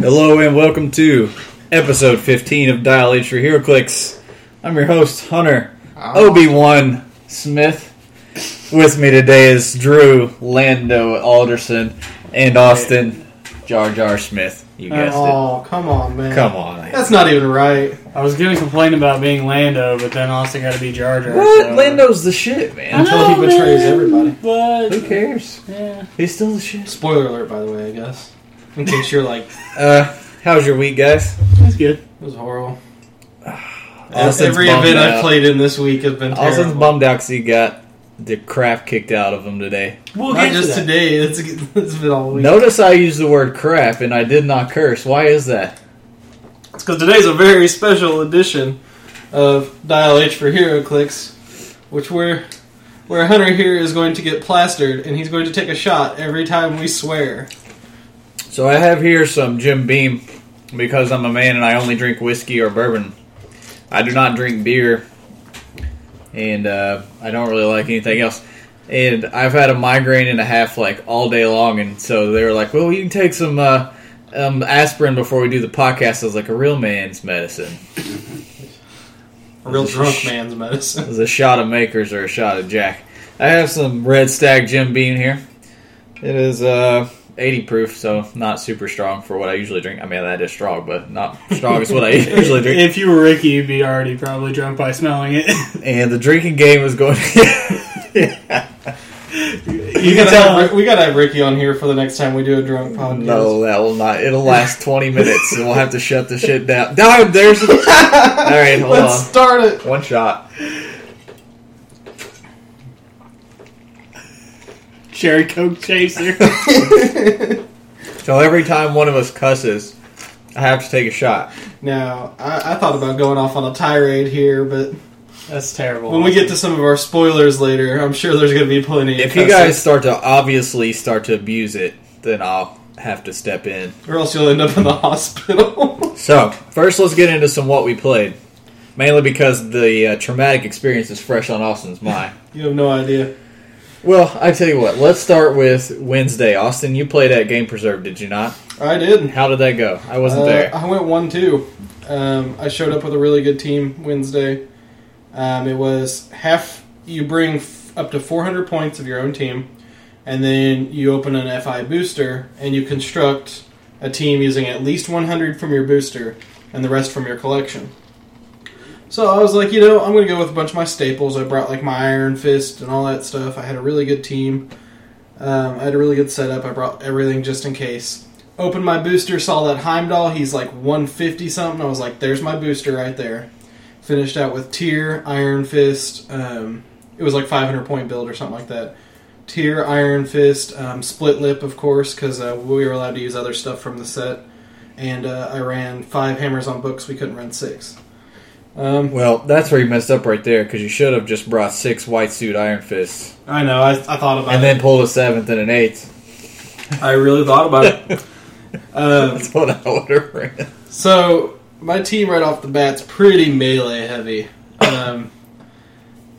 Hello and welcome to episode 15 of Dial H for HeroClix. I'm your host, Hunter ah. Obi Wan Smith. With me today is Drew Lando Alderson and Austin Jar Jar Smith. You guessed it. Oh, come on, man. Come on. That's not even right. I was going to complain about being Lando, but then Austin got to be Jar Jar. What? so- Lando's the shit, man. Until he betrays man, everybody. But Who cares? yeah, He's still the shit. Spoiler alert, by the way, I guess. In case you're like, Uh, how's your week, guys? that's good. it was horrible. Austin's Every event out. I've played in this week has been Austin's terrible. bummed out because he got the crap kicked out of him today. We'll Not just to today, it's, it's been all week. Notice I used the word crap and I did not curse. Why is that? It's because today's a very special edition of Dial H for HeroClix, which we're where Hunter here is going to get plastered, and he's going to take a shot every time we swear. So I have here some Jim Beam because I'm a man and I only drink whiskey or bourbon. I do not drink beer, and uh, I don't really like anything else. And I've had a migraine and a half like all day long, and so they were like, "Well, you can take some uh, um, aspirin before we do the podcast." I was like, "A real man's medicine." A real drunk sh- man's medicine. Is a shot of Makers or a shot of Jack. I have some Red Stag Jim Beam here. It is uh, 80 proof, so not super strong for what I usually drink. I mean, that is strong, but not strong as what I usually drink. If you were Ricky, you'd be already probably drunk by smelling it. And the drinking game is going. You gotta have, we gotta have Ricky on here for the next time we do a drunk podcast. no, that will not. It'll last 20 minutes, and we'll have to shut the shit down. No, there's. All right, hold Let's on. start it. One shot. Cherry Coke chaser. So every time one of us cusses, I have to take a shot. Now, I, I thought about going off on a tirade here, but That's terrible. when we get to some of our spoilers later, I'm sure there's going to be plenty. of If you guys start to obviously start to abuse it, then I'll have to step in. or else you'll end up in the hospital. So, first let's get into some what we played. Mainly because the uh, traumatic experience is fresh on Austin's mind. you have no idea. Well, I tell you what, let's start with Wednesday. Austin, you played at Game Preserve, did you not? I did. How did that go? I wasn't Uh, there. I went one two. Um, I showed up with a really good team Wednesday. Um, it was half. You bring f- up to 400 points of your own team, and then you open an FI booster and you construct a team using at least 100 from your booster and the rest from your collection. So I was like, you know, I'm going to go with a bunch of my staples. I brought like my Iron Fist and all that stuff. I had a really good team. Um, I had a really good setup. I brought everything just in case. Opened my booster, saw that Heimdall. He's like 150 something. I was like, there's my booster right there. Finished out with Tyr, Iron Fist. Um, it was like 500 point build or something like that. Tyr, Iron Fist, um, Split Lip, of course, because uh, we were allowed to use other stuff from the set. And uh, I ran five hammers on books. We couldn't run six. Um, well, that's where you messed up right there because you should have just brought six white suit Iron Fists I know. I, I thought about it. and it. then pulled a seventh and an eighth. I really thought about it. um, That's what I would have ran. So my team right off the bat's pretty melee heavy. Um,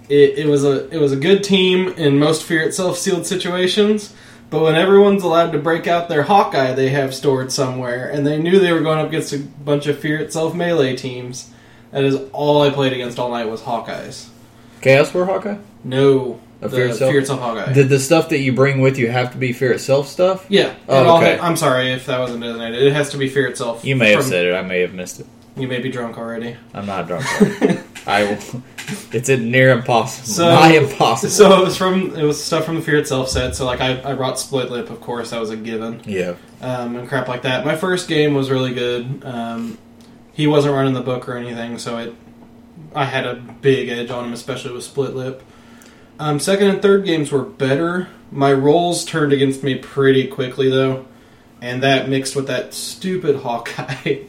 it, it was a it was a good team in most fear itself sealed situations, but when everyone's allowed to break out their Hawkeye they have stored somewhere, and they knew they were going up against a bunch of fear itself melee teams. That is all I played against all night was Hawkeyes. Chaos War Hawkeye? No, the Fear Itself? Fear itself Hawkeye. Did the stuff that you bring with you have to be Fear Itself stuff? yeah, Oh, okay. ha- I'm sorry if that wasn't designated. It has to be fear itself. You may have from- said it. I may have missed it. You may be drunk already. I'm not drunk. I will. It's a near impossible. So- Nigh impossible. So it was from it was stuff from the Fear Itself set. So like I, I brought Split Lip, of course, that was a given, yeah. um, and crap like that. My first game was really good. Um, he wasn't running the book or anything, so it I had a big edge on him, especially with Split Lip. Um, second and third games were better. My rolls turned against me pretty quickly though, and that mixed with that stupid Hawkeye.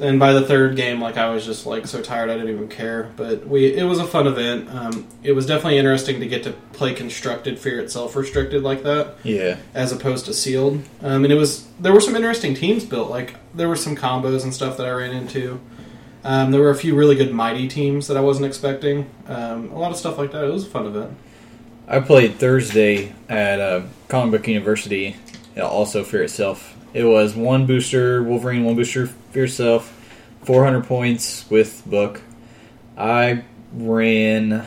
And by the third game, like I was just like so tired, I didn't even care. But we, it was a fun event. Um, it was definitely interesting to get to play constructed fear itself restricted like that, Yeah. as opposed to sealed. Um, and it was there were some interesting teams built. Like there were some combos and stuff that I ran into. Um, there were a few really good mighty teams that I wasn't expecting. Um, a lot of stuff like that. It was a fun event. I played Thursday at uh, Comic Book University, also Fear Itself It was one booster Wolverine, one booster Fear Itself, 400 points with book. I ran. Uh,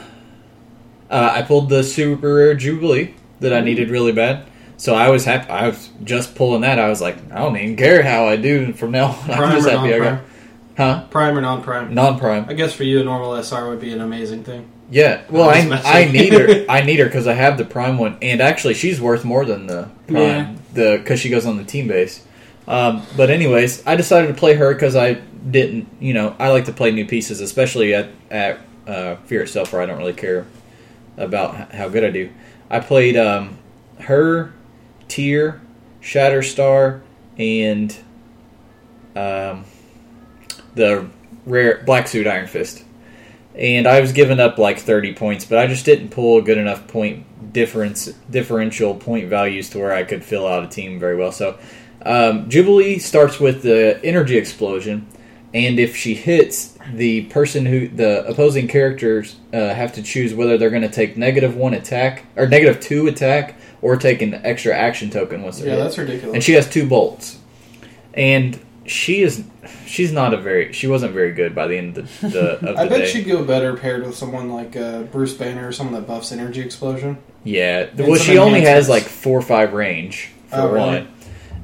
I pulled the super rare Jubilee that I needed really bad. So I was happy. I was just pulling that. I was like, I don't even care how I do from now on. I'm Prime just happy I got. Huh? Prime or non-prime? Non prime. I guess for you, a normal SR would be an amazing thing. Yeah, well, I I. I need her. I need her because I have the prime one, and actually, she's worth more than the prime. Yeah. The because she goes on the team base. Um, but anyways, I decided to play her because I didn't. You know, I like to play new pieces, especially at at uh, Fear itself, where I don't really care about how good I do. I played um, her, Tyr, Shatterstar, and um, the rare Black Suit Iron Fist and I was giving up like 30 points, but I just didn't pull a good enough point difference differential point values to where I could fill out a team very well. So um, Jubilee starts with the energy explosion, and if she hits, the person who the opposing characters uh, have to choose whether they're going to take negative one attack or negative two attack or take an extra action token once they're Yeah, hit. that's ridiculous. and she has two bolts, and she is she's not a very she wasn't very good by the end of the, the of the I bet day. she'd go better paired with someone like uh, Bruce Banner or someone that buffs energy explosion. Yeah, And well, she only has like four or five range for Oh, really? one,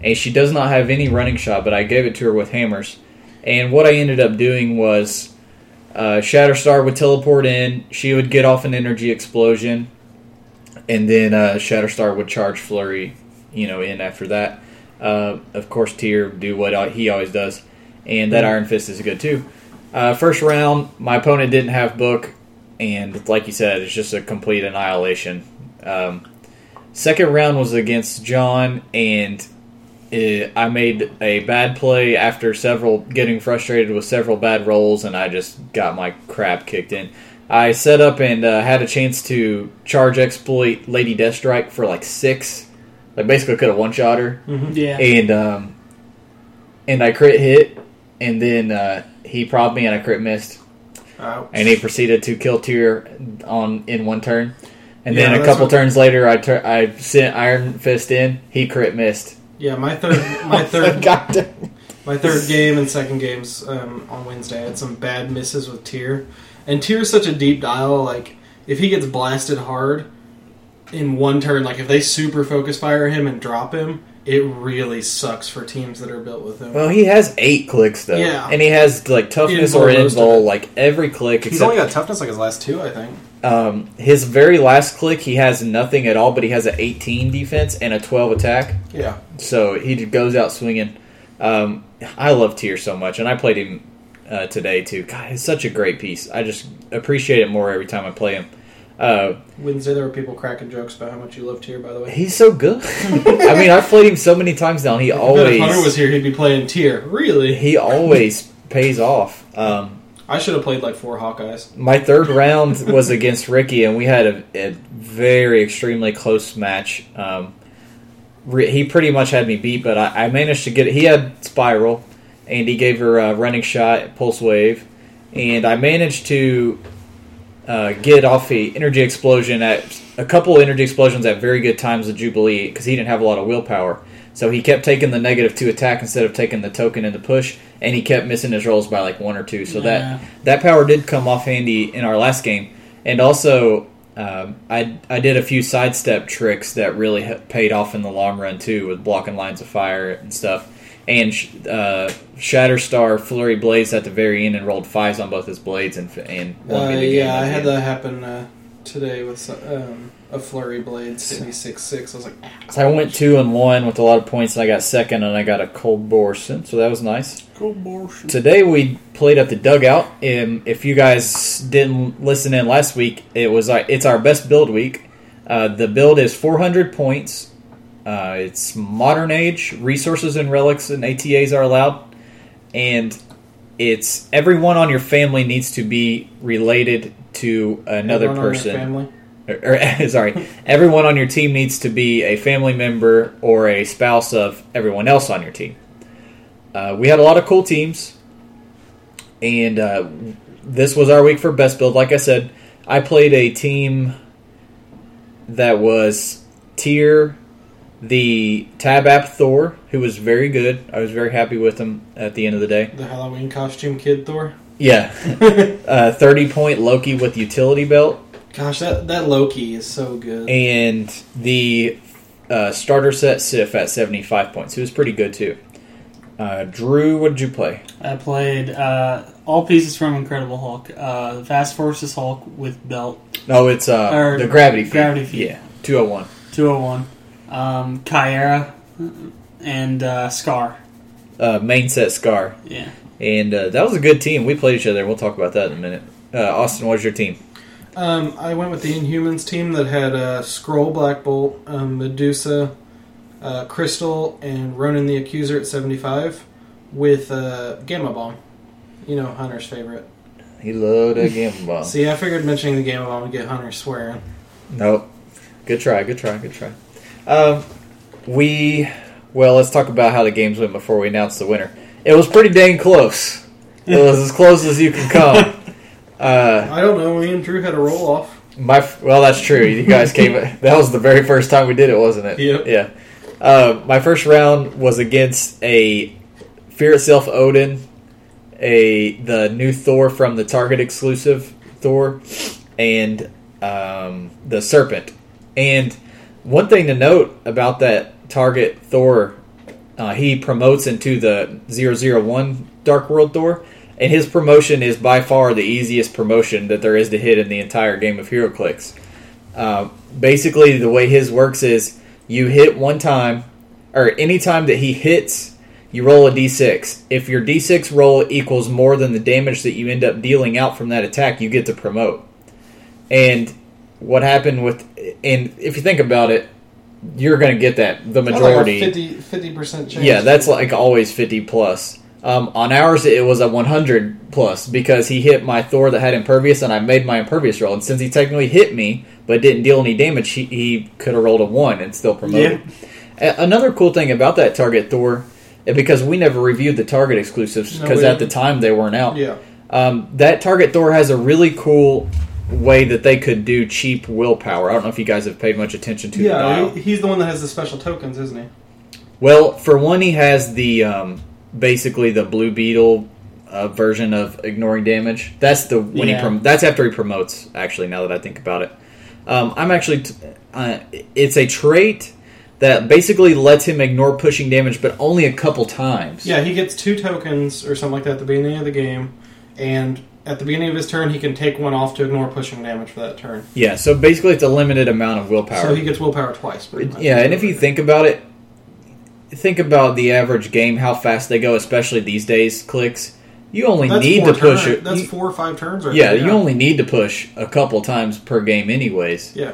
and she does not have any running shot. But I gave it to her with hammers, and what I ended up doing was, uh, Shatterstar would teleport in. She would get off an energy explosion, and then uh, Shatterstar would charge Flurry, you know, in after that. Uh, of course, Tyr do what he always does, and that. Iron Fist is good too. Uh, first round, my opponent didn't have book, and like you said, it's just a complete annihilation. Um, second round was against John, and it, I made a bad play after several getting frustrated with several bad rolls, and I just got my crap kicked in. I set up and uh, had a chance to charge exploit Lady Deathstrike for like six. Like basically could have one shot her, Yeah. and um, and I crit hit, and then uh, he probbed me and I crit missed Ouch. and he proceeded to kill Tyr on in one turn. And Yeah, then a couple turns later, I tur- I sent Iron Fist in. He crit missed. yeah, my third, my third, God my third game and second games um, on Wednesday. I had some bad misses with Tyr, and Tyr's such a deep dial. Like if he gets blasted hard in one turn, like if they super focus fire him and drop him, it really sucks for teams that are built with him. Well, he has eight clicks though, Yeah. and he has like toughness or most of invul, like every click He's except only got toughness like his last two, I think. um, his very last click. He has nothing at all, but he has an 18 defense and a 12 attack. Yeah, So he goes out swinging. Um, I love Tyr so much, and I played him uh, today too. God, it's such a great piece. I just appreciate it more every time I play him. Uh, Wouldn't say there were people cracking jokes about how much you love Tyr. By the way, he's so good. I mean, I've played him so many times now. And he I bet if Hunter was here, he'd be playing Tyr. Really? he always pays off. Um, I should have played like four Hawkeyes. my third round was against Ricky, and we had a, a very extremely close match. Um, he pretty much had me beat, but I, I managed to get it. He had Spiral, and he gave her a running shot, Pulse Wave, and I managed to uh, get off a energy explosion at a couple energy explosions at very good times of Jubilee because he didn't have a lot of willpower. So he kept taking the negative two attack instead of taking the token and the push, and he kept missing his rolls by like one or two. So that that power did come off handy in our last game, and also um, I I did a few sidestep tricks that really paid off in the long run too, with blocking lines of fire and stuff. And uh, Shatterstar Flurry Blaze at the very end and rolled fives on both his blades and and won Uh, me the game. yeah, I had that happen uh, today with um, a flurry blades hit me six six. I was like, ah. So I went two and one with a lot of points, and I got second, and I got a cold borson, so that was nice. Cool bullshit. Today we played at the dugout. And if you guys didn't listen in last week, it was our, it's our best build week. Uh, the build is 400 points. Uh, it's modern age. Resources and relics and ATAs are allowed, and it's everyone on your family needs to be related to another everyone person or, or- sorry, everyone on your team needs to be a family member or a spouse of everyone else on your team. Uh, we had a lot of cool teams, and uh, this was our week for best build. Like I said, I played a team that was Tyr, the Tab App Thor, who was very good. I was very happy with him at the end of the day. The Halloween costume kid Thor. Yeah, uh, thirty point Loki with utility belt, Gosh, that that Loki is so good. and the uh, starter set Sif at seventy five points. It was pretty good too. Uh, Drew, what did you play? I played uh, all pieces from Incredible Hulk. Uh, Fast Forces Hulk with belt No, it's uh, the gravity feed. Gravity Feed. Yeah, two hundred one. 201, um, Caiera, and uh, Skaar. Uh, main set Skaar, Yeah. and uh, that was a good team. We played each other. We'll talk about that in a minute. Uh, Austin, was your team? Um, I went with the Inhumans team that had uh, Scroll, Black Bolt, um, Medusa, uh, Crystal, and Ronan the Accuser at 75 with uh, Gamma Bomb. You know, Hunter's favorite. He loved a Gamma Bomb. See, I figured mentioning the Gamma Bomb would get Hunter swearing. Nope. Good try. Good try. Good try. Um, we well, let's talk about how the games went before we announce the winner. It was pretty dang close. It was as close as you can come. Uh, I don't know, me and Drew had a roll off. my well, that's true. You guys came. That was the very first time we did it, wasn't it? Yep. Yeah. Uh, my first round was against a Fear Itself Odin, a the new Thor from the Target exclusive Thor, and um, the Serpent. And one thing to note about that Target Thor, uh, he promotes into the 001 Dark World Thor, and his promotion is by far the easiest promotion that there is to hit in the entire game of HeroClix. Uh, basically, the way his works is you hit one time, or any time that he hits, you roll a d6. If your d6 roll equals more than the damage that you end up dealing out from that attack, you get to promote. And what happened with, and if you think about it, you're going to get that the majority. Like a 50 percent chance. Yeah, that's like always 50 plus. Um, on ours, it was a 100 plus because he hit my Thor that had impervious, and I made my impervious roll. And since he technically hit me but didn't deal any damage, he, he could have rolled a one and still promoted. A- Another cool thing about that Target Thor, because we never reviewed the Target exclusives because we at the time they weren't out. Yeah. Um, that Target Thor has a really cool way that they could do cheap willpower. I don't know if you guys have paid much attention to the Yeah, dial. he's the one that has the special tokens, isn't he? Well, for one, he has the um, basically the Blue Beetle uh, version of ignoring damage. That's the when he prom- that's after he promotes. Actually, now that I think about it, um, I'm actually t- uh, it's a trait that basically lets him ignore pushing damage, but only a couple times. Yeah, he gets two tokens or something like that at the beginning of the game, and at the beginning of his turn, he can take one off to ignore pushing damage for that turn. Yeah. So basically, it's a limited amount of willpower. So he gets willpower twice. Pretty. Yeah, and if you think about it, think about the average game, how fast they go, especially these days. Clicks, you only that's need to push turn- it. That's you- four or five turns. Right yeah, there, you only need to push a couple times per game, anyways. Yeah,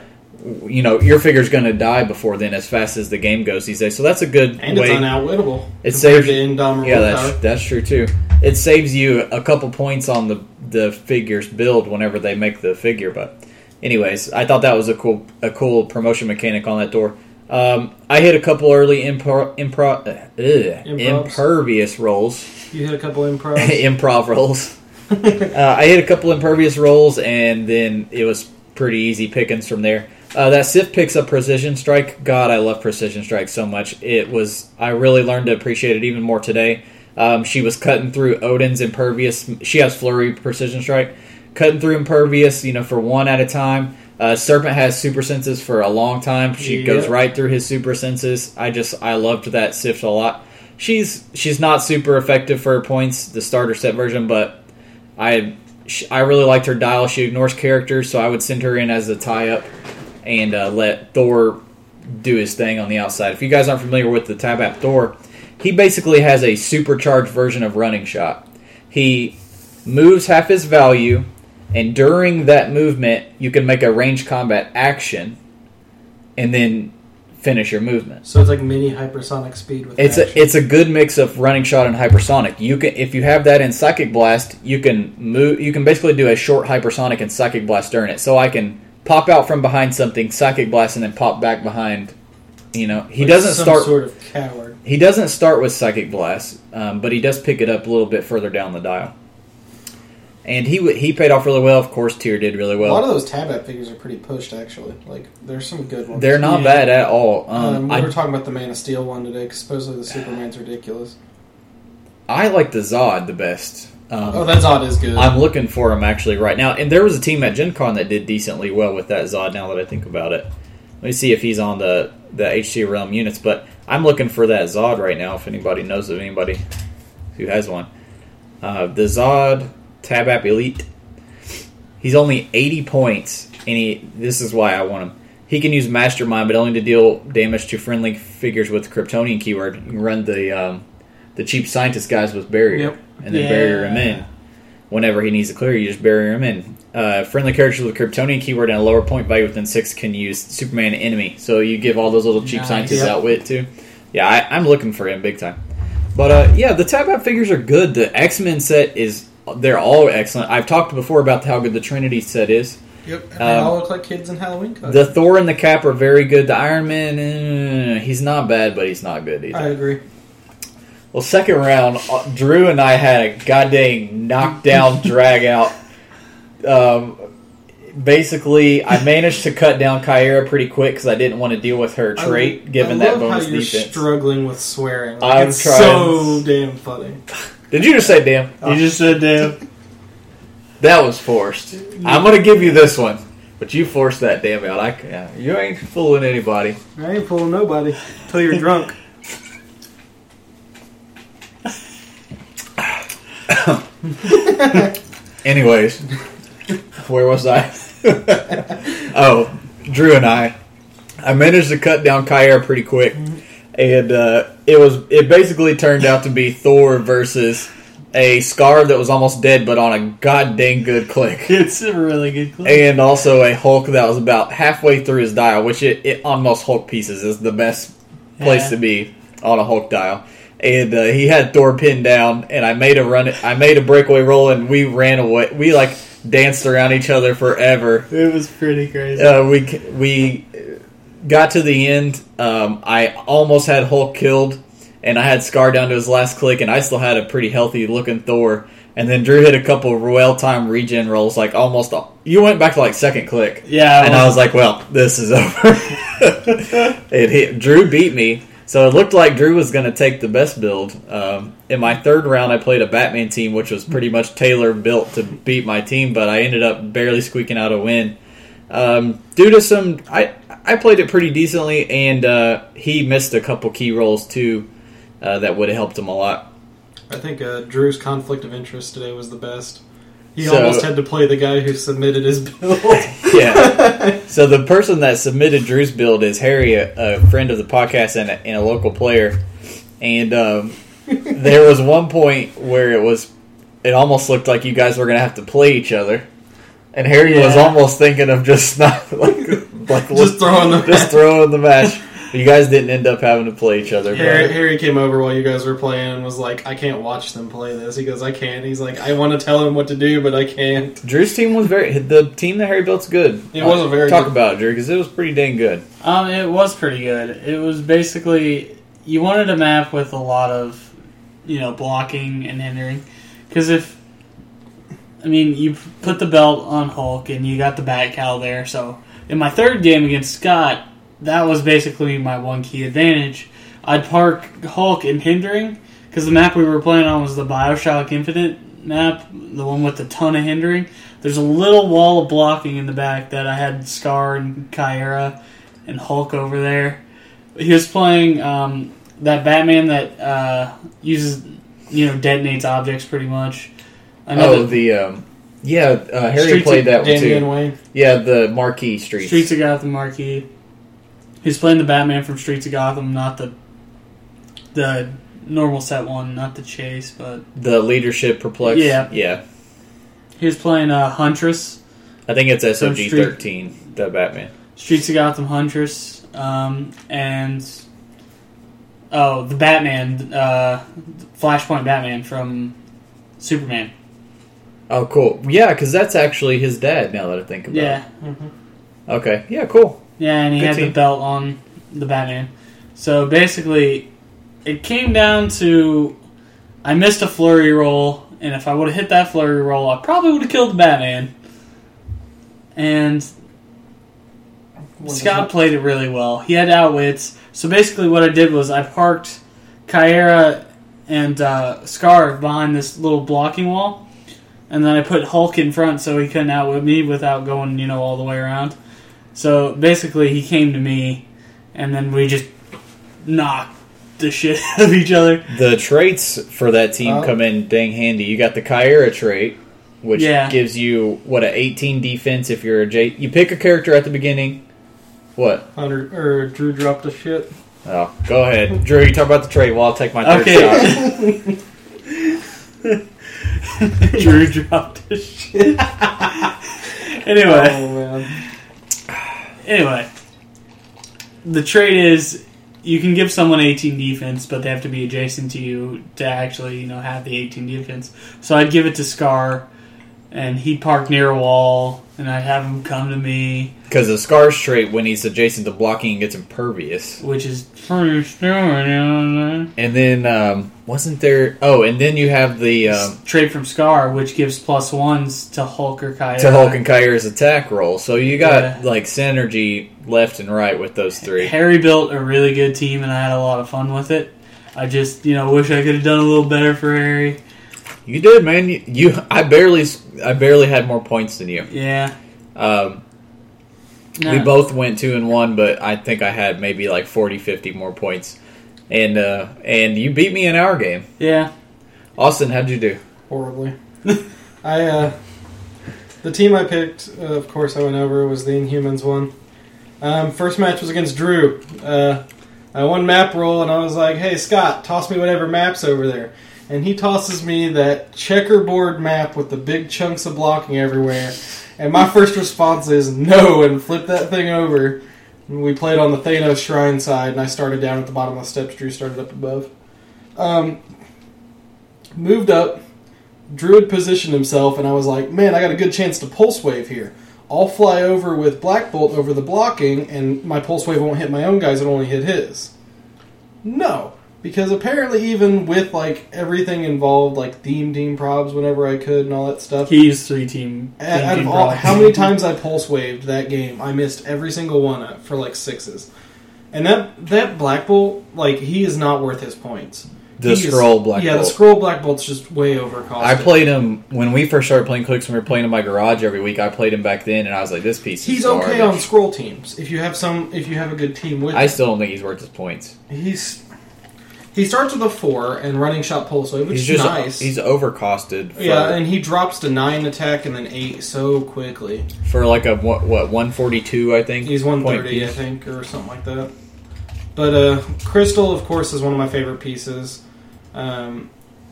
You know, your figure's going to die before then, as fast as the game goes these days. So that's a good and way. it's unoutwittable. It saves- yeah, willpower. that's that's true too. It saves you a couple points on the the figure's build whenever they make the figure. But, anyways, I thought that was a cool a cool promotion mechanic on that Thor. Um, I hit a couple early impro, impro, uh, ugh, impervious rolls. You hit a couple improv. improv rolls. uh, I hit a couple impervious rolls, and then it was pretty easy pickings from there. Uh, that Sif picks up precision strike. God, I love precision strike so much. It was I really learned to appreciate it even more today. Um, she was cutting through Odin's impervious. She has flurry precision strike, cutting through impervious. You know, for one at a time. Uh, Serpent has super senses for a long time. She Yeah. goes right through his super senses. I just I loved that Sif a lot. She's she's not super effective for her points, the starter set version, but I I really liked her dial. She ignores characters, so I would send her in as a tie up and uh, let Thor do his thing on the outside. If you guys aren't familiar with the Tab App Thor, he basically has a supercharged version of Running Shot. He moves half his value, and during that movement, you can make a range combat action, and then finish your movement. so it's like mini hypersonic speed with It's action. a it's a good mix of running shot and hypersonic. You can if you have that in psychic blast, you can move. You can basically do a short hypersonic and psychic blast during it. So I can pop out from behind something, psychic blast, and then pop back behind. You know, he Like doesn't some start. sort of coward. He doesn't start with psychic blast, um, but he does pick it up a little bit further down the dial. and he w- he paid off really well. Of course, Tyr did really well. a lot of those tab app figures are pretty pushed, actually. Like, there's some good ones. They're not Yeah. bad at all. Um, Um, we I were talking about the Man of Steel one today because supposedly the Superman's ridiculous. I like the Zod the best. Um, Oh, that Zod is good. I'm looking for him actually right now. And there was a team at Gen Con that did decently well with that Zod now that I think about it. Let me see if he's on the, the HC Realm units, but I'm looking for that Zod right now if anybody knows of anybody who has one. Uh, the Zod Tab App Elite. He's only 80 points, and he this is why I want him. He can use Mastermind, but only to deal damage to friendly figures with Kryptonian keyword. You can run the um, the cheap scientist guys with barrier, Yep. and then Yeah. barrier him in. Whenever he needs to clear, you just bury him in. Uh, friendly characters with Kryptonian keyword and a lower point value within six can use Superman enemy. So you give all those little cheap Nice. scientists Yep. outwit too. Yeah, I, I'm looking for him big time. But uh, yeah, the Tab App figures are good. The X Men set is they're all excellent. I've talked before about how good the Trinity set is. yep. And they Um, all look like kids in Halloween costumes. The Thor and the Cap are very good. The Iron Man, eh, he's not bad, but he's not good either. I agree. Well, second round, uh, Drew and I had a goddamn knockdown drag out. Um, basically, I managed to cut down Caiera pretty quick because I didn't want to deal with her trait, I, given I that bonus how you're defense. struggling with swearing. Like, I'm it's trying. so damn funny. Did you just say damn? You just said damn. That was forced. I'm gonna give you this one, but you forced that damn out. I, yeah, you ain't fooling anybody. I ain't fooling nobody until you're drunk. Anyways, where was I? oh, Drew and I. I managed to cut down Caiera pretty quick, and uh, it was it basically turned out to be Thor versus a Skaar that was almost dead, but on a goddamn good click, It's a really good click. and also a Hulk that was about halfway through his dial, which it, it on most Hulk pieces is the best place Yeah. to be on a Hulk dial. And uh, he had Thor pinned down, and I made a run. I made a breakaway roll, and we ran away. We like danced around each other forever. It was pretty crazy. Uh, we we got to the end. Um, I almost had Hulk killed, and I had Skaar down to his last click, and I still had a pretty healthy looking Thor. And then Drew hit a couple of Royal time regen rolls, like almost. You went back to like second click, yeah, and I was like, "Well, this is over." it hit. Drew beat me, so it looked like Drew was going to take the best build. Um, in my third round, I played a Batman team, which was pretty much tailor built to beat my team, but I ended up barely squeaking out a win um, due to some. I I played it pretty decently, and uh, he missed a couple key rolls too uh, that would have helped him a lot. I think uh, Drew's conflict of interest today was the best. He So- almost had to play the guy who submitted his build. Yeah. so the person that submitted Drew's build is Harry, a, a friend of the podcast and a, and a local player. And um, there was one point where it was, it almost looked like you guys were going to have to play each other. And Harry was almost thinking of just not like, like Just throwing the just throwing the match. You guys didn't end up having to play each other. Harry, But Harry came over while you guys were playing and was like, "I can't watch them play this." He goes, "I can't." He's like, "I want to tell him what to do, but I can't." Drew's team was very. The team that Harry built's good. It was a very talk good- about it, Drew because it was pretty dang good. Um, it was pretty good. It was basically you wanted a map with a lot of, you know, blocking and hindering. Because if, I mean, you put the belt on Hulk and you got the Bat Cowl there. So in my third game against Scott, that was basically my one key advantage. I'd park Hulk in hindering because the map we were playing on was the Bioshock Infinite map, the one with a ton of hindering. There's a little wall of blocking in the back that I had Skaar and Caiera and Hulk over there. He was playing um, that Batman that uh, uses, you know, detonates objects pretty much. I know Oh, the um, yeah, uh, Harry played that one too. Wayne. Yeah, the Marquee Streets. Streets of Gotham marquee. He's playing the Batman from Streets of Gotham, not the the normal set one, not the chase, but the leadership perplex. Yeah. yeah. he was playing uh, Huntress, I think it's SOG street- thirteen. The Batman. Streets of Gotham Huntress, um, and oh, the Batman, uh, Flashpoint Batman from Superman. Oh, cool. Yeah, because that's actually his dad. Now that I think about it. Yeah, it. Okay. Yeah. Cool. Yeah, and he Good had the belt on the Batman. So basically, it came down to I missed a flurry roll and if I would have hit that flurry roll, I probably would have killed the Batman. And Scott played it really well. He had outwits. So basically, what I did was I parked Caiera and uh, Skaar behind this little blocking wall, and then I put Hulk in front so he couldn't outwit me without going, you know, all the way around. So basically, he came to me, and then we just knocked the shit out of each other. The traits for that team Oh. come in dang handy. You got the Caiera trait, which Yeah. gives you what a 18 defense if you're a J. You pick a character at the beginning. What? Hunter or Drew dropped a shit. Oh, go ahead, Drew. You talk about the trait while I'll take my third shot. Okay. Drew dropped his shit. anyway. Oh man. Anyway, the trade is you can give someone 18 defense, but they have to be adjacent to you to actually, you know, have the 18 defense. So I'd give it to Skaar, and he'd park near a wall, and I'd have him come to me, Because the Skaar's trait, when he's adjacent to blocking, gets impervious. which is pretty strong. And then um, wasn't there? Oh, and then you have the um, trait from Skaar, which gives plus ones to Hulk or Caiera. to Hulk and Caiera's attack roll. So you got Yeah. like synergy left and right with those three. Harry built a really good team, and I had a lot of fun with it. I just, you know, wish I could have done a little better for Harry. You did, man. You, you I barely, I barely had more points than you. Yeah. Um, We both went two and one, but I think I had maybe like 40, 50 more points. And uh, and you beat me in our game. Yeah. Austin, how'd you do? horribly. I uh, the team I picked, uh, of course, I went over was the Inhumans one. Um, first match was against Drew. Uh, I won map roll, and I was like, "Hey Scott, toss me whatever maps over there." And he tosses me that checkerboard map with the big chunks of blocking everywhere. And my first response is no, and flip that thing over. And we played on the Thanos shrine side, and I started down at the bottom of the steps. Drew started up above. Um, moved up. Druid positioned himself, and I was like, man, I got a good chance to pulse wave here. I'll fly over with Black Bolt over the blocking, and my pulse wave won't hit my own guys, it'll only hit his. No, because apparently, even with like everything involved, like theme team probs whenever I could and all that stuff, He used three team. out team of all, how many times I pulse waved that game, I missed every single one for like sixes. And that that Black Bolt, like he is not worth his points. The scroll black. yeah, Bolt. the scroll Black Bolt's just way overcosted. I played him when we first started playing clicks. When we were playing in my garage every week. I played him back then, and I was like, "This piece." He's is okay on scroll teams if you have some if you have a good team with. I him. still don't think he's worth his points. He's he starts with a four and running shot pulse wave, which He's is just nice. he's overcosted. For, yeah, and he drops to nine attack and then eight so quickly. for like a what, what one forty two, I think. He's one thirty, I think, or something like that. But uh, Crystal, of course, is one of my favorite pieces. Um,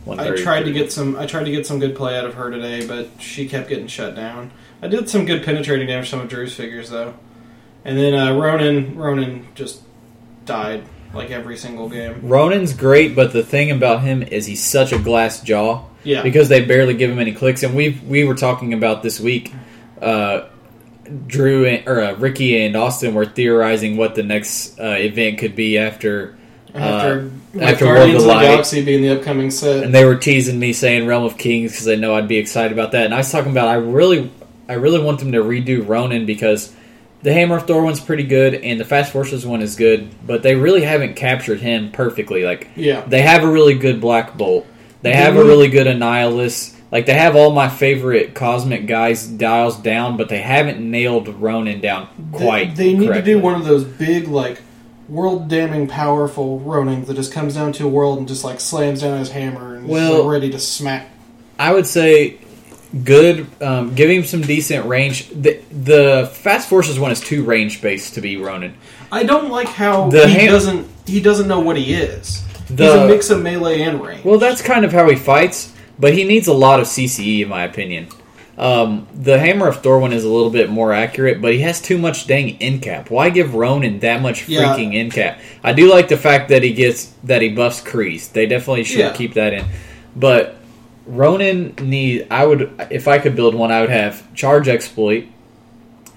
I tried to get some. I tried to get some good play out of her today, but she kept getting shut down. I did some good penetrating damage to some of Drew's figures though, and then uh, Ronan. Ronan just died like every single game. Ronan's great, but the thing about him is he's such a glass jaw Yeah, because they barely give him any clicks. And we we were talking about this week. Uh, Drew and, or uh, Ricky and Austin were theorizing what the next uh, event could be after, after, with after World Guardians of of the. Galaxy being the upcoming set. and they were teasing me saying Realm of Kings because they know I'd be excited about that. And I was talking about I really I really want them to redo Ronan because the Hammer of Thor one's pretty good and the Fast Forces one is good, but they really haven't captured him perfectly. Like yeah, they have a really good Black Bolt, they have a Mhm. really good Annihilus. Like they have all my favorite cosmic guys dials down, but they haven't nailed Ronan down quite. They, they need correctly. to do one of those big like world damning powerful Ronans that just comes down to a world and just like slams down his hammer and is Well- like, ready to smack. I would say good. Um, give him some decent range. The, the Fast Forces one is too range based to be Ronan. I don't like how The he ham- doesn't he doesn't know what he is. He's a mix of melee and range. Well, that's kind of how he fights, but he needs a lot of CCE in my opinion. Um, the Hammer of Thor one is a little bit more accurate, but he has too much dang in cap. Why give Ronan that much Yeah. freaking in cap? I do like the fact that he gets that he buffs Kreese. They definitely should Yeah. keep that in, but Ronan need. I would if I could build one, I would have charge exploit,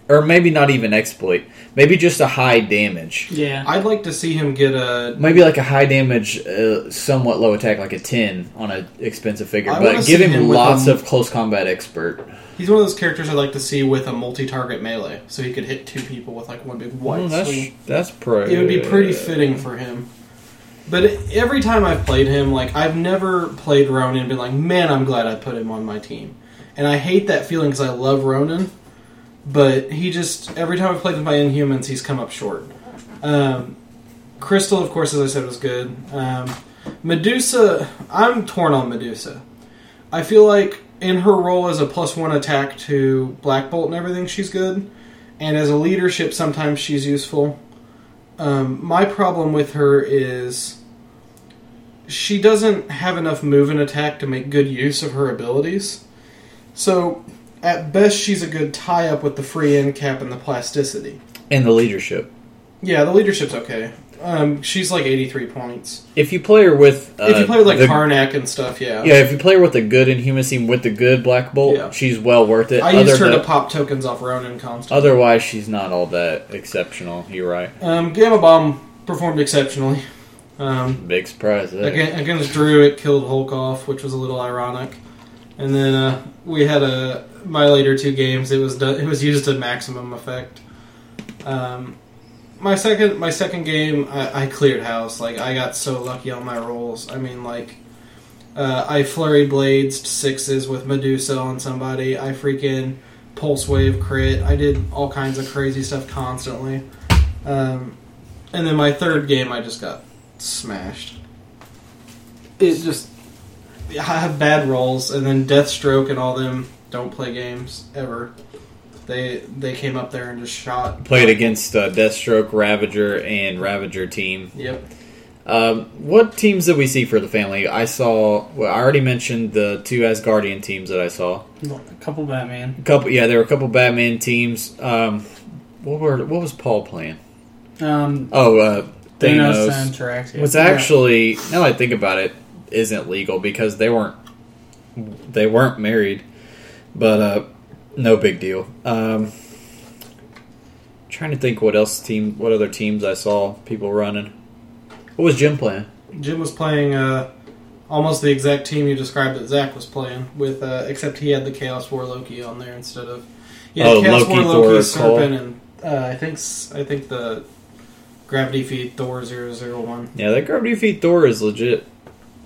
or maybe not even exploit, maybe just a high damage. Yeah. I'd like to see him get a. Maybe like a high damage, uh, somewhat low attack, like a ten on an expensive figure, I but give him, him lots a- of close combat expert. He's one of those characters I'd like to see with a multi-target melee, so he could hit two people with like one big white Oh, that's swing. that's pro. It would be pretty fitting for him. But every time I've played him, like I've never played Ronan and been like, man, I'm glad I put him on my team. And I hate that feeling because I love Ronan, but he just every time I've played with my Inhumans, he's come up short. Um, Crystal, of course, as I said, was good. Um, Medusa, I'm torn on Medusa. I feel like in her role as a plus one attack to Black Bolt and everything, she's good. And as a leadership, sometimes she's useful. Um, my problem with her is she doesn't have enough move and attack to make good use of her abilities. So, at best, she's a good tie up with the free end cap and the plasticity. and the leadership. Yeah, the leadership's okay. Um, she's like 83 points. If you play her with, uh, if you play with like the- Karnak and stuff, yeah. yeah, if you play her with the good Inhuman team with the good Black Bolt, Yeah. she's well worth it. I used Other her to pop tokens off Ronan constantly. Otherwise, she's not all that exceptional. You're right. Um, Gamma Bomb performed exceptionally. Um, Big surprise there. Against, against Drew, it killed Hulk off, which was a little ironic. And then uh, we had a my later two games. It was do, it was used to maximum effect. Um, my second my second game, I, I cleared house. Like I got so lucky on my rolls. I mean, like uh, I flurry blades sixes with Medusa on somebody. I freaking pulse wave crit. I did all kinds of crazy stuff constantly. Um, and then my third game, I just got smashed. It just I have bad rolls, and then Deathstroke and all them don't play games ever. They they came up there and just shot. Played against uh, Deathstroke, Ravager, and Ravager team. Yep. Um, what teams did we see for the family? I saw. Well, I already mentioned the two Asgardian teams that I saw. A couple Batman. A couple, yeah, there were a couple Batman teams. Um, what were what was Paul playing? Um, Oh, uh, Thanos, Thanos. and Terraxia. What's actually now that I think about it, isn't legal because they weren't they weren't married, but uh, no big deal. Um, trying to think what else team, what other teams I saw people running. What was Jim playing? Jim was playing uh, almost the exact team you described that Zach was playing with, uh, except he had the Chaos War Loki on there instead of. yeah, Oh, Chaos Loki, War Thor, Loki, Cole. Serpent, and uh, I think s- I think the Gravity Feed Thor 001. Yeah, that gravity feed Thor is legit.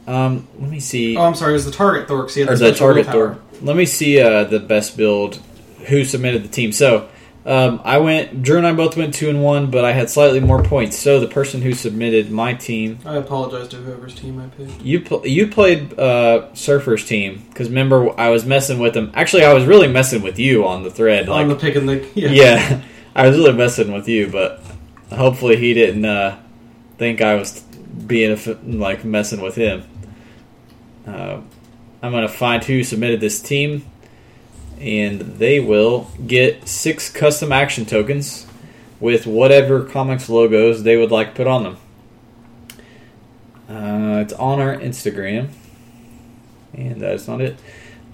Um, let me see. Oh, I'm sorry, it was the Target Thor. 'cause he had or the the target. Thor. Let me see uh, the best build. Who submitted the team? So um, I went. Drew and I both went two and one, but I had slightly more points. So the person who submitted my team, I apologize to whoever's team I picked. you pl- you played uh, Surfer's team because remember I was messing with them. Actually, I was really messing with you on the thread. Like on the pick and the yeah. yeah, I was really messing with you, but hopefully he didn't uh, think I was being like messing with him. Uh, I'm gonna find who submitted this team, and they will get six custom action tokens with whatever comics logos they would like put on them. Uh, it's on our Instagram, and that's not it.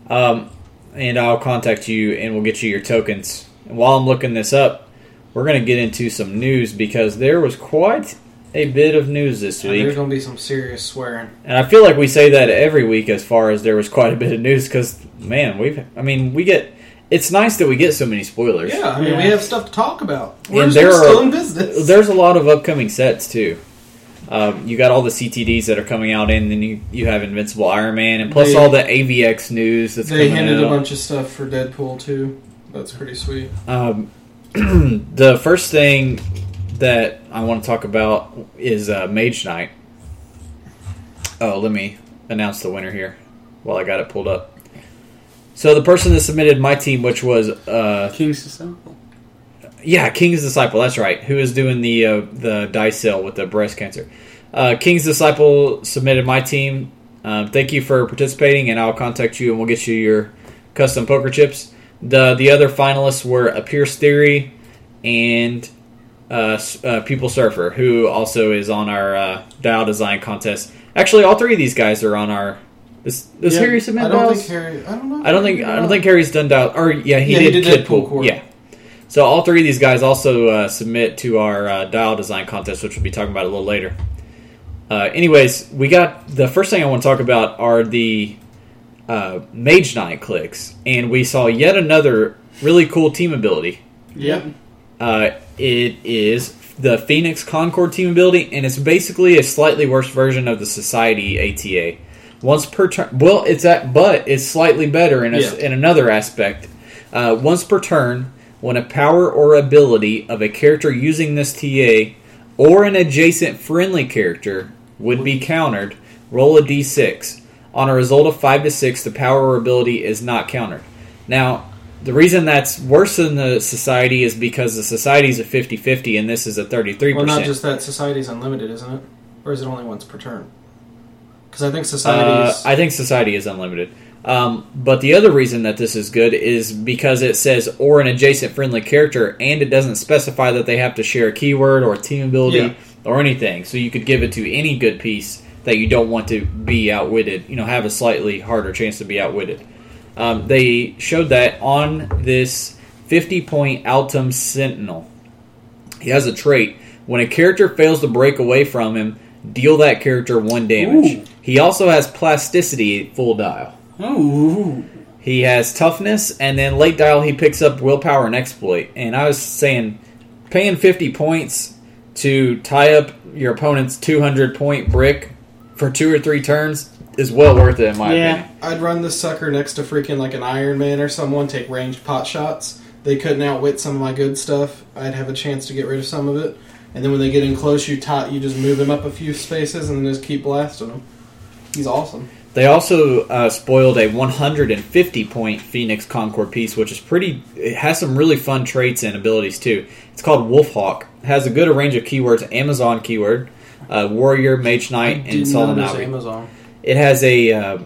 Um, and I'll contact you, and we'll get you your tokens. And while I'm looking this up, we're going to get into some news because there was quite a bit of news this week. there's gonna be some serious swearing. and I feel like we say that every week as far as there was quite a bit of news because man, we've I mean we get. It's nice that we get so many spoilers. Yeah, I mean we have stuff to talk about. We're And still there are- still in business. There's a lot of upcoming sets too. Um, you got all the CTDs that are coming out, and then you, you have Invincible Iron Man, and plus They- all the AVX news that's they coming hinted out. a bunch of stuff for Deadpool too. That's pretty sweet. Um, the first thing that I want to talk about is uh, Mage Knight. Oh, let me announce the winner here while I got it pulled up. So the person that submitted my team, which was uh, King's Disciple. yeah, King's Disciple. That's right. Who is doing the uh, the dice sale with the breast cancer? Uh, King's Disciple submitted my team. Um, thank you for participating, and I'll contact you, and we'll get you your custom poker chips. The the other finalists were a Pierce Theory and uh, uh, Pupil Surfer, who also is on our uh, dial design contest. Actually, all three of these guys are on our. Does, does Yeah, Harry submit I don't dials? think Harry. I don't know. I don't think I don't think Harry's done dial. Or yeah, he Yeah, he did, did Kidpool. Deadpool Yeah, So all three of these guys also uh, submit to our uh, dial design contest, which we'll be talking about a little later. Uh, anyways, we got the first thing I want to talk about are the uh, Mage Knight clicks, and we saw yet another really cool team ability. Yep. Uh, it is the Phoenix Concord team ability, and it's basically a slightly worse version of the Society ATA. Once per turn, well, it's at, but it's slightly better in a, Yeah. in another aspect. Uh, once per turn, when a power or ability of a character using this TA or an adjacent friendly character would be countered, roll a d6. On a result of 5 to 6, the power or ability is not countered. Now, the reason that's worse than the society is because the society is a 50 50 and this is a 33%. Well, not just that. Society's unlimited, isn't it? Or is it only once per turn? Because I think society's. Uh, I think society is unlimited. Um, but the other reason that this is good is because it says or an adjacent friendly character, and it doesn't specify that they have to share a keyword or a team ability Yeah. or anything. So you could give it to any good piece that you don't want to be outwitted. You know, have a slightly harder chance to be outwitted. Um, they showed that on this 50 point Altum Sentinel. He has a trait. When a character fails to break away from him, deal that character one damage. Ooh. He also has plasticity full dial. Ooh. He has toughness, and then late dial he picks up willpower and exploit. And I was saying, paying 50 points to tie up your opponent's 200 point brick for two or three turns is well worth it in my Yeah. opinion. I'd run this sucker next to freaking like an Iron Man or someone, take ranged pot shots. They couldn't outwit some of my good stuff. I'd have a chance to get rid of some of it. And then when they get in close, you tot, you just move him up a few spaces and then just keep blasting him. He's awesome. They also uh, spoiled a 150 point Phoenix Concord piece, which is pretty. It has some really fun traits and abilities too. It's called Wolfhawk. It has a good range of keywords: Amazon keyword, uh, Warrior, Mage Knight, and Didn't know there's Solonavi. Amazon. It has a, uh,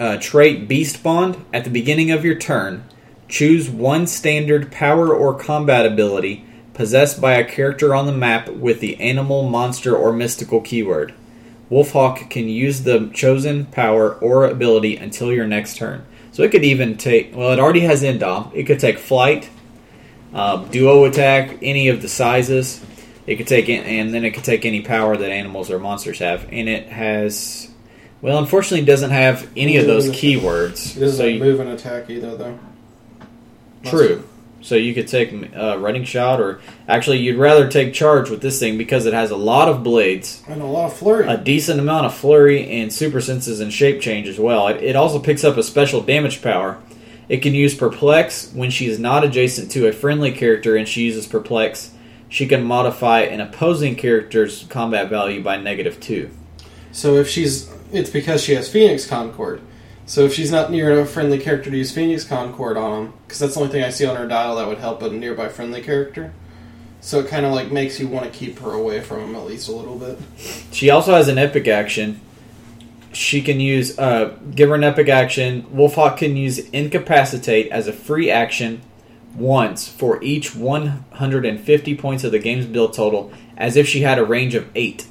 uh trait Beast Bond at the beginning of your turn. Choose one standard power or combat ability possessed by a character on the map with the animal, monster, or mystical keyword. Wolfhawk can use the chosen power or ability until your next turn. So it could even take, well, it already has Indom. It could take Flight, uh, Duo Attack, any of the sizes. It could take, and then it could take any power that animals or monsters have. And it has, well, unfortunately, it doesn't have any of those keywords. It doesn't So you- move and attack either, though. True. So you could take uh, running shot, or actually, you'd rather take charge with this thing because it has a lot of blades, And a lot of flurry. a decent amount of flurry, and super senses and shape change as well. It, it also picks up a special damage power. It can use perplex when she is not adjacent to a friendly character and she uses perplex. She can modify an opposing character's combat value by negative two. So if she's, it's because she has Phoenix Concord. So if she's not near a friendly character to use Phoenix Concord on them, because that's the only thing I see on her dial that would help a nearby friendly character. So it kind of like makes you want to keep her away from him at least a little bit. She also has an epic action. She can use, uh, give her an epic action. Wolfhawk can use incapacitate as a free action once for each 150 points of the game's build total, as if she had a range of eight.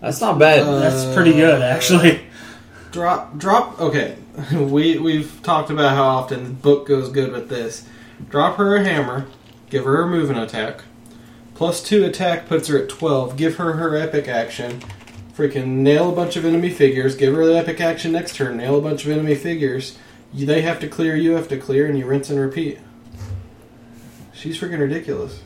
That's not bad. Uh, That's pretty good, actually. Drop, drop. Okay, we we've talked about how often the book goes good with this. Drop her a hammer, give her a moving attack, plus two attack puts her at twelve. Give her her epic action, freaking nail a bunch of enemy figures. Give her the epic action next turn, nail a bunch of enemy figures. You, they have to clear, you have to clear, and you rinse and repeat. She's freaking ridiculous.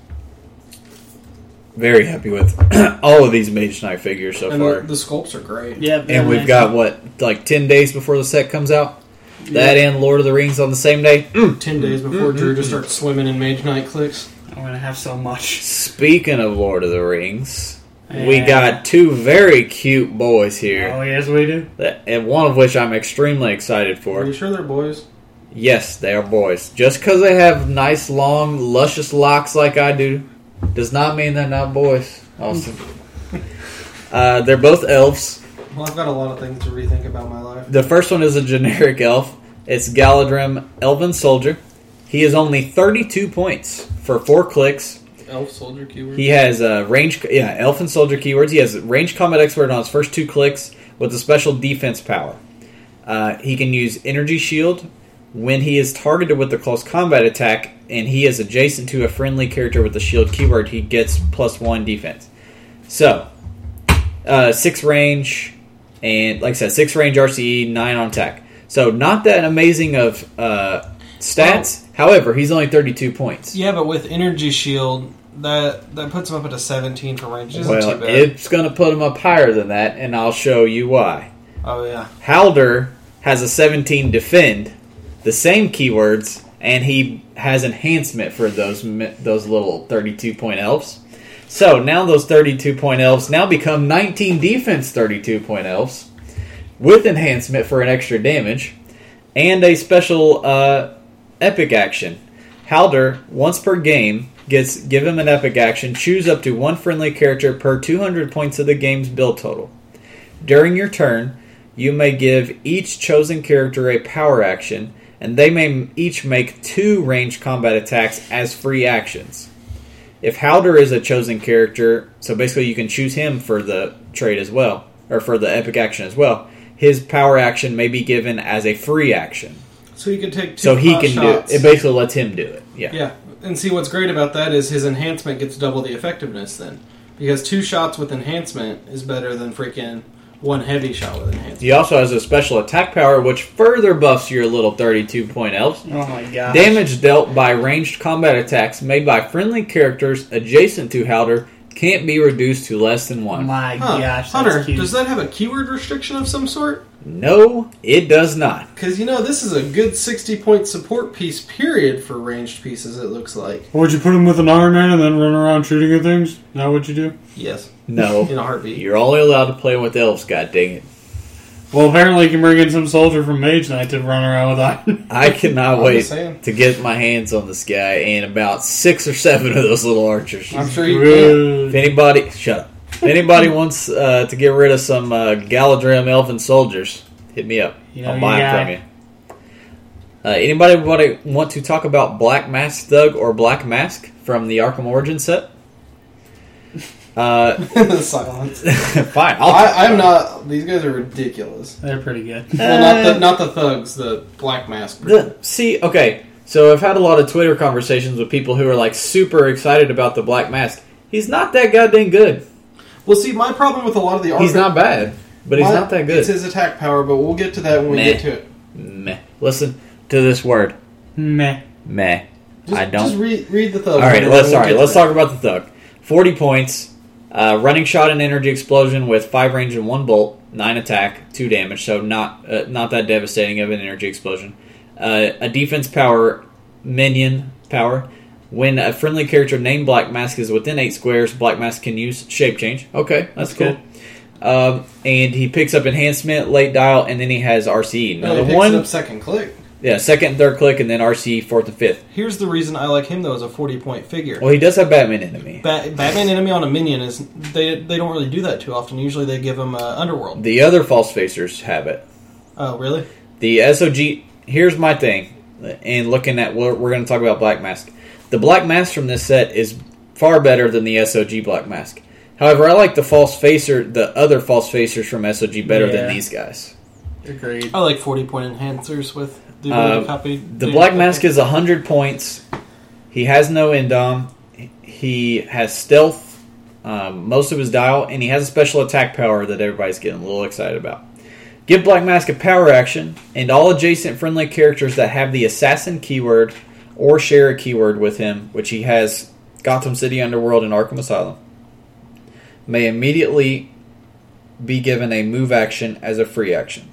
Very happy with all of these Mage Knight figures so and far. the, the sculpts are great. Yeah, and we've got, what, like 10 days before the set comes out? That and Lord of the Rings on the same day? Mm. Ten days mm-hmm. before Drew just mm-hmm. starts swimming in Mage Knight clicks. I'm gonna have so much. Speaking of Lord of the Rings, we got two very cute boys here. Oh yes, we do. that- and one of which I'm extremely excited for. Are you sure they're boys? Yes, they are boys. Just because they have nice, long, luscious locks like I do, does not mean they're not boys. Awesome. uh, they're both elves. Well, I've got a lot of things to rethink about my life. The first one is a generic elf. It's Galadhrim, Elven Soldier. He is only 32 points for four clicks. Elf soldier keyword. He has uh, range, yeah, Elf and Soldier keywords. He has range combat expert on his first two clicks with a special defense power. Uh, he can use energy shield when he is targeted with a close combat attack and he is adjacent to a friendly character with the shield keyword, he gets plus one defense. So, uh, six range, and like I said, six range RCE, nine on attack. So, not that amazing of uh, stats. However, he's only 32 points. Yeah, but with energy shield, that that puts him up at a 17 for range. Isn't Well, too bad. it's going to put him up higher than that, and I'll show you why. oh yeah. Haldir has a 17 defend, the same keywords, and he has enhancement for those those little 32 point elves. So now those 32 point elves now become 19 defense 32 point elves with enhancement for an extra damage and a special uh, epic action. Haldir, once per game, gets give him an epic action. Choose up to one friendly character per 200 points of the game's build total. During your turn, you may give each chosen character a power action, and they may each make two ranged combat attacks as free actions. If Haldir is a chosen character, so basically you can choose him for the trade as well, or for the epic action as well. His power action may be given as a free action, So he can take two so he can shots. do it. It basically lets him do it. Yeah. Yeah, and see what's great about that is his enhancement gets double the effectiveness then, because two shots with enhancement is better than freaking one heavy shot with enhancement. He also has a special attack power, which further buffs your little 32 point elves. Oh my god. Damage dealt by ranged combat attacks made by friendly characters adjacent to Haldir can't be reduced to less than one. My Huh. gosh, Hunter, that's cute. does that have a keyword restriction of some sort? No, it does not. Because you know this is a good sixty point support piece. Period for ranged pieces. It looks like. Would you put him with an Iron Man and then run around shooting at things? Is that what you do? Yes, No. in a heartbeat. You're only allowed to play with elves, god dang it. Well, apparently you can bring in some soldier from Mage Knight to run around with Iron. I cannot wait saying. to get my hands on this guy and about six or seven of those little archers. I'm sure you can. If anybody, shut up. If anybody wants uh, to get rid of some uh, Galadhrim elven soldiers, hit me up. You know I'll buy guy. them from you. Uh, anybody want to, want to talk about Black Mask Thug or Black Mask from the Arkham Origin set? Uh, Silence. fine. I'll I, I'm not. These guys are ridiculous. They're pretty good. Well, not the not the thugs. The black mask. The, see, okay, so I've had a lot of Twitter conversations with people who are like super excited about the Black Mask. He's not that goddamn good. Well, see, my problem with a lot of the He's not bad, but he's my- not that good. It's his attack power, but we'll get to that when we get to it. Meh. Listen to this word. Meh. Meh. Just, I don't. Just read, read the thug. All right, let's we'll all right. get to Let's that. talk about the thug. Forty points, uh, running shot and energy explosion with five range and one bolt, nine attack, two damage. So not uh, not that devastating of an energy explosion. Uh, a defense power minion power. When a friendly character named Black Mask is within eight squares, Black Mask can use shape change. Okay, that's, That's cool. Um, and he picks up enhancement, late dial, and then he has RCE. Now No, he the picks one, up second click. Yeah, second and third click, and then RC fourth and fifth. Here's the reason I like him though as a 40 point figure. Well, he does have Batman enemy. Ba- Batman enemy on a minion is they they don't really do that too often. Usually they give him uh, underworld. The other false facers have it. Oh, really? The SOG. Here's my thing, and looking at what we're going to talk about Black Mask. The Black Mask from this set is far better than the SOG Black Mask. However, I like the false facer, the other false facers from SOG better than these guys. Agreed. I like 40 point enhancers with the ability Uh, copy. The Black Mask is 100 points. He has no indom. He has stealth, um, most of his dial, and he has a special attack power that everybody's getting a little excited about. Give Black Mask a power action, and all adjacent friendly characters that have the assassin keyword or share a keyword with him, which he has Gotham City Underworld and Arkham Asylum, may immediately be given a move action as a free action.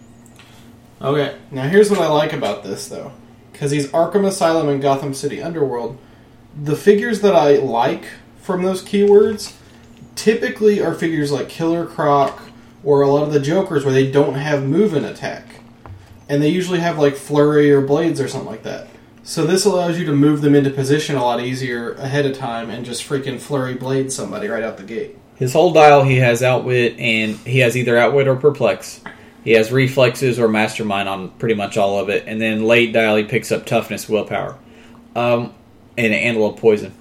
Okay, now here's what I like about this though, because he's Arkham Asylum and Gotham City Underworld. The figures that I like from those keywords typically are figures like Killer Croc or a lot of the Jokers where they don't have move and attack, and they usually have like flurry or blades or something like that. So this allows you to move them into position a lot easier ahead of time and just freaking flurry blade somebody right out the gate. His whole dial, he has outwit, and he has either outwit or perplex. He has reflexes or mastermind on pretty much all of it, and then late dial, he picks up toughness, willpower, um, and antelope poison.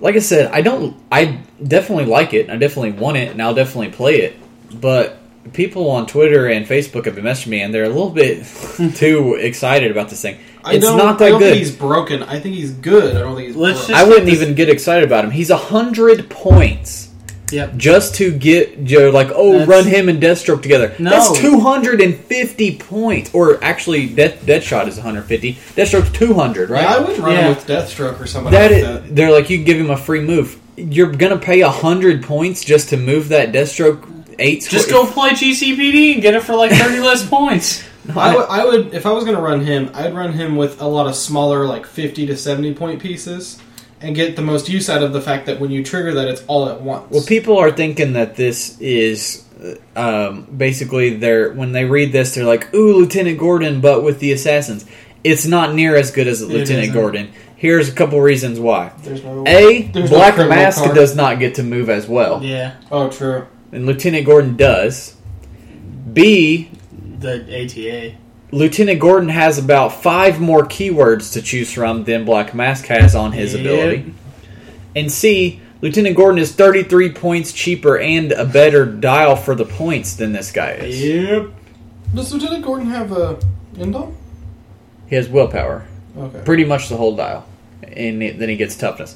Like I said, I don't. I definitely like it. I definitely want it, and I'll definitely play it. But people on Twitter and Facebook have been messaging me, and they're a little bit too excited about this thing. I It's don't, not I that don't good. think he's broken. I think he's good. I don't think he's. Let's broken. just- I wouldn't this- even get excited about him. He's a hundred points Yep. just to get Joe like, oh, That's- run him and Deathstroke together. No. That's two hundred and fifty points. Or actually, Death Deadshot is one hundred fifty. Deathstroke's two hundred, right? Yeah, I would run Yeah. him with Deathstroke or somebody That like is, that. they're like you can give him a free move. You're gonna pay a hundred points just to move that Deathstroke eight. Just square- go play GCPD and get it for like 30 less points. I would, I would, if I was going to run him, I'd run him with a lot of smaller, like fifty to seventy point pieces, and get the most use out of the fact that when you trigger that, it's all at once. Well, people are thinking that this is um, basically they're when they read this, they're like, "Ooh, Lieutenant Gordon," but with the assassins. It's not near as good as Lieutenant isn't. Gordon. Here's a couple reasons why. there's no. A, There's Black criminal Mask card. does not get to move as well, Yeah. oh, true. and Lieutenant Gordon does. B, The ATA. Lieutenant Gordon has about five more keywords to choose from than Black Mask has on his Yep. ability. And C, Lieutenant Gordon is 33 points cheaper and a better dial for the points than this guy is. Yep. Does Lieutenant Gordon have a indom? He has willpower, Okay. pretty much the whole dial, and then he gets toughness.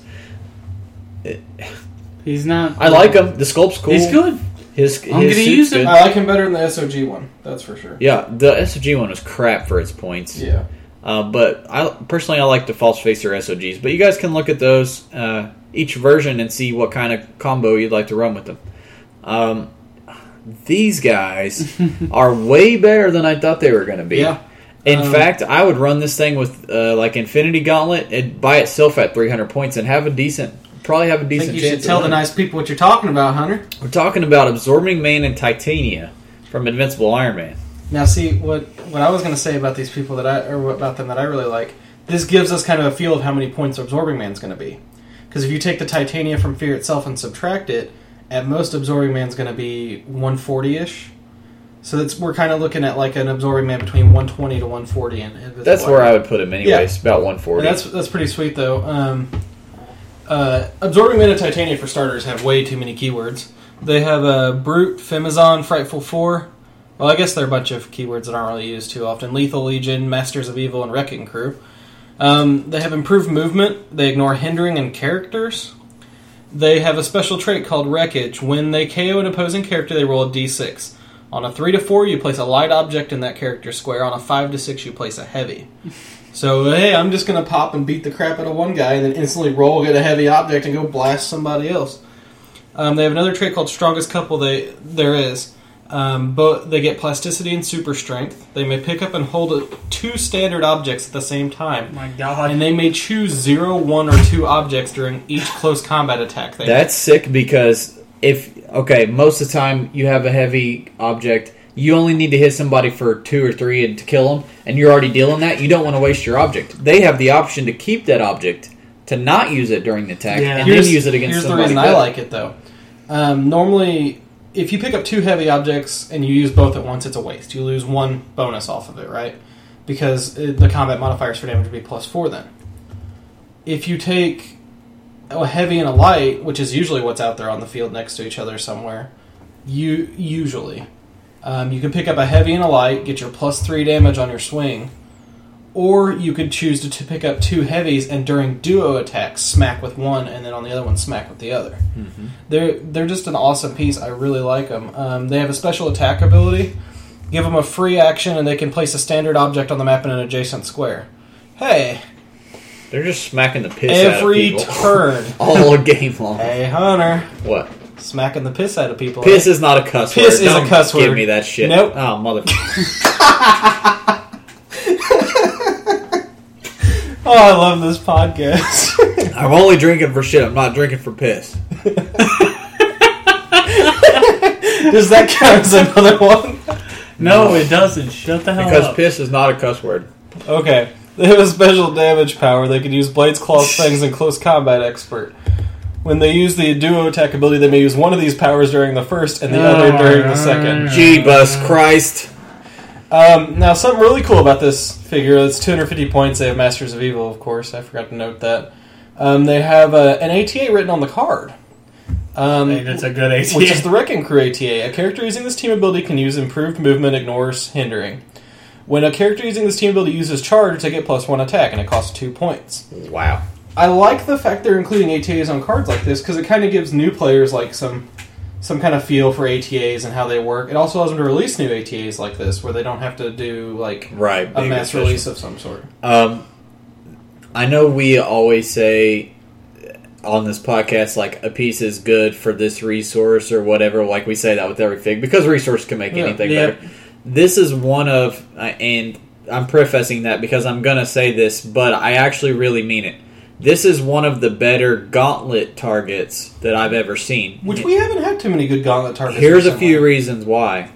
He's not. I like him. The sculpt's cool. He's good. His, I'm his gonna suit's use him. good. I like him better than the SOG one. That's for sure. Yeah, the SOG one was crap for its points. Yeah. Uh, but I personally I like the false facer SOGs. But you guys can look at those uh, each version and see what kind of combo you'd like to run with them. Um, these guys are way better than I thought they were going to be. Yeah. In Um, fact, I would run this thing with uh, like Infinity Gauntlet it, by itself at 300 points and have a decent, probably have a I decent think you chance. should tell the nice people what you're talking about, Hunter. We're talking about Absorbing Man and Titania from Invincible Iron Man. Now, see what what I was going to say about these people that I or about them that I really like. This gives us kind of a feel of how many points Absorbing Man's going to be. Because if you take the Titania from Fear itself and subtract it, at most Absorbing Man's going to be 140 ish. So that's we're kind of looking at like an Absorbing Man between 120 to 140. And That's where I would put him anyways, about And 140. that's that's pretty sweet though. Um, uh, Absorbing Man and Titania for starters have way too many keywords. They have a Brute, Femizon, Frightful Four. Well, I guess they're a bunch of keywords that aren't really used too often. Lethal Legion, Masters of Evil, and Wrecking Crew. Um, they have improved movement. They ignore hindering and characters. They have a special trait called Wreckage. When they KO an opposing character, they roll a d6. On a 3 to 4, you place a light object in that character's square. On a 5 to 6, you place a heavy. So, hey, I'm just going to pop and beat the crap out of one guy and then instantly roll, get a heavy object, and go blast somebody else. Um, they have another trait called Strongest Couple they, there is. Um, but they get plasticity and super strength. They may pick up and hold a, two standard objects at the same time. my God. And they may choose zero, one, or two objects during each close combat attack. They That's sick because if okay, most of the time you have a heavy object, you only need to hit somebody for two or three and to kill them, and you're already dealing that. You don't want to waste your object. They have the option to keep that object to not use it during the attack Yeah. and here's, then use it against here's the somebody. reason I like it though. Um, normally, if you pick up two heavy objects and you use both at once, it's a waste. You lose one bonus off of it, right? Because it, the combat modifiers for damage would be plus four then. If you take a heavy and a light, which is usually what's out there on the field next to each other somewhere, you usually um, you can pick up a heavy and a light, get your plus three damage on your swing, or you could choose to, to pick up two heavies and during duo attacks smack with one, and then on the other one smack with the other. They're they're just an awesome piece. I really like them. Um, they have a special attack ability. Give them a free action, and they can place a standard object on the map in an adjacent square. Hey, They're just smacking the piss every out of people turn. all game long. hey, Hunter, What? Smacking the piss out of people. Piss is not a cuss Piss word. is a Don't cuss Give word. me that shit. Nope. Oh mother. Oh, I love this podcast. I'm only drinking for shit. I'm not drinking for piss. Does that count as another one? no, it doesn't. Shut the hell up. Because up. piss is not a cuss word. Okay. They have a special damage power. They can use Blades, Claws, Fangs, and Close Combat Expert. When they use the duo attack ability, they may use one of these powers during the first and the other during the second. Jeebus Christ. Um, now, something really cool about this figure. It's 250 points. They have Masters of Evil, of course. I forgot to note that. Um, they have uh, an ATA written on the card. Um, And it's a good ATA. which is the Wrecking Crew ATA. A character using this team ability can use improved movement, ignores hindering. When a character using this team ability uses charge, they get plus one attack, and it costs two points. Wow. I like the fact they're including ATAs on cards like this because it kind of gives new players like some some kind of feel for ATAs and how they work. It also allows them to release new ATAs like this, where they don't have to do like Right. a mass official. release of some sort. Um, I know we always say on this podcast like a piece is good for this resource or whatever. Like we say that with everything because resource can make Yeah. anything Yeah. better. This is one of, uh, and I'm prefacing that because I'm gonna say this, but I actually really mean it. This is one of the better gauntlet targets that I've ever seen. Which we haven't had too many good gauntlet targets. Here's a few reasons why.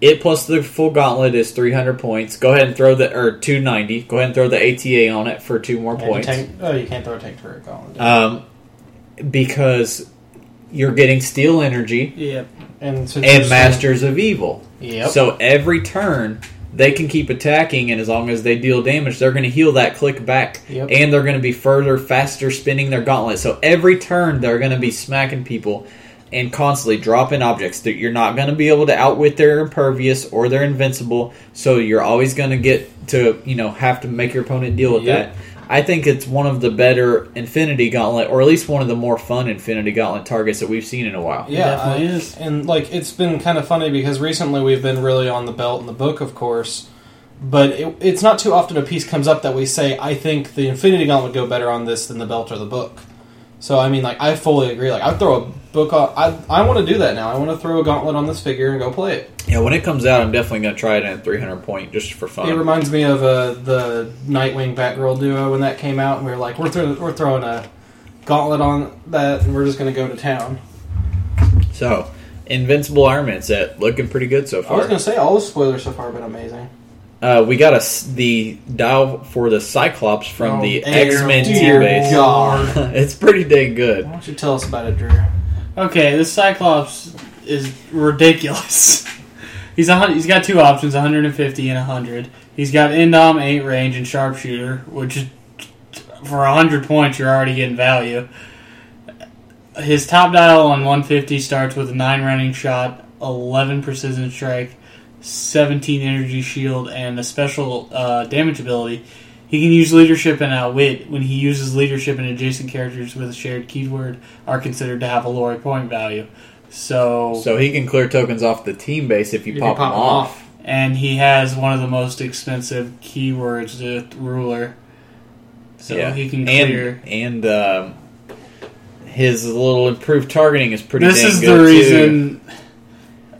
It plus the full gauntlet is 300 points. Go ahead and throw the or 290. Go ahead and throw the ATA on it for two more And points. tank- oh, you can't throw a tank turret gauntlet. Um, because you're getting steal energy Yep. and and masters of evil. Yep. So every turn they can keep attacking, and as long as they deal damage, they're going to heal that click back, Yep. and they're going to be further, faster spinning their gauntlet. So every turn they're going to be smacking people and constantly dropping objects that you're not going to be able to outwit their impervious or they're invincible. So you're always going to get to you know have to make your opponent deal with Yep. that. I think it's one of the better Infinity Gauntlet, or at least one of the more fun Infinity Gauntlet targets that we've seen in a while. Yeah, definitely I- is. And like it's been kind of funny because recently we've been really on the belt in the book, of course. But it, it's not too often a piece comes up that we say, I think the Infinity Gauntlet would go better on this than the belt or the book. So I mean, like I fully agree. Like I throw a book. On, I I want to do that now. I want to throw a gauntlet on this figure and go play it. Yeah, when it comes out, I'm definitely to try it at 300 point just for fun. It reminds me of uh, the Nightwing Batgirl duo when that came out, and we were like, we're throwing we're throwing a gauntlet on that, and we're just going to go to town. So, Invincible Iron Man set looking pretty good so far. I was going to say all the spoilers so far have been amazing. Uh, we got a s the dial for the Cyclops from Oh, the X Men dear team base. It's pretty dang good. Why don't you tell us about it, Drew? Okay, this Cyclops is ridiculous. He's a, he's got two options, 150 and 100. He's got Indom, 8 range, and Sharpshooter, which is, for 100 points, you're already getting value. His top dial on 150 starts with a 9 running shot, 11 precision strike, 17 energy shield, and a special uh, damage ability. He can use leadership and outwit. When he uses leadership and adjacent characters with a shared keyword are considered to have a lower point value. So, So he can clear tokens off the team base if you, You pop, can them off. and he has one of the most expensive keywords, the ruler. So yeah, he can clear. and and um, his little improved targeting is pretty. this dang is good the too. reason.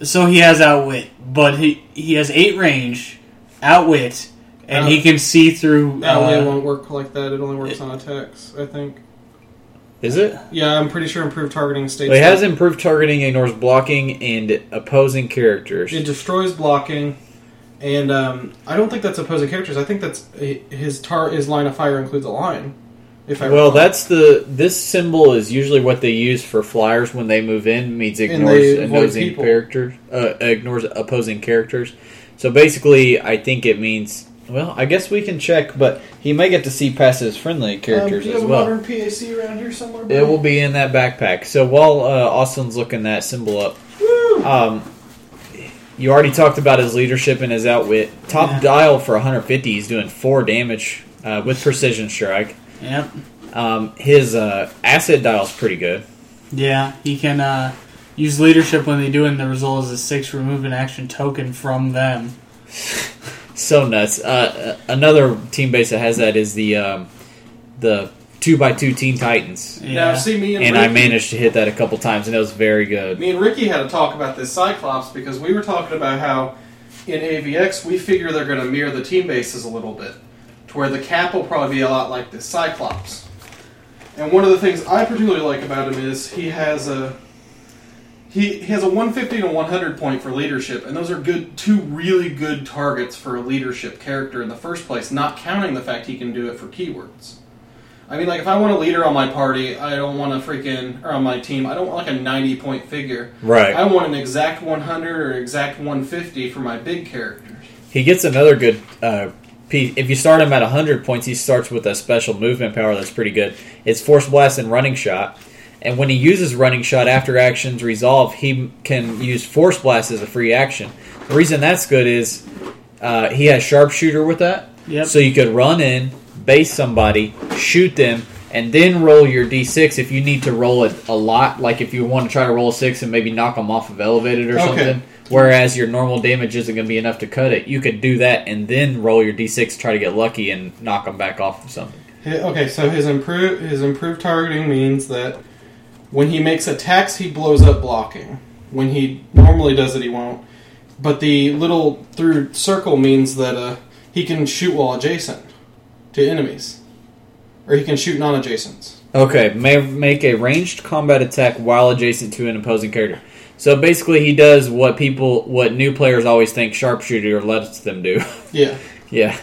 So he has outwit, but he he has eight range, outwit, and Uh, he can see through. That it Uh, won't work like that. It only works on attacks, I think. Is it? Yeah, I'm pretty sure improved targeting states. Well, he has improved targeting, ignores blocking and opposing characters. It destroys blocking, and um, I don't think that's opposing characters. I think that's his tar his line of fire includes a line. If I Well, recall. that's the this symbol is usually what they use for flyers when they move in. Means ignores opposing characters, uh, ignores opposing characters. So basically, I think it means. Well, I guess we can check, but he may get to see past his friendly characters um, as well. modern PAC around here somewhere. It will be in that backpack. So while uh, Austin's looking that symbol up, um, you already talked about his leadership and his outwit. Top Yeah. dial for 150, he's doing four damage uh, with precision strike. Yep. Um, his uh, acid dial's pretty good. Yeah, he can uh, use leadership when they do, and the result is a six remove an action token from them. So nuts. Uh, another team base that has that is the um, the two x two Teen Titans, Yeah. Now, see me and, and I managed to hit that a couple times, and it was very good. Me and Ricky had a talk about this Cyclops because we were talking about how in AVX we figure they're going to mirror the team bases a little bit, to where the cap will probably be a lot like this Cyclops. And one of the things I particularly like about him is he has a he, he has a 150 and a 100 point for leadership, and those are good two really good targets for a leadership character in the first place. Not counting the fact he can do it for keywords. I mean, like if I want a leader on my party, I don't want a freaking or on my team. I don't want like a 90 point figure. Right. I want an exact 100 or exact 150 for my big characters. He gets another good uh. If you start him at 100 points, he starts with a special movement power that's pretty good. It's Force Blast and Running Shot. And when he uses running shot after actions resolve, he can use force blast as a free action. The reason that's good is uh, he has sharpshooter with that, Yep. so you could run in, base somebody, shoot them, and then roll your d6 if you need to roll it a lot. Like if you want to try to roll a six and maybe knock them off of elevated or Okay. something. Whereas your normal damage isn't going to be enough to cut it, you could do that and then roll your d6 to try to get lucky and knock them back off of something. Okay, so his improve his improved targeting means that when he makes attacks, he blows up blocking. When he normally does it, he won't. But the little through circle means that uh, he can shoot while adjacent to enemies, or he can shoot non-adjacents. Okay, may make a ranged combat attack while adjacent to an opposing character. So basically, he does what people, what new players always think sharpshooter lets them do. Yeah, yeah.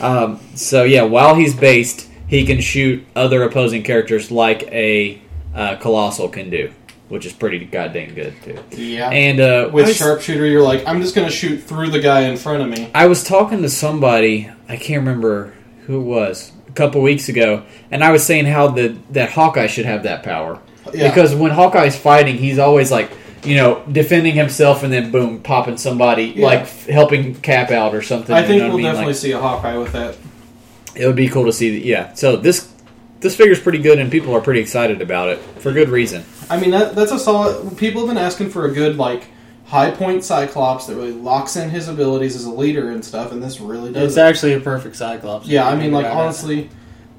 Um, so yeah, while he's based, he can shoot other opposing characters like a uh, colossal can do, which is pretty goddamn good too. yeah. And uh, With was- sharpshooter, you're like, I'm just going to shoot through the guy in front of me. I was talking to somebody, I can't remember who it was, a couple weeks ago, and I was saying how the that Hawkeye should have that power. Yeah. Because when Hawkeye's fighting, he's always like, you know, defending himself and then boom, popping somebody, Yeah. like f- helping Cap out or something. I you think know we'll I mean? definitely Like, see a Hawkeye with that. it would be cool to see. The, yeah. So this this figure's pretty good, and people are pretty excited about it for good reason. I mean, that, that's a solid. People have been asking for a good, like, high point Cyclops that really locks in his abilities as a leader and stuff, and this really does. It's it. actually a perfect Cyclops. Yeah, I mean, like, About it. honestly,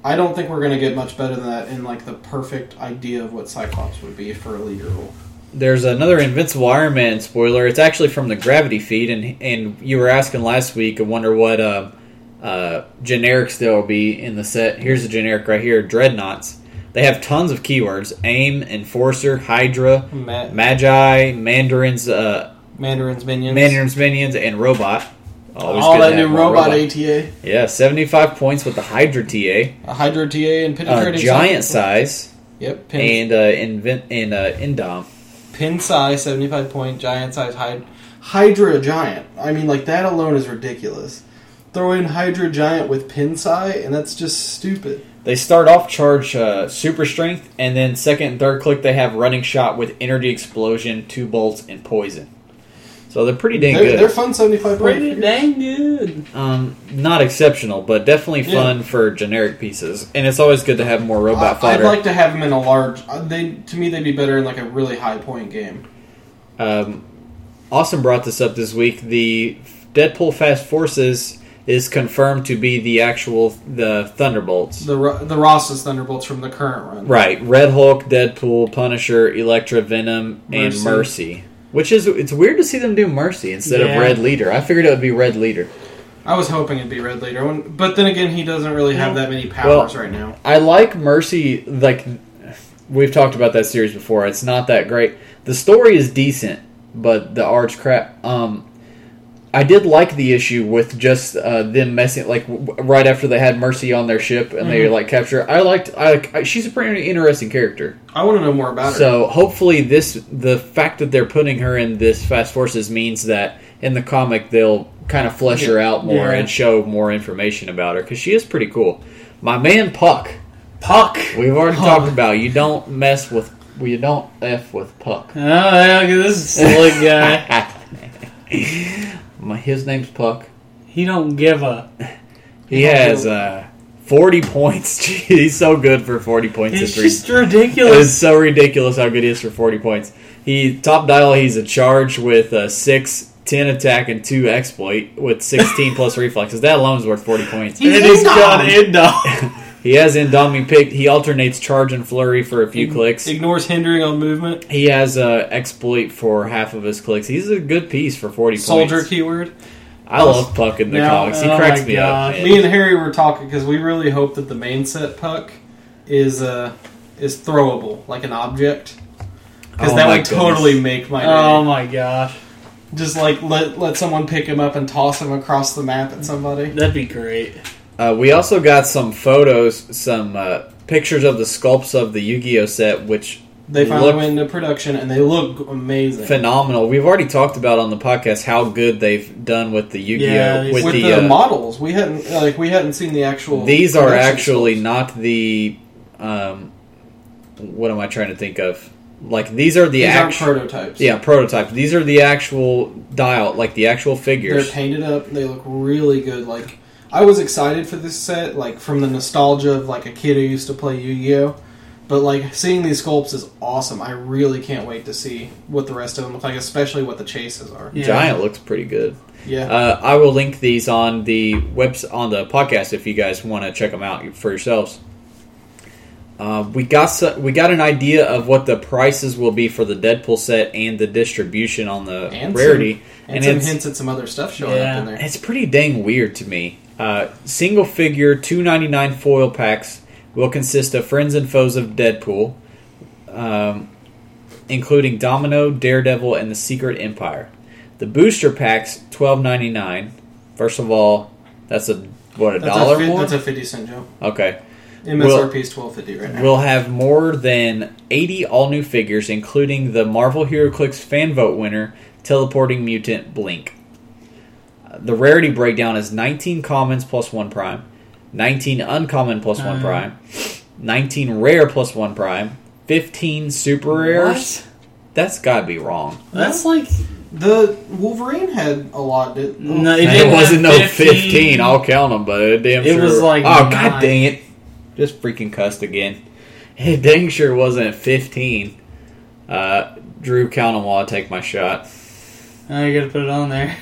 I don't think we're going to get much better than that in, like, the perfect idea of what Cyclops would be for a leader role. There's another Invincible Iron Man spoiler. It's actually from the Gravity feed, and and you were asking last week. I wonder what uh, uh, generics there will be in the set. Here's a generic right here: Dreadnoughts. They have tons of keywords: aim, enforcer, Hydra, Ma- Maggia, Mandarin's, uh, Mandarin's minions. Mandarin's minions, and robot. Always All that new more robot, ATA. Yeah, 75 points with the Hydra TA. A Hydra TA and Uh, giant size Yep. And uh, invent and uh, Indom. Pin size, 75 point, giant size Hydra. Hydra giant. I mean, like, that alone is ridiculous. Throw in Hydra giant with pin size, and that's just stupid. They start off charge uh, super strength, and then second and third click they have running shot with energy explosion, two bolts, and poison. So they're pretty dang They're, good. they're fun 75 pretty point. dang good. um, not exceptional, but definitely Yeah. fun for generic pieces. And it's always good to have more robot I, I'd like to have them in a large. uh, They to me they'd be better in like a really high point game. Um, Austin brought this up this week. The Deadpool Fast Forces is confirmed to be the actual the Thunderbolts. The Ro- the Ross's Thunderbolts from the current run. Right, Red Hulk, Deadpool, Punisher, Elektra, Venom, and Mercy. Mercy. Which is it's weird to see them do Mercy instead Yeah. of Red Leader. I figured it would be Red Leader. I was hoping it'd be Red Leader, but then again, he doesn't really have that many Well- powers right now. I like Mercy. Like we've talked about that series before. It's not that great. The story is decent, but the art's crap. Um, I did like the issue with just uh, them messing like w- right after they had Mercy on their ship and they Mhm. like capture. I liked. I, I she's a pretty interesting character. I want to know more about her. So hopefully this the fact that they're putting her in this Fast Forces means that in the comic they'll kind of flesh her out more Yeah. and show more information about her because she is pretty cool. My man Puck, Puck. we've already talked about. You don't mess with. well, You don't f with Puck. Oh, yeah, this silly guy. My, his name's Puck. he don't give a. He has uh, forty points. Gee, He's so good for forty points. It's just ridiculous. so ridiculous how good he is for 40 points. He top dial. He's a charge with a six, 10 attack, and two exploit with 16 plus reflexes. That alone is worth 40 points. He's and he's got Indom. He has Indoming picked. He alternates charge and flurry for a few clicks. Ignores hindering on movement. He has uh, exploit for half of his clicks. He's a good piece for 40 Soldier points. keyword. I love Puck in the Now- comics. He oh cracks me God. up. man. Me and Harry were talking because we really hope that the main set puck is uh is throwable like an object because Oh that would goodness. totally make my day. oh my gosh, Just like let let someone pick him up and toss him across the map at somebody. that'd be great. Uh, we also got some photos, some uh, pictures of the sculpts of the Yu-Gi-Oh set, which They finally went into production and they look amazing. phenomenal. We've already talked about on the podcast how good they've done with the Yu-Gi-Oh. Yeah, with, With the, the, uh, models, we hadn't like we hadn't seen the actual. these are actually sculpts. not the um, what am I trying to think of? Like these are the These actual prototypes. yeah prototypes. These are the actual dial, like the actual figures. They're painted up. They look really good. Like I was excited for this set, like from the nostalgia of like a kid who used to play Yu-Gi-Oh. But like seeing these sculpts is awesome. I really can't wait to see what the rest of them look like, especially what the chases are. Yeah. Giant looks pretty good. Yeah, Uh, I will link these on the webs on the podcast if you guys want to check them out for yourselves. Uh, we got so, we got an idea of what the prices will be for the Deadpool set and the distribution on the And rarity, and, and some hints at some other stuff showing Yeah. up in there. it's pretty dang weird to me. Uh, single figure two ninety nine foil packs will consist of friends and foes of Deadpool, um, including Domino, Daredevil, and the Secret Empire. The booster packs twelve ninety nine. First of all, that's a what a That's dollar a, fi- more. That's a fifty cent jump. okay, MSRP is twelve fifty right now. we'll have more than eighty all new figures, including the Marvel HeroClix fan vote winner, teleporting mutant Blink. The rarity breakdown is 19 commons plus 1 prime, 19 uncommon plus 1 Uh. prime, 19 rare plus 1 prime, 15 super rares. That's gotta be wrong. That's like the Wolverine had a lot. Did, No, It, It wasn't no 15. I'll count them, but it damn It sure. was like oh god dang it! Just freaking cussed again. It dang sure wasn't 15. Uh, Drew, count them while I take my shot. oh, you gotta put it on there.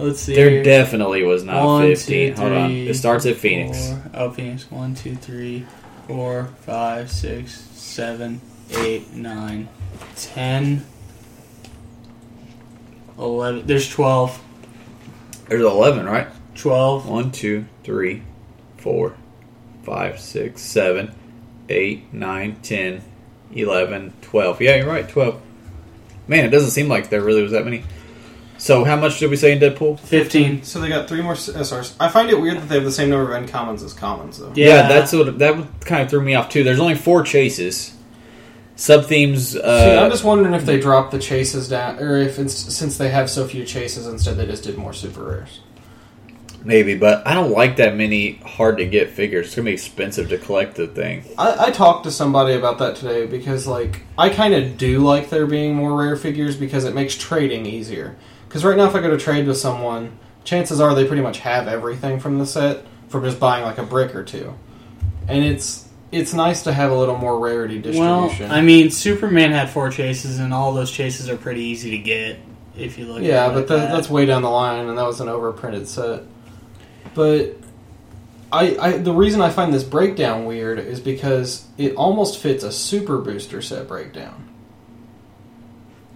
Let's see. There here. definitely was not One, 15. two, Hold on. It starts at Phoenix. Four, oh, Phoenix. One, two, three, four, five, six, seven, eight, nine, ten, eleven. There's twelve. There's 11, right? Twelve. 1, 2, 3, 4, 5, 6, 7, 8, 9, 10, 11, 12. Yeah, you're right, 12. Man, it doesn't seem like there really was that many. So, how much did we say in Deadpool? Fifteen. So they got three more SRs. I find it weird that they have the same number of uncommons as commons, though. Yeah. Yeah, that's what that kind of threw me off too. There's only four chases. Sub themes. Uh, See, I'm just wondering if they dropped the chases down, or if it's, since they have so few chases, instead they just did more super rares. maybe, but I don't like that many hard to get figures. It's gonna be expensive to collect the thing. I, I talked to somebody about that today because, like, I kind of do like there being more rare figures because it makes trading easier. Because right now, if I go to trade with someone, chances are they pretty much have everything from the set from just buying like a brick or two, and it's it's nice to have a little more rarity distribution. Well, distribution. I mean, Superman had four chases, and all those chases are pretty easy to get if you look. yeah, at but like the, that. that's way down the line, and that was an overprinted set. But I, I the reason I find this breakdown weird is because it almost fits a super booster set breakdown.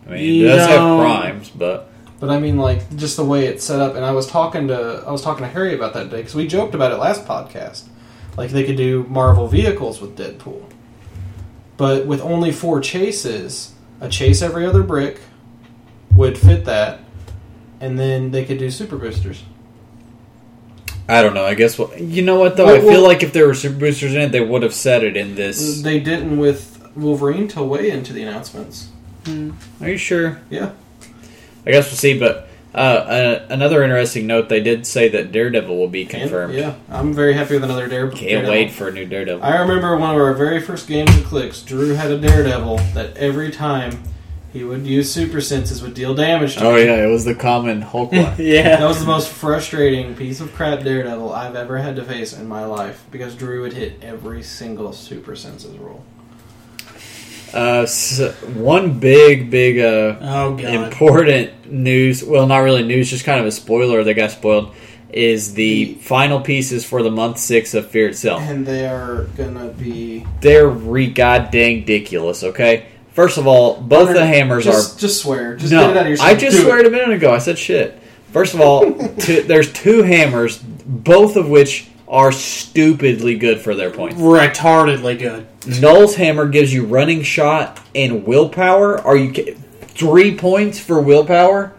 I mean, it does have primes, but But I mean, like just the way it's set up. And I was talking to I was talking to Harry about that day because we joked about it last podcast. Like they could do Marvel vehicles with Deadpool, but with only four chases, a chase every other brick would fit that, and then they could do super boosters. I don't know. I guess well, you know what though. Well, I feel well- like if there were super boosters in it, they would have said it in this. They didn't with Wolverine till way into the announcements. Hmm. Are you sure? Yeah. I guess we'll see. But uh, uh, another interesting note: they did say that Daredevil will be confirmed. Yeah, I'm very happy with another Dare. Can't Daredevil. wait for a new Daredevil. I remember one of our very first games of Clicks, Drew had a Daredevil that every time he would use super senses would deal damage to oh me. yeah, it was the common Hulk one. Yeah. That was the most frustrating piece of crap Daredevil I've ever had to face in my life because Drew would hit every single super senses roll. Uh, s one big, big, uh, Oh important news. Well, not really news, just kind of a spoiler that got spoiled. Is the final pieces for the month six of Fear itself? And they are gonna be They're re god dang ridiculous. Okay, first of all, both the hammers just, are just swear. Just no. get it out of your I just Do swear it. it a minute ago. I said shit. First of all, two, there's two hammers, both of which are stupidly good for their points. Retardedly good. Nul's hammer gives you running shot and willpower. Are you three points for willpower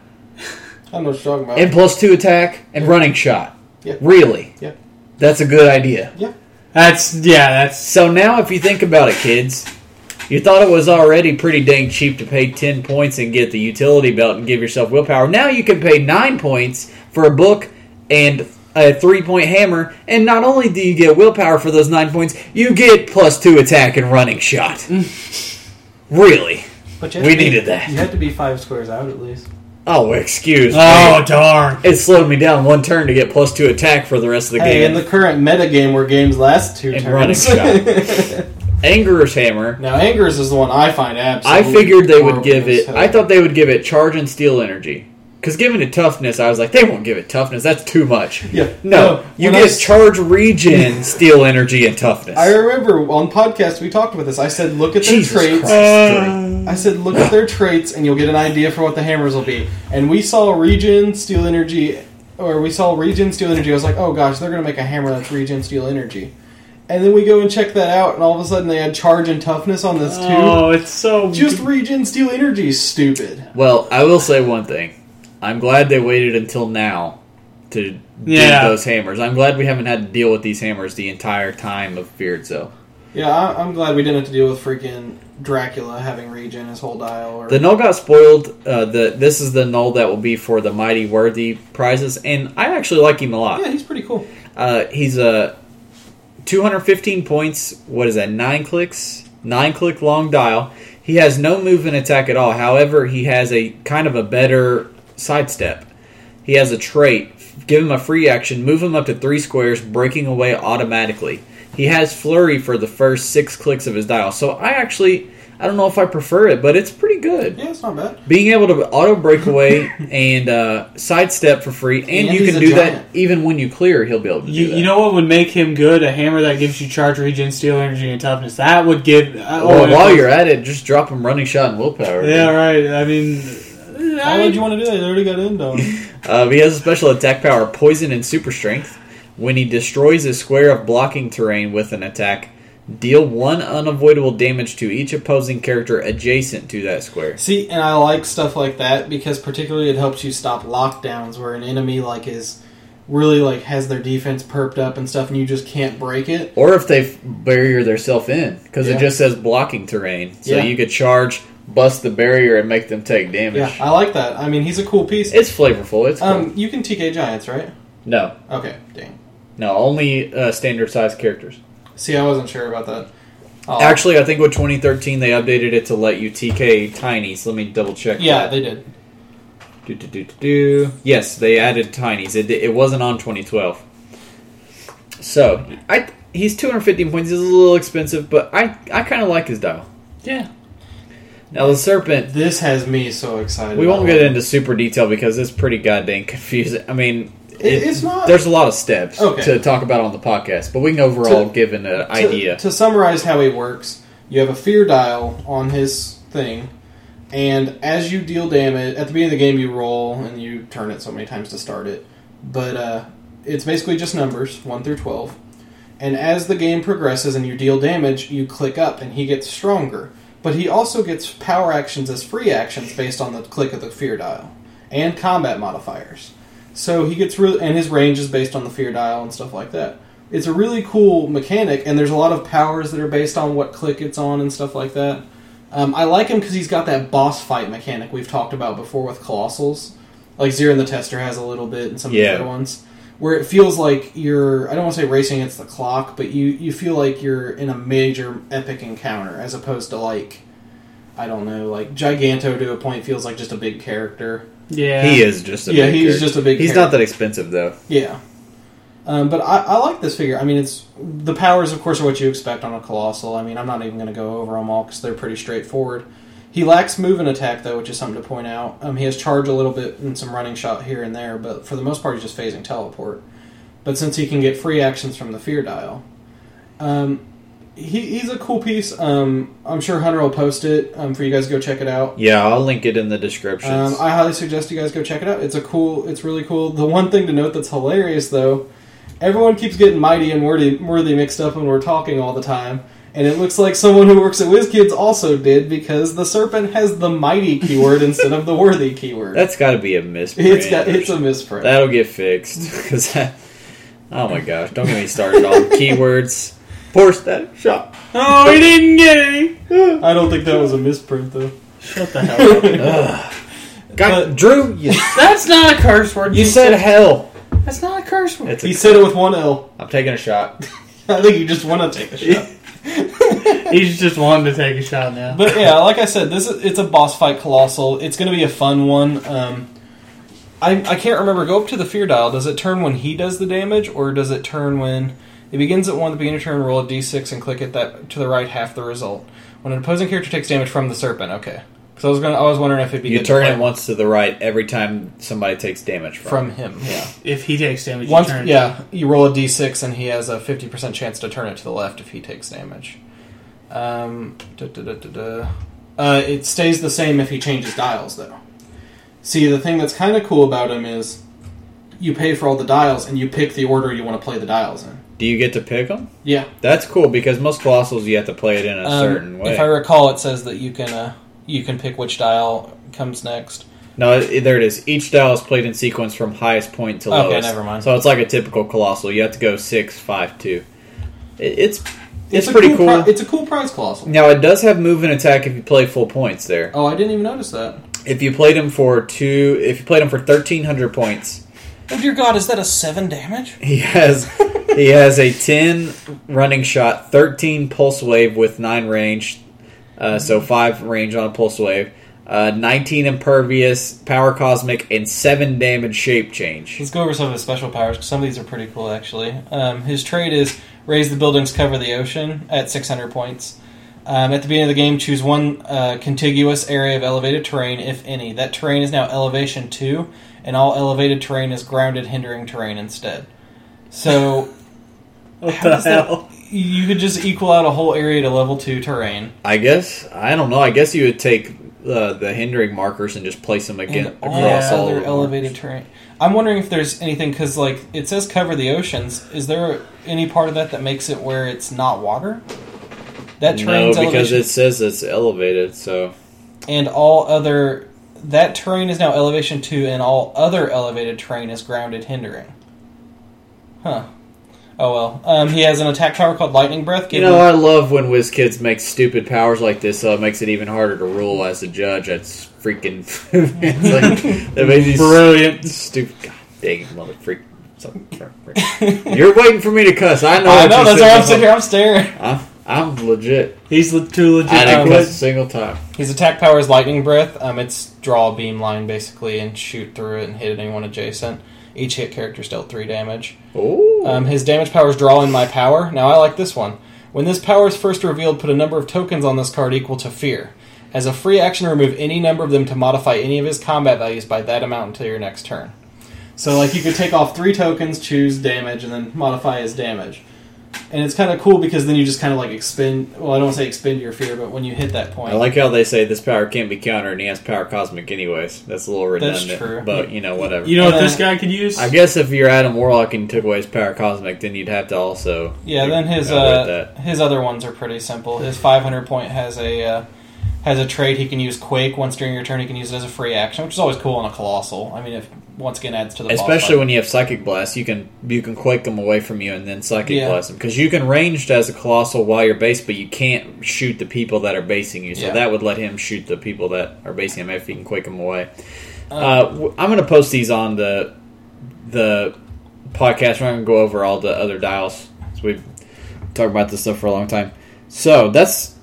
I don't know what you're talking about. and plus two attack and running shot? Yeah. Really? Yeah. That's a good idea. Yeah. That's yeah. That's So now, if you think about it, kids, you thought it was already pretty dang cheap to pay ten points and get the utility belt and give yourself willpower. Now you can pay nine points for a book and a three point hammer, and not only do you get willpower for those nine points, you get plus two attack and running shot. Mm. really? But We to be- needed that. You have to be five squares out at least. Oh, excuse Oh darn! It slowed me down one turn to get plus two attack for the rest of the Hey, game. in the current meta game where games last two And turns. Angrir's hammer. now, Angrir's is the one I find absolutely. I figured they would horrible give as it. hell. I thought they would give it charge and steal energy. Because giving it toughness, I was like, they won't give it toughness. That's too much. Yeah, No, you when I get charge, regen, steal energy, and toughness. I remember on podcast we talked about this. I said, look at their Jesus traits. Christ. I said, look at their traits, and you'll get an idea for what the hammers will be. And we saw regen, steal energy, or we saw regen, steal energy. I was like, oh gosh, they're going to make a hammer that's regen, steal energy. And then we go and check that out, and all of a sudden they had charge and toughness on this too. Oh, it's so Just regen, steal energy stupid. Well, I will say one thing. I'm glad they waited until now to do Yeah. those hammers. I'm glad we haven't had to deal with these hammers the entire time of Fear Itself. Yeah, I, I'm glad we didn't have to deal with freaking Dracula having regen his whole dial. Or The Nul got spoiled. Uh, the this is the Nul that will be for the mighty worthy prizes, and I actually like him a lot. yeah, he's pretty cool. Uh, he's a 215 points. What is that? Nine clicks, nine click long dial. He has no movement attack at all. However, he has a kind of a better sidestep. He has a trait. Give him a free action. Move him up to three squares, breaking away automatically. He has flurry for the first six clicks of his dial. So I actually, I don't know if I prefer it, but it's pretty good. Yeah, it's not bad. Being able to auto breakaway and uh, sidestep for free, and, And you can do giant. that even when you clear. He'll be able to You, do that. you know what would make him good? A hammer that gives you charge, regen, steal energy, and toughness. That would give. Uh, Well, oh, while you're at it, just drop him running shot and willpower. yeah, right. I mean, Why would you want to do that? They already got in done. Uh, he has a special attack power, poison and super strength. When he destroys a square of blocking terrain with an attack, deal one unavoidable damage to each opposing character adjacent to that square. See, and I like stuff like that because particularly it helps you stop lockdowns where an enemy like is really like has their defense perked up and stuff, and you just can't break it. Or if they barrier themselves in, because Yeah. it just says blocking terrain, so Yeah. you could charge, bust the barrier, and make them take damage. Yeah, I like that. I mean, he's a cool piece. It's flavorful. It's cool. Um, you can TK giants, right? no, Okay, dang. no, only uh, standard size characters. See, I wasn't sure about that. Oh, Actually, I think with 2013 they updated it to let you TK tinies. Let me double check. yeah, that. they did. Do, do, do, do, do. Yes, they added tinies. It, it wasn't on 2012. So I he's 215 points. He's a little expensive, but I I kind of like his dial. Yeah. Now the serpent. This has me so excited. We won't get into super detail because it's pretty goddamn confusing. I mean, It- it's not- There's a lot of steps Okay. to talk about on the podcast, but we can overall To- give an uh, To- idea. To, summarize how he works, you have a fear dial on his thing, and as you deal damage at the beginning of the game, you roll and you turn it so many times to start it. But uh, it's basically just numbers one through twelve. And as the game progresses and you deal damage, you click up and he gets stronger. But he also gets power actions as free actions based on the click of the fear dial and combat modifiers. So he gets really, and his range is based on the fear dial and stuff like that. It's a really cool mechanic, and there's a lot of powers that are based on what click it's on and stuff like that. Um, I like him because he's got that boss fight mechanic we've talked about before with Colossals. Like Zero and the Tester has a little bit, and some of the other ones, where it feels like you're, I don't want to say racing against the clock, but you, you feel like you're in a major epic encounter as opposed to like, I don't know, like Giganto to a point feels like just a big character. Yeah. he is just a Yeah, big he's character. just a big He's character. not that expensive though. Yeah. Um, but I, I like this figure. I mean, it's the powers, of course, are what you expect on a colossal. I mean, I'm not even going to go over them all because they're pretty straightforward. He lacks move and attack, though, which is something to point out. Um, he has charge a little bit and some running shot here and there, but for the most part, he's just phasing teleport. But since he can get free actions from the fear dial, um, he, he's a cool piece. Um, I'm sure Hunter will post it um, for you guys to go check it out. Yeah, I'll link it in the description. Um, I highly suggest you guys go check it out. It's a cool. It's really cool. The one thing to note that's hilarious though, everyone keeps getting mighty and worthy, worthy mixed up when we're talking all the time, and it looks like someone who works at WizKids also did because the serpent has the mighty keyword instead of the worthy keyword. That's got to be a misprint. it's got it's a misprint. That'll get fixed because that. Oh my gosh! Don't get me started on keywords. Poor stat shop. Oh, he didn't get any. I don't think that was a misprint though. Shut the hell up. Ugh. God, Drew, you, That's not a curse word. you said hell. that's not a curse word. It's a- he said it with one L. I'm taking a shot. I think you just want to take a shot. He's just wanting to take a shot now. But yeah, like I said, this is, it's a boss fight colossal. It's going to be a fun one. Um, I I can't remember. Go up to the fear dial. Does it turn when he does the damage, or does it turn when it begins at one? The beginning of turn, roll a d6 and click it that to the right half the result. When an opposing character takes damage from the serpent. Okay, because I was gonna I was wondering if it'd be You good turn to it play once to the right every time somebody takes damage from. from him. Yeah. If he takes damage, Once, you turn. yeah, you roll a d6 and he has a 50% chance to turn it to the left if he takes damage. Um, da, da, da, da, da. Uh, it stays the same if he changes dials, though. See, the thing that's kind of cool about him is you pay for all the dials and you pick the order you want to play the dials in. Do you get to pick them? Yeah. That's cool because most colossals you have to play it in a Um, certain way. If I recall, it says that you can uh, you can pick which dial comes next. No, there it is. Each dial is played in sequence from highest point to Okay, lowest. never mind. So it's like a typical colossal. You have to go six, five, two. It, it's it's, a pretty cool. pri- it's a cool prize colossal. now it does have move and attack if you play full points there. Oh, I didn't even notice that. If you played him for two, if you played him for thirteen hundred points, Oh dear God, is that a seven damage? he has he has a ten running shot, thirteen pulse wave with nine range, uh, so five range on a pulse wave. Uh, 19 impervious, power cosmic, and 7 damage shape change. Let's go over some of his special powers. 'cause Some of these are pretty cool, actually. Um, his trait is raise the buildings, cover the ocean at 600 points. Um, at the beginning of the game, choose one uh, contiguous area of elevated terrain, if any. That terrain is now elevation 2, and all elevated terrain is grounded, hindering terrain instead. So What the does that- hell? You could just equal out a whole area to level 2 terrain. I guess I don't know. I guess you would take uh, the hindering markers and just place them again and across all other elevated terrain. I'm wondering if there's anything because, like, it says cover the oceans. Is there any part of that that makes it where it's not water? That No, because elevation, it says it's elevated. So and all other that terrain is now elevation two, and all other elevated terrain is grounded, hindering. Huh. Oh well. Um, he has an attack power called Lightning Breath. you know, him- I love when WizKids make stupid powers like this. So it makes it even harder to rule as a judge. That's freaking. it's like that makes these Brilliant. stupid. God dang it, mother freak. You're waiting for me to cuss. I know. I know. That's why I'm sitting sitting here. I'm staring. I'm, I'm legit. He's le- too legit. I didn't to cuss a single time. His attack power is Lightning Breath. Um, it's draw a beam line basically and shoot through it and hit anyone adjacent. Each hit character is dealt three damage. Ooh. Um, his damage power is draw in my power. Now I like this one. When this power is first revealed, put a number of tokens on this card equal to fear. As a free action, remove any number of them to modify any of his combat values by that amount until your next turn. So, like, you could take off three tokens, choose damage, and then modify his damage. And it's kind of cool because then you just kind of like expend. Well, I don't say expend your fear, but when you hit that point, I like how they say this power can't be countered, and he has power cosmic anyways. That's a little That's redundant, true. but you know whatever. You know what Uh, this guy could use? I guess if you're Adam Warlock and you took away his power cosmic, then you'd have to also Yeah, then his uh, his other ones are pretty simple. His 500 point has a uh, has a trait he can use Quake once during your turn. He can use it as a free action, which is always cool on a colossal. I mean, if once again adds to the Especially when you have psychic blast, you can you can quake them away from you and then psychic Yeah. blast them because you can ranged as a colossal while you're based, but you can't shoot the people that are basing you. So Yeah. that would let him shoot the people that are basing him if he can quake them away. Um, uh, I'm going to post these on the the podcast. We're not going to go over all the other dials. So we've talked about this stuff for a long time. So that's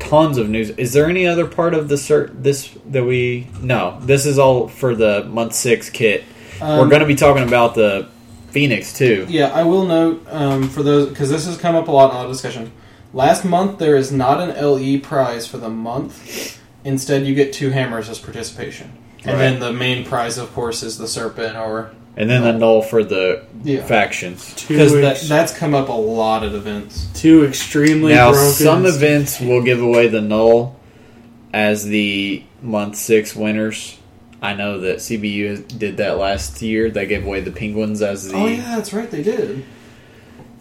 tons of news. Is there any other part of the cert this that we? No, this is all for the month six kit. Um, We're going to be talking about the Phoenix too. Yeah, I will note um, for those because this has come up a lot in our discussion. Last month there is not an LE prize for the month. Instead, you get two hammers as participation, and Right. then the main prize, of course, is the serpent or And then the Nul for the yeah. factions. Two Because that, ex- that's come up a lot at events. two extremely Now, broken. some events will give away the Nul as the month six winners. I know that CBU did that last year. They gave away the penguins as the. Oh yeah, that's right, they did.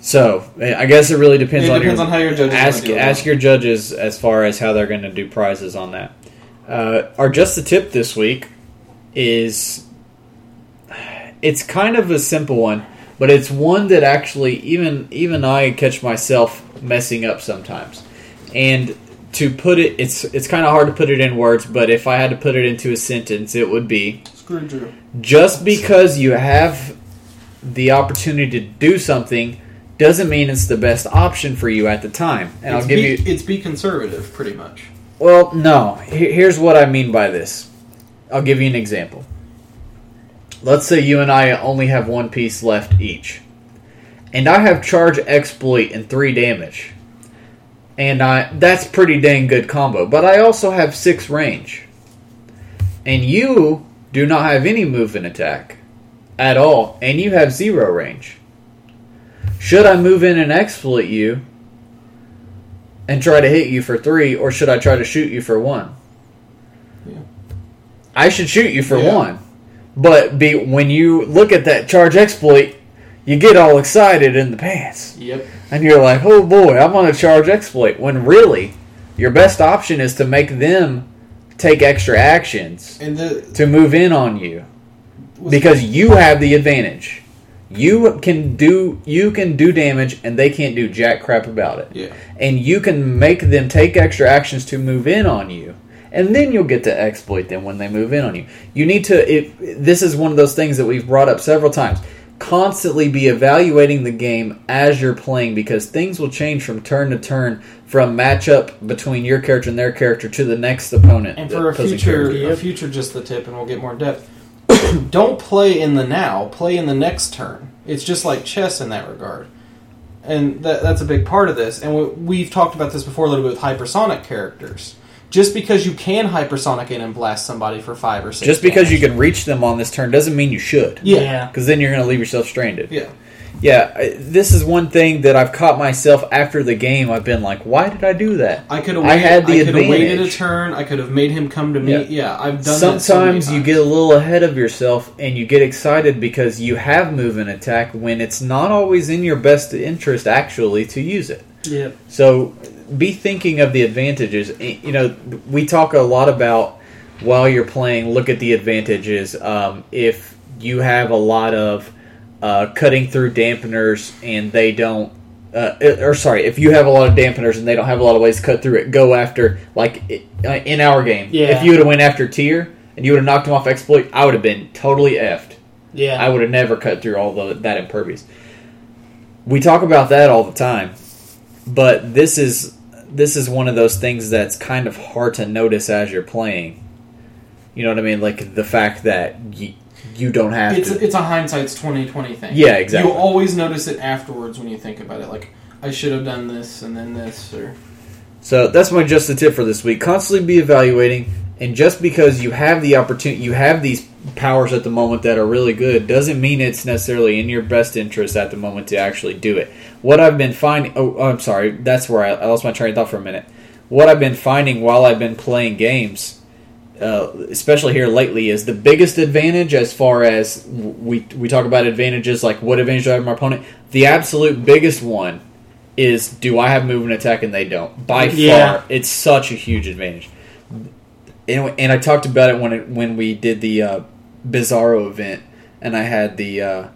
So I guess it really depends it on depends your on how your judges ask wanna deal with ask your judges as far as how they're going to do prizes on that. Uh, our just the tip this week is it's kind of a simple one, but it's one that actually even even I catch myself messing up sometimes. And to put it, it's it's kind of hard to put it in words, but if I had to put it into a sentence, it would be Screw Drew. just because you have the opportunity to do something doesn't mean it's the best option for you at the time. And it's I'll give be, you it's be conservative, pretty much. well, no. Here's what I mean by this. I'll give you an example. Let's say you and I only have one piece left each. And I have charge exploit and 3 damage. And I that's pretty dang good combo, but I also have 6 range. And you do not have any move and attack at all, and you have 0 range. Should I move in and exploit you and try to hit you for three, or should I try to shoot you for one? Yeah. I should shoot you for Yeah. one. But be when you look at that charge exploit, you get all excited in the pants. Yep. And you're like, oh boy, I'm on a charge exploit. When really, your best option is to make them take extra actions And the to move in on you was- because you have the advantage. You can do you can do damage and they can't do jack crap about it. yeah. And you can make them take extra actions to move in on you. And then you'll get to exploit them when they move in on you. You need to if this is one of those things that we've brought up several times. Constantly be evaluating the game as you're playing because things will change from turn to turn from matchup between your character and their character to the next opponent. And for a future, character. a future, just the tip, and we'll get more in depth. Don't play in the now. Play in the next turn. It's just like chess in that regard, and that, that's a big part of this. And we, we've talked about this before a little bit with hypersonic characters. Just because you can hypersonic in and blast somebody for five or six, Just because you can reach them on this turn doesn't mean you should. yeah, Because then you're going to leave yourself stranded. yeah, Yeah, I- this is one thing that I've caught myself after the game. I've been like, why did I do that? I could have. I had the I could have waited a turn. I could have made him come to me. Yeah. Yeah, I've done. that so many Sometimes you get a little ahead of yourself and you get excited because you have move and attack when it's not always in your best interest actually to use it. Yep. So be thinking of the advantages. You know, we talk a lot about while you're playing, look at the advantages. Um, if you have a lot of uh, cutting through dampeners and they don't. Uh, or sorry, if you have a lot of dampeners and they don't have a lot of ways to cut through it, go after like in our game. Yeah. If you would have went after Tyr and you would have knocked him off exploit, I would have been totally effed. Yeah. I would have never cut through all the, that impervious. We talk about that all the time, but this is this is one of those things that's kind of hard to notice as you're playing. You know what I mean? Like the fact that you, you don't have It's to. it's a hindsight's twenty twenty thing. Yeah, exactly. You always notice it afterwards when you think about it. Like I should have done this and then this, or So that's my just a tip for this week. Constantly be evaluating, and just because you have the opportunity, you have these powers at the moment that are really good, doesn't mean it's necessarily in your best interest at the moment to actually do it. What I've been finding, oh, I'm sorry, that's where I, I lost my train of thought for a minute. What I've been finding while I've been playing games, uh, especially here lately, is the biggest advantage as far as we we talk about advantages like what advantage do I have over my opponent. The absolute biggest one is do I have move and attack and they don't. By Yeah. far, it's such a huge advantage. And, and I talked about it when it, when we did the uh, Bizarro event, and I had the uh,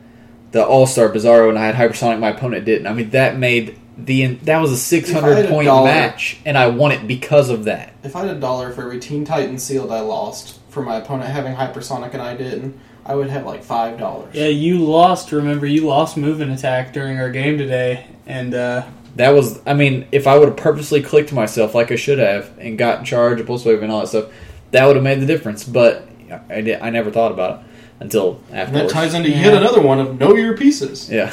the All Star Bizarro, and I had Hypersonic. My opponent didn't. I mean, that made the that was a six If I hundred had a point dollar- match, and I won it because of that. if I had a dollar for every Teen Titan sealed I lost for my opponent having hypersonic and I didn't, I would have like five dollars. Yeah, you lost. Remember, you lost move and attack during our game today, and uh, That was, I mean, if I would have purposely clicked myself like I should have and got in charge of Pulse Wave and all that stuff, that would have made the difference. But I, did, I never thought about it until after. that ties into Yeah. yet another one of know your pieces. Yeah.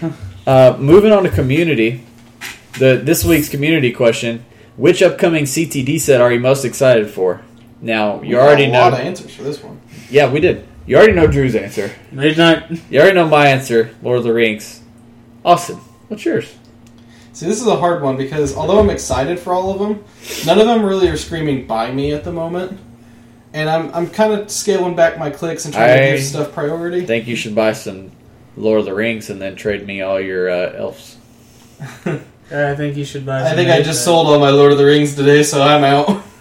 uh, moving on to community, the this week's community question: Which upcoming CTD set are you most excited for? Now We you got already a know. lot of answers for this one. yeah, we did. You already know Drew's answer. Mage Knight. You already know my answer. Lord of the Rings. Austin, what's yours? See, this is a hard one because although I'm excited for all of them, none of them really are screaming by me at the moment. And I'm, I'm kind of scaling back my clicks and trying to I give stuff priority. I think you should buy some Lord of the Rings and then trade me all your uh, elves. I think you should buy. I some think I Mage Knight. just sold all my Lord of the Rings today, so I'm out.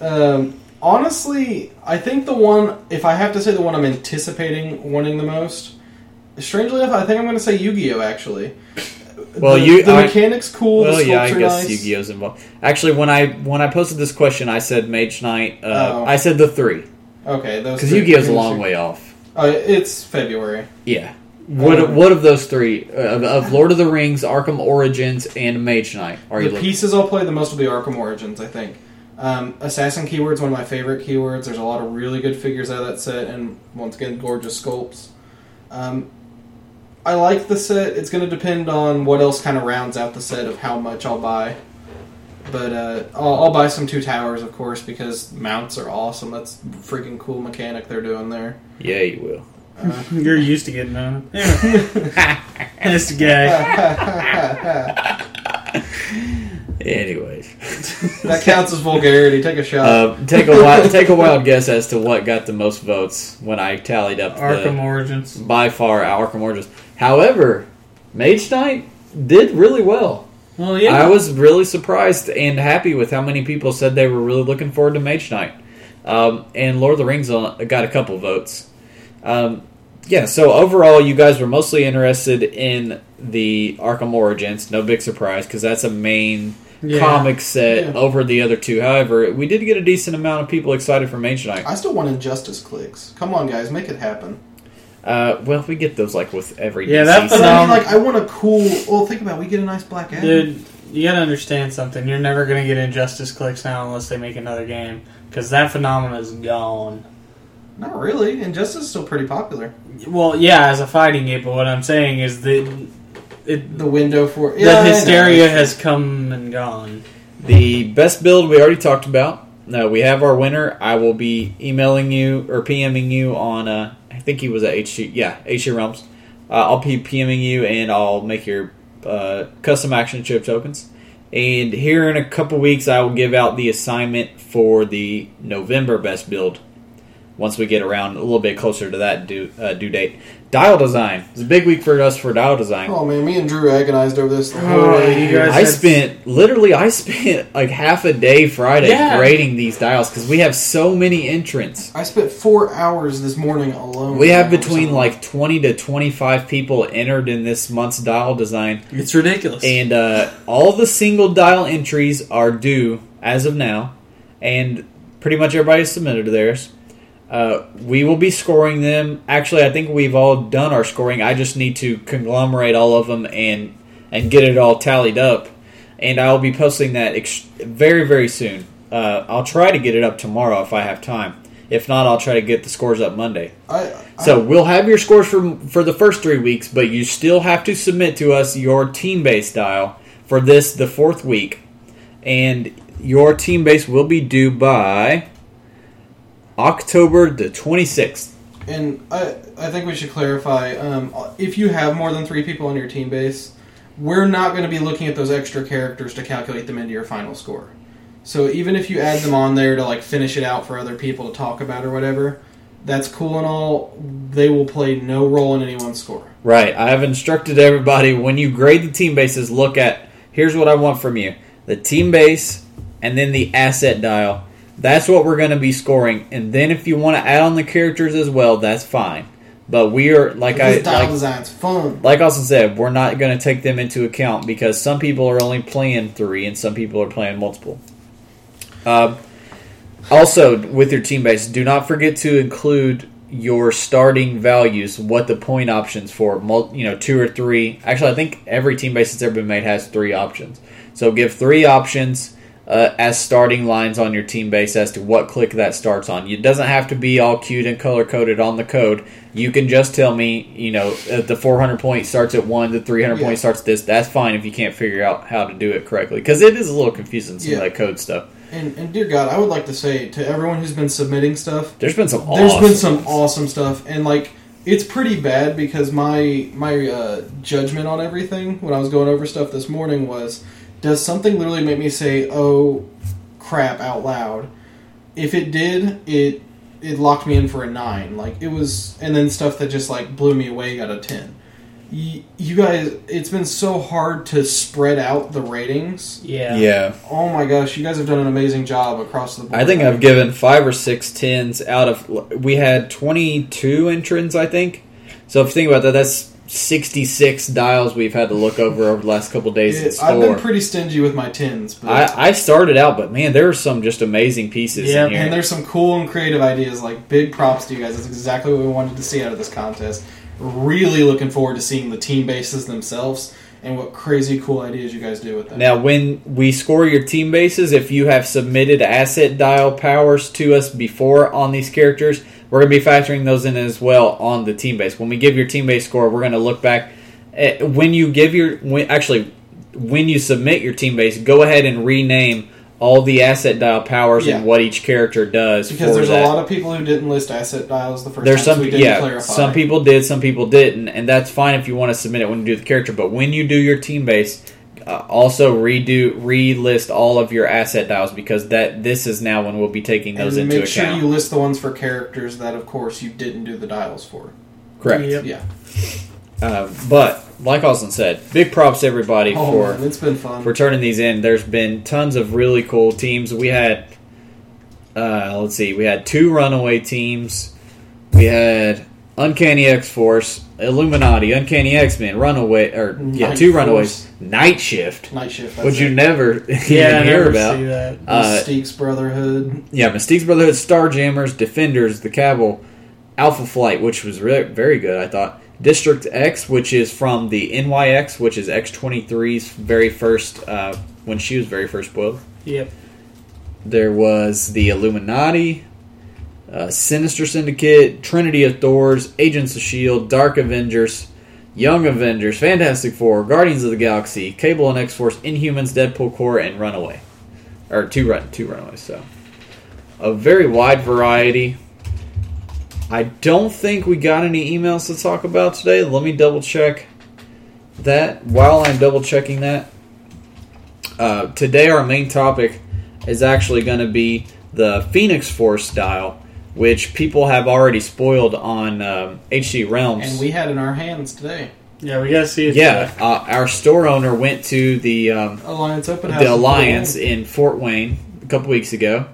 Um, honestly, I think the one, if I have to say the one I'm anticipating wanting the most, strangely enough, I think I'm going to say Yu-Gi-Oh. Actually, Well, the, you- the I- mechanics cool. Well, yeah, I guess nice. Yu-Gi-Oh's involved. Actually, when I when I posted this question, I said Mage Knight. Uh, Oh. I said the three Okay, those because Yu-Gi-Oh's a long way off. Oh, it's February. Yeah, What Um, what of those three uh, of, of Lord of the Rings, Arkham Origins, and Mage Knight are you the looking? pieces I'll play the most will be Arkham Origins, I think. Um, Assassin keyword's one of my favorite keywords. There's a lot of really good figures out of that set, and once again, gorgeous sculpts. Um, I like the set. It's going to depend on what else kind of rounds out the set of how much I'll buy. But uh, I'll, I'll buy some two towers, of course, because mounts are awesome. That's freaking cool mechanic they're doing there. Yeah, you will. Uh, You're used to getting on it. this guy. Anyways, that counts as vulgarity. Take a shot. uh, take a wild, take a wild guess as to what got the most votes when I tallied up Arkham the Origins. by far Arkham Origins. However, Mage Knight did really well. Well, yeah. I was really surprised and happy with how many people said they were really looking forward to Mage Knight. Um, and Lord of the Rings got a couple votes. Um, yeah, so overall, you guys were mostly interested in the Arkham Origins. No big surprise because that's a main Yeah. comic set Yeah. over the other two. However, we did get a decent amount of people excited for Mage Knight. I still want Injustice clicks. Come on, guys, make it happen. Uh, well, we get those like with every Yeah, DC that's But. I mean, like, I want a cool. Well, think about. it. We get a nice black ad. Dude, you gotta understand something. You're never gonna get Injustice clicks now unless they make another game. Because that phenomenon is gone. Not really. Injustice is still pretty popular. Well, yeah, as a fighting game, but what I'm saying is that it, The window for the yeah, I know. hysteria has come and gone. The best build we already talked about. No, we have our winner. I will be emailing you or PMing you on. Uh, I think he was at HC. Yeah, HC Realms. Uh, I'll be PMing you and I'll make your uh, custom action chip tokens. And here in a couple weeks, I will give out the assignment for the November best build. Once we get around a little bit closer to that due, uh, due date, dial design. It's a big week for us for dial design. Oh man, me and Drew agonized over this the whole Oh, way. you guys- I spent literally I spent like half a day Friday Yeah. grading these dials because we have so many entrants. I spent four hours this morning alone. We have between like twenty to twenty five people entered in this month's dial design, It's ridiculous. and uh, all the single dial entries are due as of now, and pretty much everybody submitted theirs. Uh, we will be scoring them. Actually, I think we've all done our scoring. I just need to conglomerate all of them and and get it all tallied up. And I'll be posting that ex- very very soon. Uh, I'll try to get it up tomorrow if I have time. If not, I'll try to get the scores up Monday. I, I, So we'll have your scores for for the first three weeks, but you still have to submit to us your team base dial for this the fourth week, and your team base will be due by October the twenty sixth. and I, I think we should clarify. Um, if you have more than three people on your team base, we're not going to be looking at those extra characters to calculate them into your final score. So even if you add them on there to like finish it out for other people to talk about or whatever, that's cool and all. They will play no role in anyone's score. Right. I have instructed everybody when you grade the team bases, look at here's what I want from you: the team base, and then the asset dial. That's what we're going to be scoring, and then if you want to add on the characters as well, that's fine. But we are like I This like, like Austin said, we're not going to take them into account because some people are only playing three and some people are playing multiple. Um, also, with your team base, do not forget to include your starting values, what the point options for, you know, two or three. Actually, I think every team base that's ever been made has three options. So give three options uh, as starting lines on your team base as to what click that starts on. It doesn't have to be all cute and color coded on the code. You can just tell me, you know, the 400 point starts at one, the 300 Yeah. point starts at this. That's fine if you can't figure out how to do it correctly because it is a little confusing some Yeah. of that code stuff. And, and dear God, I would like to say to everyone who's been submitting stuff, There's been some. there's been some awesome stuff, and like it's pretty bad because my my uh, judgment on everything when I was going over stuff this morning was, does something literally make me say "oh crap" out loud? If it did, it it locked me in for a nine. Like it was, and then stuff that just like blew me away got a ten. Y- You guys, it's been so hard to spread out the ratings. yeah. Yeah, Oh my gosh, you guys have done an amazing job across the board. I think I've given five or six tens out of. We had 22 entrants, I think. So if you think about that, that's 66 dials we've had to look over over the last couple days Yeah, I've been pretty stingy with my tins, but I, I started out, but man, there are some just amazing pieces Yeah, in here. And there's some cool and creative ideas. Like big props to you guys. That's exactly what we wanted to see out of this contest. really looking forward to seeing the team bases themselves and what crazy cool ideas you guys do with them. Now, when we score your team bases, if you have submitted asset dial powers to us before on these characters, we're going to be factoring those in as well on the team base. When we give your team base score, we're going to look back at, when you give your when, actually when you submit your team base, go ahead and rename all the asset dial powers Yeah. and what each character does. because there's that. a lot of people who didn't list asset dials the first There's time, some, so we didn't yeah. clarify. Some people did, some people didn't, and that's fine if you want to submit it when you do the character. But when you do your team base, uh, also redo, relist all of your asset dials because that this is now when we'll be taking those and into make sure you list the ones for characters that, of course, you didn't do the dials for. Correct. Yep. Yeah. Uh, but like Austin said, big props to everybody Oh, for man, it's been fun. for turning these in. There's been tons of really cool teams. We had, uh, let's see, we had two runaway teams. We had Uncanny X Force, Illuminati, Uncanny X Men, Runaway, or yeah, Night two Force. runaways. Night Shift, Night shift. That's which you it. never Yeah, I even hear never about. see that. Uh, Mystique's Brotherhood. yeah, Mystique's Brotherhood, Starjammers, Defenders, the Cabal, Alpha Flight, which was re- very good, I thought. District X, which is from the NYX, which is X23's very first, uh, when she was very first boiled. Yep. There was the Illuminati, uh, Sinister Syndicate, Trinity of Thors, Agents of S.H.I.E.L.D., Dark Avengers, Young Avengers, Fantastic Four, Guardians of the Galaxy, Cable and X Force, Inhumans, Deadpool Corps, and Runaway. Or two, run, two Runaways, so. A very wide variety. I don't think we got any emails to talk about today. Let me double check that. While I'm double checking that, uh, today our main topic is actually going to be the Phoenix Force style, which people have already spoiled on um, HC Realms. And we had in our hands today. Yeah, we gotta see it. yeah, uh, our store owner went to the um, Alliance Open House. the Alliance in Fort Wayne a couple weeks ago,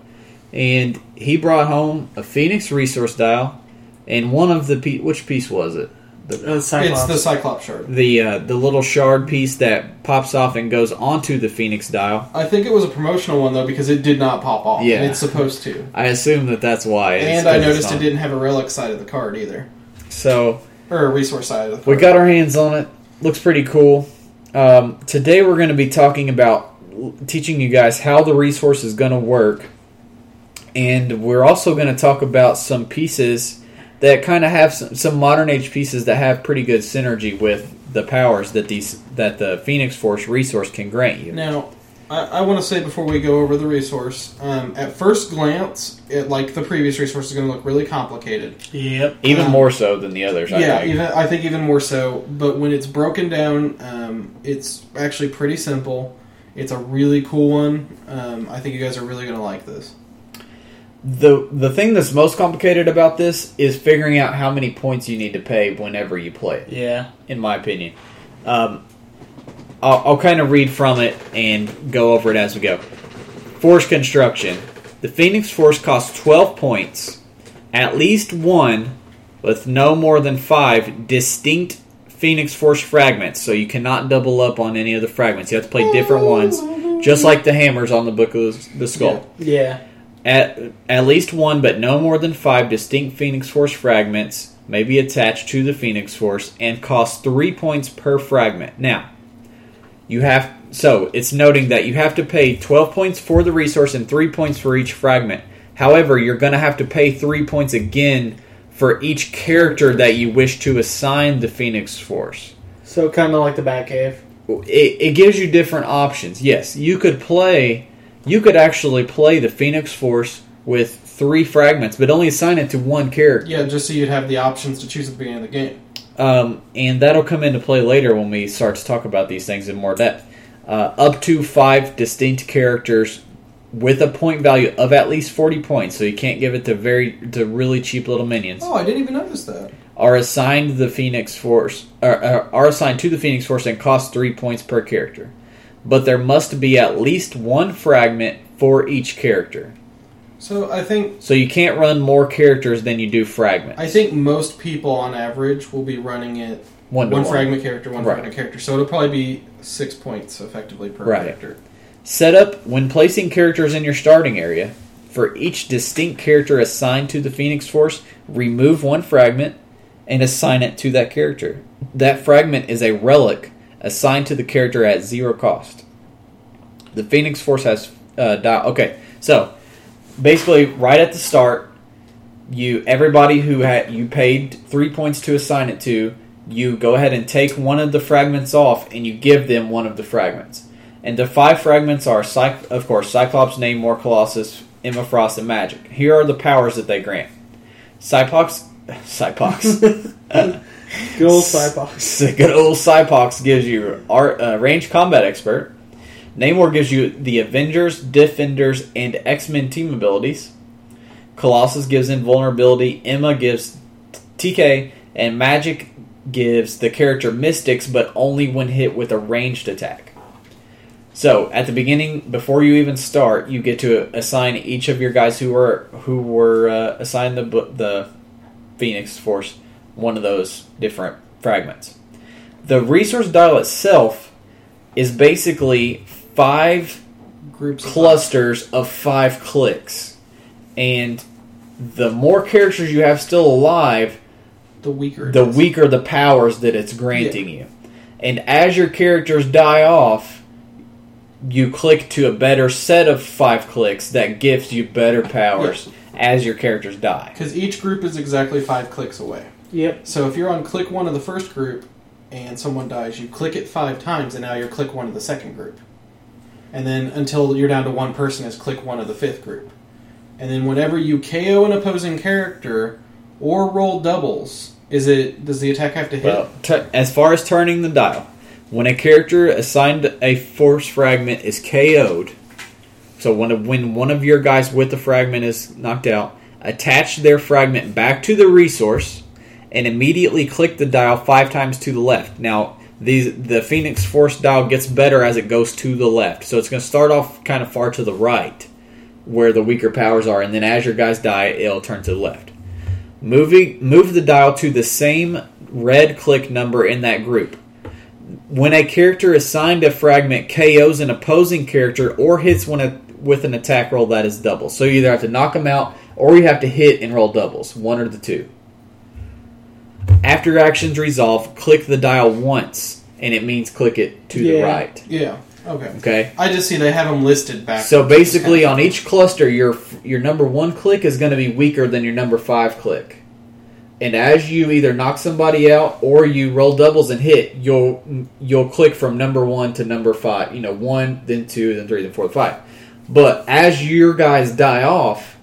and he brought home a Phoenix Resource dial and one of the pe- which piece was it? Uh, Cyclops. It's the Cyclops shard. The uh, the little shard piece that pops off and goes onto the Phoenix dial. I think it was a promotional one though because it did not pop off. Yeah. and it's supposed to. I assume that that's why. it's And I 'cause it's noticed not. it didn't have a relic side of the card either, So or a resource side of the card. we got our hands on it. Looks pretty cool. Um, today we're going to be talking about teaching you guys how the resource is going to work, and we're also going to talk about some pieces that kind of have some, some modern age pieces that have pretty good synergy with the powers that these that the Phoenix Force resource can grant you. Now, I, I want to say before we go over the resource, um, at first glance, it like the previous resource is going to look really complicated. Yep. Even Um, more so than the others. I yeah, think. even I think even more so. But when it's broken down, um, it's actually pretty simple. It's a really cool one. Um, I think you guys are really going to like this. The the thing that's most complicated about this is figuring out how many points you need to pay whenever you play it. Yeah. in my opinion. Um, I'll, I'll kind of read from it and go over it as we go. Force construction. The Phoenix Force costs 12 points, at least one, with no more than five distinct Phoenix Force fragments. So you cannot double up on any of the fragments. You have to play different ones, just like the hammers on the Book of the Skull. Yeah. At, at least one, but no more than five distinct Phoenix Force fragments may be attached to the Phoenix Force and cost three points per fragment. Now, you have so it's noting that you have to pay 12 points for the resource and three points for each fragment. However, you're going to have to pay three points again for each character that you wish to assign the Phoenix Force So kind of like the Batcave. it, it gives you different options. Yes, you could play, you could actually play the Phoenix Force with three fragments, but only assign it to one character. Yeah, just so you'd have the options to choose at the beginning of the game. Um, and that'll come into play later when we start to talk about these things in more depth. Uh, up to five distinct characters with a point value of at least 40 points, so you can't give it to very to really cheap little minions. Oh, I didn't even notice that. are assigned the Phoenix Force or, or are assigned to the Phoenix Force and cost three points per character. But there must be at least one fragment for each character. So I think So you can't run more characters than you do fragments. I think most people on average will be running it one one, one. fragment character, one Right. fragment character. So it'll probably be six points effectively per Right. character. Setup when placing characters in your starting area. For each distinct character assigned to the Phoenix Force, remove one fragment and assign it to that character. That fragment is a relic assigned to the character at zero cost. The Phoenix Force has uh, dial. Okay, so basically, right at the start, you everybody who had you paid three points to assign it to, you go ahead and take one of the fragments off, and you give them one of the fragments. And the five fragments are, Cy- of course, Cyclops, Namor, Colossus, Emma Frost, and Magik. Here are the powers that they grant. Cyclops, Cyclops. Good old Cybox. Good old Cypox gives you art, uh, range combat expert. Namor gives you the Avengers, Defenders, and X Men team abilities. Colossus gives invulnerability. Emma gives TK, and Magik gives the character Mystics, but only when hit with a ranged attack. So at the beginning, before you even start, you get to assign each of your guys who were who were uh, assigned the the Phoenix Force one of those different fragments. The resource dial itself is basically five Groups of clusters of five clicks. And the more characters you have still alive, the weaker. the is. weaker the powers that it's granting you. And as your characters die off, you click to a better set of five clicks that gives you better powers as your characters die. Because each group is exactly five clicks away. Yep. So if you're on click one of the first group and someone dies, you click it five times, and now you're click one of the second group. And then until you're down to one person is click one of the fifth group. And then whenever you KO an opposing character or roll doubles, is it does the attack have to hit? Well, t- as far as turning the dial, when a character assigned a force fragment is KO'd, so when when one of your guys with the fragment is knocked out, attach their fragment back to the resource, and immediately click the dial five times to the left. Now, these the Phoenix Force dial gets better as it goes to the left, so it's going to start off kind of far to the right, where the weaker powers are, and then as your guys die, it'll turn to the left. Moving, move the dial to the same red click number in that group. When a character assigned a fragment KOs an opposing character or hits one a, with an attack roll that is double. So you either have to knock them out or you have to hit and roll doubles, one or the two. After your actions resolve, click the dial once, and it means click it to the right. Yeah. Okay. Okay. I just see they have them listed back. So basically, on each cluster, your your number one click is going to be weaker than your number five click. And as you either knock somebody out or you roll doubles and hit, you'll you'll click from number one to number five. You know, one, then two, then three, then four, then five. But as your guys die off,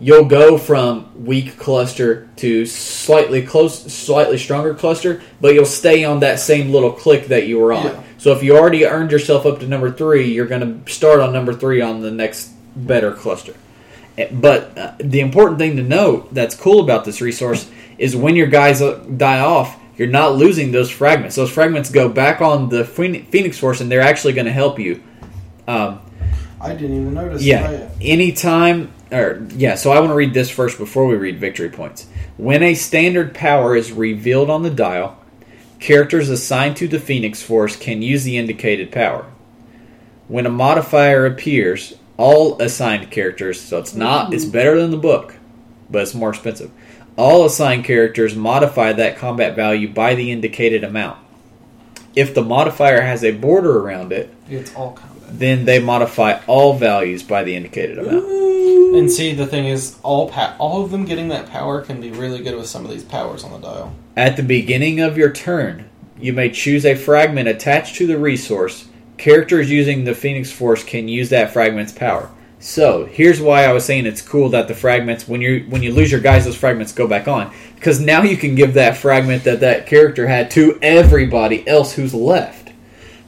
you'll go from weak cluster to slightly close, slightly stronger cluster, but you'll stay on that same little click that you were on. Yeah. So if you already earned yourself up to number three, you're going to start on number three on the next better cluster. Eh, But uh, the important thing to note that's cool about this resource is when your guys uh, die off, you're not losing those fragments. Those fragments go back on the Phoenix Force, and they're actually going to help you. Um, I didn't even notice. yeah. that. Anytime, or yeah. So I want to read this first before we read victory points. When a standard power is revealed on the dial, characters assigned to the Phoenix Force can use the indicated power. When a modifier appears, all assigned characters. So it's not. It's mm-hmm. better than the book, but it's more expensive. All assigned characters modify that combat value by the indicated amount. If the modifier has a border around it, It's all combat. Then they modify all values by the indicated amount. And see, the thing is, all pa- all of them getting that power can be really good with some of these powers on the dial. At the beginning of your turn, you may choose a fragment attached to the resource. Characters using the Phoenix Force can use that fragment's power. So here's why I was saying it's cool that the fragments, when you when you lose your guys, those fragments go back on because now you can give that fragment that that character had to everybody else who's left.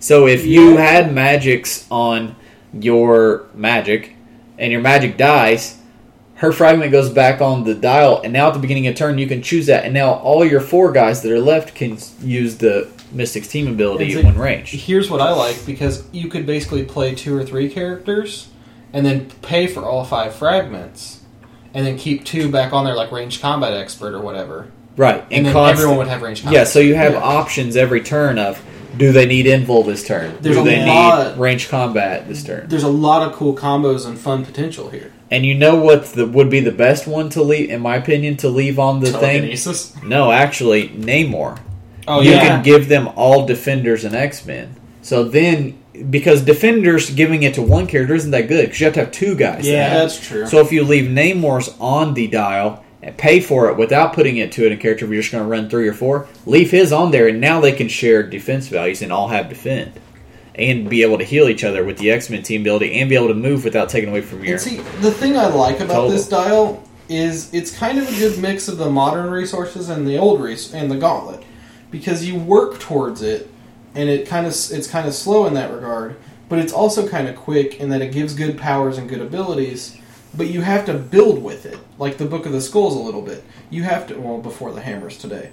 So if you had Magik's on your Magik, and your Magik dies, her fragment goes back on the dial, and now at the beginning of turn you can choose that, and now all your four guys that are left can use the Mystic's team ability And so- when ranged. Here's what I like because you could basically play two or three characters, and then pay for all five fragments, and then keep two back on there like ranged combat expert or whatever, Right, and, then constant- everyone would have range. combat. Yeah, so you have Yeah. options every turn of Do they need invul this turn? There's Do they lot- need range combat this turn? There's a lot of cool combos and fun potential here. And you know what the, would be the best one to leave, in my opinion, to leave on the thing? No, actually, Namor. Oh yeah. you yeah. can give them all defenders and X Men. So then, because defenders giving it to one character isn't that good because you have to have two guys. Yeah. that that's true. So if you leave Namor's on the dial and pay for it without putting it to it in character, if you're just going to run three or four, leave his on there, and now they can share defense values and all have defend. And be able to heal each other with the X Men team ability, and be able to move without taking away from your. And see, the thing I like about Total. this dial is it's kind of a good mix of the modern resources and the old res- and the gauntlet, because you work towards it, and it kind of it's kind of slow in that regard, but it's also kind of quick in that it gives good powers and good abilities. But you have to build with it, like the Book of the Skulls a little bit. You have to well before the hammers today.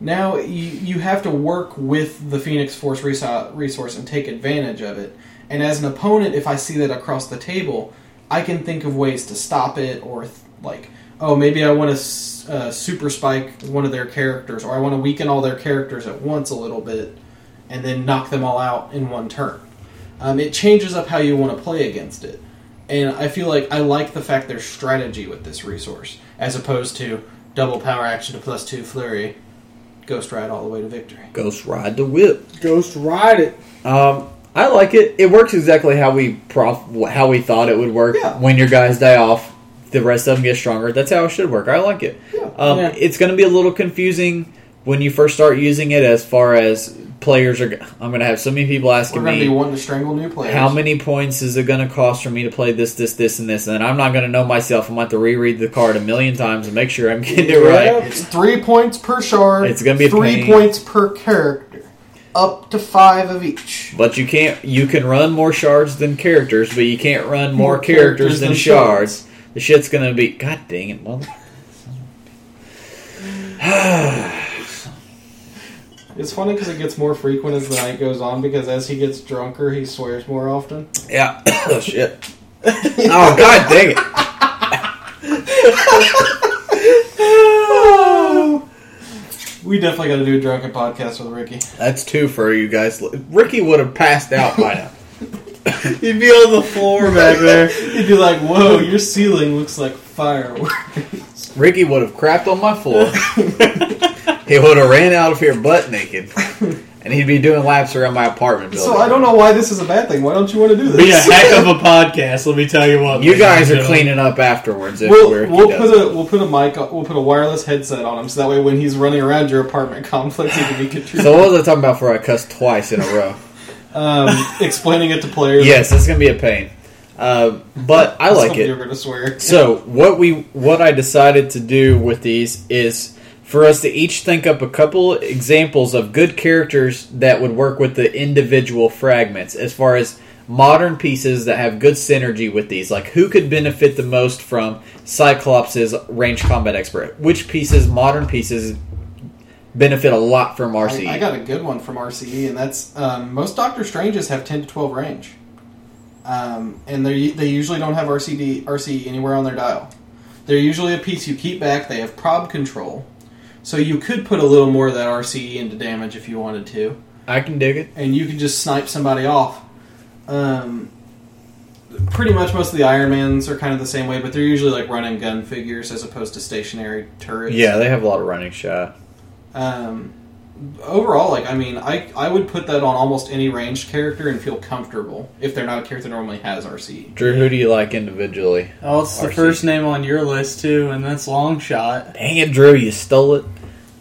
Now you you have to work with the Phoenix Force resource and take advantage of it. And as an opponent, if I see that across the table, I can think of ways to stop it, or th- like, oh, maybe I want to uh, super spike one of their characters, or I want to weaken all their characters at once a little bit, and then knock them all out in one turn. Um, it changes up how you want to play against it, and I feel like I like the fact there's strategy with this resource, as opposed to double power action to plus two flurry, ghost ride all the way to victory. Ghost ride the whip. Ghost ride it. Um, I like it. It works exactly how we prof- how we thought it would work. Yeah. When your guys die off, the rest of them get stronger. That's how it should work. I like it. Yeah. Um, Yeah. It's going to be a little confusing when you first start using it, as far as players are. I'm going to have so many people asking We're going to me be wanting to strangle new players. how many points is it going to cost for me to play this, this, this, and this, and then I'm not going to know myself. I'm going to have to reread the card a million times and make sure I'm getting it right. It's three points per shard. It's gonna be a three pain. points per character, up to five of each. But you can't. You can run more shards than characters, but you can't run more, characters, than, shards. The shit's gonna be. God dang it, mother. It's funny because it gets more frequent as the night goes on. Because as he gets drunker, he swears more often. Yeah. oh shit. Oh god dang it. We definitely got to do a drunken podcast with Ricky. That's two for you guys. Ricky would have passed out by now. He'd be on the floor back there. He'd be like, "Whoa, your ceiling looks like fireworks." Ricky would have crapped on my floor. He would have ran out of here butt naked, and he'd be doing laps around my apartment building. so I don't know why this is a bad thing. Why don't you want to do this? Be a heck of a podcast. Let me tell you what. You guys are cleaning up afterwards. If We'll, Ricky we'll does put a we'll put a mic on- we'll put a wireless headset on him so that way when he's running around your apartment complex he can be contributing. So what was I talking about? For I cussed twice in a row. um, explaining it to players. Yes, it's gonna be a pain. Uh, but I like it. You're going to swear. So what we what I decided to do with these is for us to each think up a couple examples of good characters that would work with the individual fragments as far as modern pieces that have good synergy with these. Like who could benefit the most from Cyclops's range combat expert? Which pieces, modern pieces, benefit a lot from RCE? I, I got a good one from RCE, and that's um, most Doctor Stranges have ten to twelve range, um, and they they usually don't have RCD RCE anywhere on their dial. They're usually a piece you keep back. They have prob control, so you could put a little more of that RCE into damage if you wanted to, I can dig it. and you could just snipe somebody off. Um, pretty much most of the Iron Mans are kind of the same way, but they're usually like run and gun figures as opposed to stationary turrets. Yeah, they have a lot of running shot. Um, overall, like I mean, I I would put that on almost any ranged character and feel comfortable if they're not a character that normally has RC. Drew, who do you like individually? Oh, it's the first name on your list too, and that's Longshot. Dang it, Drew, you stole it.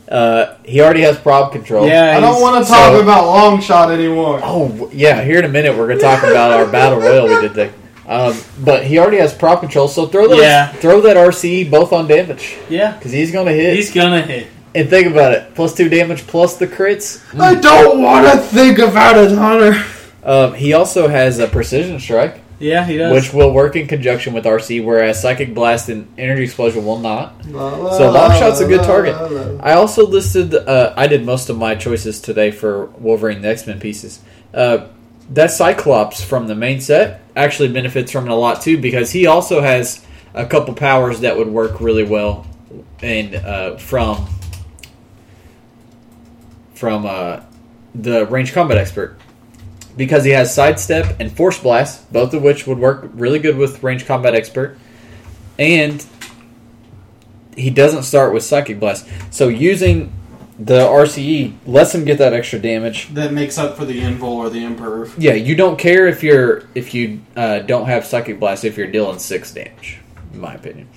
Uh, he already has prob control. Yeah, I don't want to talk so- about Longshot anymore. Oh, yeah. Here in a minute, we're gonna talk about our battle royal we did there. Um, but he already has prob control, so throw those, Yeah. throw that RCE both on damage Yeah, because he's gonna hit. he's gonna hit. and think about it: plus two damage, plus the crits. I don't want to think about it, Hunter. Um, he also has a precision strike, Yeah, he does. which will work in conjunction with RC, whereas psychic blast and energy explosion will not. So Longshot's a good target. I also listed. Uh, I did most of my choices today for Wolverine the X Men pieces. Uh, that Cyclops from the main set actually benefits from it a lot too because he also has a couple powers that would work really well, and uh, from from uh, the range combat expert because he has sidestep and force blast, both of which would work really good with range combat expert, and he doesn't start with psychic blast. So using the RCE lets him get that extra damage. That makes up for the invul or the imperv. Yeah, you don't care if you're if you uh, don't have psychic blast if you're dealing six damage, in my opinion.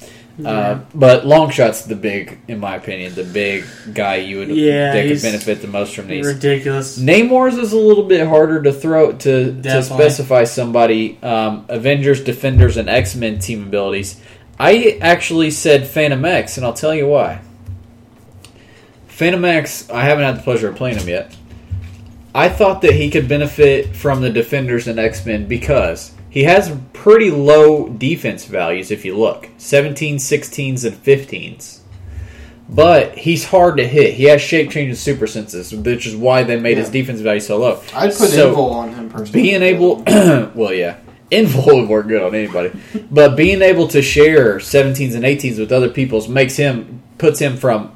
Uh, but Longshot's the big, in my opinion, the big guy you would Yeah, that could benefit the most from these. Ridiculous. Namor's is a little bit harder to throw to, to specify somebody. Um, Avengers, Defenders, and X Men team abilities. I actually said Phantom X, and I'll tell you why. Phantom X, I haven't had the pleasure of playing him yet. I thought that he could benefit from the Defenders and X Men because he has pretty low defense values if you look 17, 16s, and 15s. But he's hard to hit. He has shape change and super senses, which is why they made his defense value so low. I'd put So- invul on him personally. being able well yeah invul would work good on anybody but being able to share 17s and 18s with other people's makes him puts him from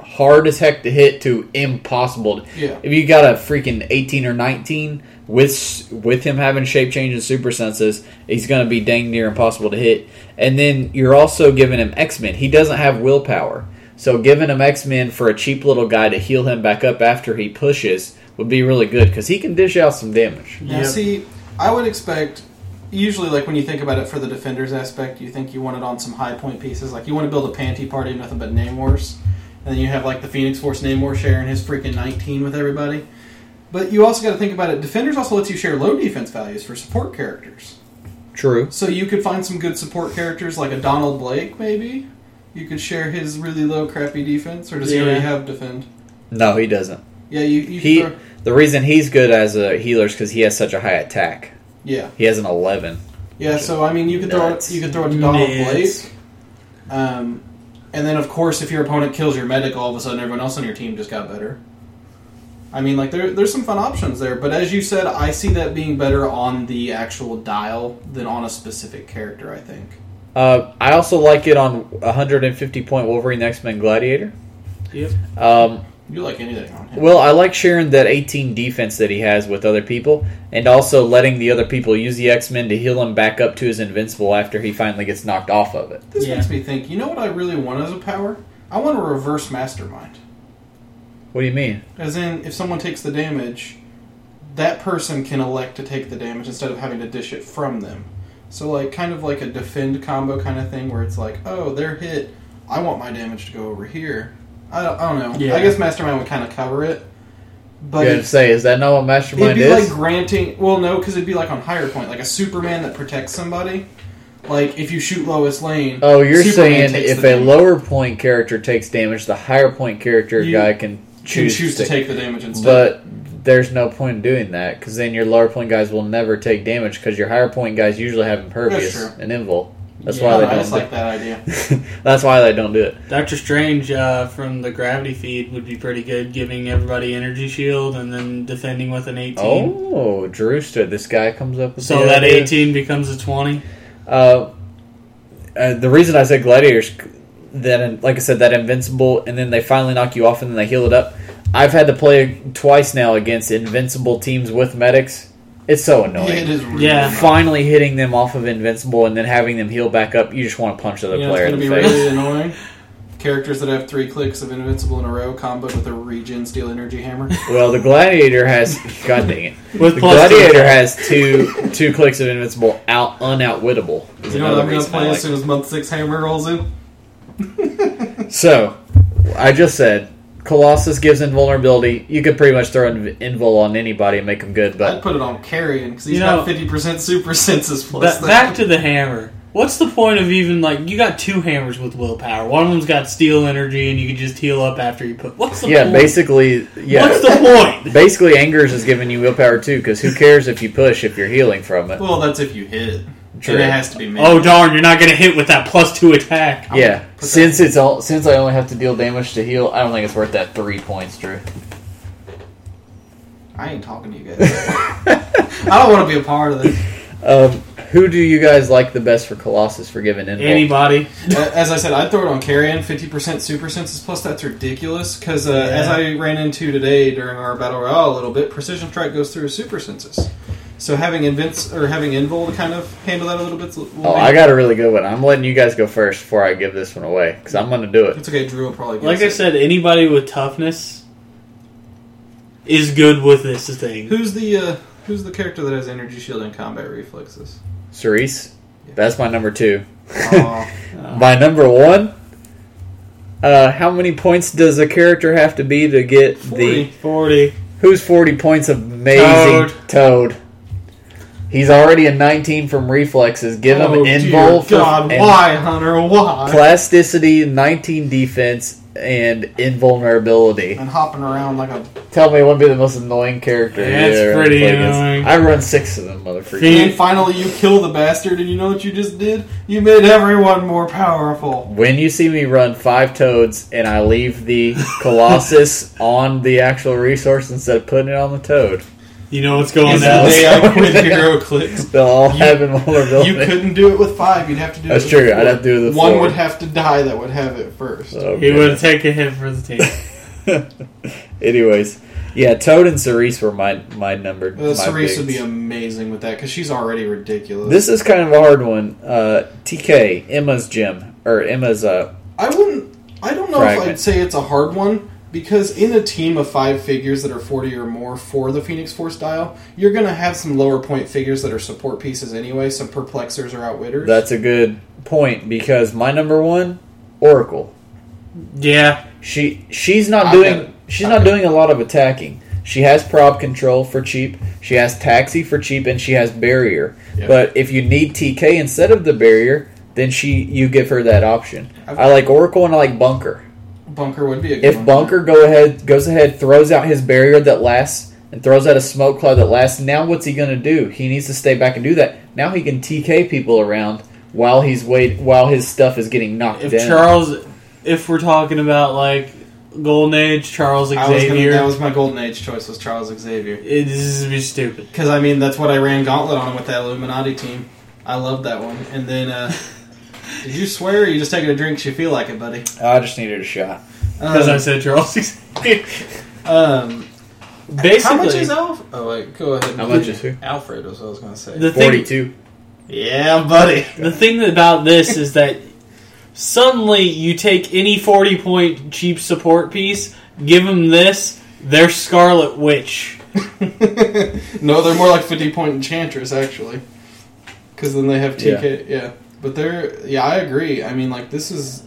hard as heck to hit to impossible Yeah. if you got a freaking 18 or 19 with with him having shape change and super senses he's going to be dang near impossible to hit and then you're also giving him x-men he doesn't have willpower so giving him x-men for a cheap little guy to heal him back up after he pushes would be really good because he can dish out some damage Now, Yep. see, I would expect usually, like when you think about it for the defenders aspect, you think you want it on some high point pieces. Like you want to build a panty party, nothing but Namors, and then you have like the Phoenix Force Namor sharing his freaking 19 with everybody. But you also got to think about it. Defenders also lets you share low defense values for support characters. True. So you could find some good support characters like a Donald Blake, maybe. You could share his really low, crappy defense, or does he Yeah. already have defend? No, he doesn't. Yeah, you. you He throw- the reason he's good as a healer is because he has such a high attack. yeah, He has an eleven. yeah. So I mean, you could throw it. You could throw it to Donald Nuts. Blake. Um, and then of course, if your opponent kills your medic, all of a sudden everyone else on your team just got better. I mean, like there, there's some fun options there, but as you said, I see that being better on the actual dial than on a specific character. I think. Uh, I also like it on 150 point Wolverine X Men Gladiator. Yep. Um, You like anything on him? well, I like sharing that 18 defense that he has with other people, and also letting the other people use the X Men to heal him back up to his invincible after he finally gets knocked off of it. This Yeah. makes me think. You know what I really want as a power? I want a reverse mastermind. What do you mean? As in, if someone takes the damage, that person can elect to take the damage instead of having to dish it from them. So, like, kind of like a defend combo kind of thing, where it's like, oh, they're hit. I want my damage to go over here. I don't, I don't know. Yeah. I guess mastermind would kind of cover it, but you gotta it's- say, is that not what it'd be is? like granting. Well, no, because it'd be like on higher point, like a Superman that protects somebody. Like if you shoot Lois Lane. oh, you're Superman saying if a damage. lower point character takes damage, the higher point character You guy can can choose, choose to take the damage instead. But there's no point in doing that because then your lower point guys will never take damage because your higher point guys usually have impervious That's true. and invul. That's Yeah, why I, they don't know, I don't. just like that idea. That's why they don't do it. Doctor Strange uh, from the gravity feed would be pretty good, giving everybody energy shield and then defending with an 18. Oh, Drewster, this guy comes up with so the that idea. 18 becomes a 20. Uh, uh, the reason I said gladiators, that like I said, that invincible, and then they finally knock you off, and then they heal it up. I've had to play twice now against invincible teams with medics. It's so annoying. it is really Yeah. annoying. Finally hitting them off of invincible and then having them heal back up, you just want to punch the other You know, it's player going to in be the face. really annoying. Characters that have three clicks of invincible in a row, comboed with a regen steal energy hammer. Well, the gladiator has. God dang it! With The plus two gladiator attack. has two two clicks of invincible, out unoutwittable. is You know what I'm going to reason I play like as soon as month six hammer rolls in? So, I just said Colossus gives invulnerability. You could pretty much throw an invul on anybody and make them good, But I'd put it on carrion because he's You got 50% super senses plus Ba- that. back to the hammer. What's the point of even like you got two hammers with willpower? One of them's got steal energy, and you can just heal up after you put. What's the yeah, point? basically, yeah. What's the point? Basically, Angrir's is giving you willpower too, because who cares if you push if you're healing from it? Well, that's if you hit. True. It has to be mid. Oh darn! You're not gonna hit with that plus two attack. Yeah, put that- since it's all since I only have to deal damage to heal, I don't think it's worth that three points, Drew. I ain't talking to you guys. I don't want to be a part of this. Um, Who do you guys like the best for Colossus for giving invul? Anybody? As I said, I'd throw it on carrion, 50% super senses plus. That's ridiculous because uh, Yeah. as I ran into today during our battle royale a little bit, precision strike goes through super senses. So having invents or having invul to kind of handle that a little bit. will Oh, be- I got a really good one. I'm letting you guys go first before I give this one away because I'm going to do it. It's okay. Drew will probably. Get it. Like I it. said, anybody with toughness is good with this thing. who's the uh, who's the character that has energy shield and combat reflexes? Cerise, that's my number two. Aw. My number one. Uh, how many points does a character have to be to get 40. the? Forty. Who's forty points? Amazing Toad. He's already a 19 from reflexes. Give him oh, invul for God, why, Hunter? Why? plasticity, 19 defense, and invulnerability. and hopping around like a. Tell me, what would be the most annoying character? Yeah, it's pretty against? annoying. I run six of them, motherfucker. And finally, you kill the bastard, and you know what you just did? You made everyone more powerful. When you see me run five toads and I leave the Colossus on the actual resource instead of putting it on the toad, You know what's going Is the that on. was- day I quit Hero Clix. they'll all You- have invulnerability. You couldn't do it with five. You'd have to do That's it with true. four. I'd have to do it with One four. would have to die that would have it first. Oh, He would goodness. take a hit for the team. Anyways, yeah, Toad and Cerise were my my number. Uh, my Cerise would be amazing with that because she's already ridiculous. This is kind of a hard one. Uh, TK Emma's gym or Emma's uh, I wouldn't. I don't know if I'd say it's a hard one because in a team of five figures that are forty or more for the Phoenix Force style, you're going to have some lower point figures that are support pieces anyway. Some perplexers or outwitters. That's a good point because my number one, Oracle. yeah. She she's not I've doing got she's I've not got doing a lot of attacking. She has prob control for cheap. She has taxi for cheap, and she has barrier. Yeah. But if you need TK instead of the barrier, then she you give her that option. I've- I like Oracle and I like Bunker. Bunker would be a good If one. Bunker go ahead goes ahead throws out his barrier that lasts and throws out a smoke cloud that lasts, now what's he going to do? He needs to stay back and do that. Now he can TK people around while he's wait while his stuff is getting knocked out. If down. Charles, if we're talking about like Golden Age, Charles I was gonna, Xavier, that was my golden age choice was Charles Xavier it, this is be stupid. because I mean that's what I ran Gauntlet on with that Illuminati team. I loved that one. And then, uh, did you swear? or You just taking a drink? 'cause You feel like it, buddy. I just needed a shot. Because Um, I said Charles Xavier. um, Basically, how much is Alf? Oh wait, go ahead. How much is who? Alfred? Was what I was gonna say. the thing, Forty-two. yeah, buddy. The thing about this is that suddenly you take any 40 point cheap support piece, give them this, they're Scarlet Witch. no, they're more like fifty point enchantress actually, because then they have TK. Yeah. But they're yeah, I agree. I mean, like this is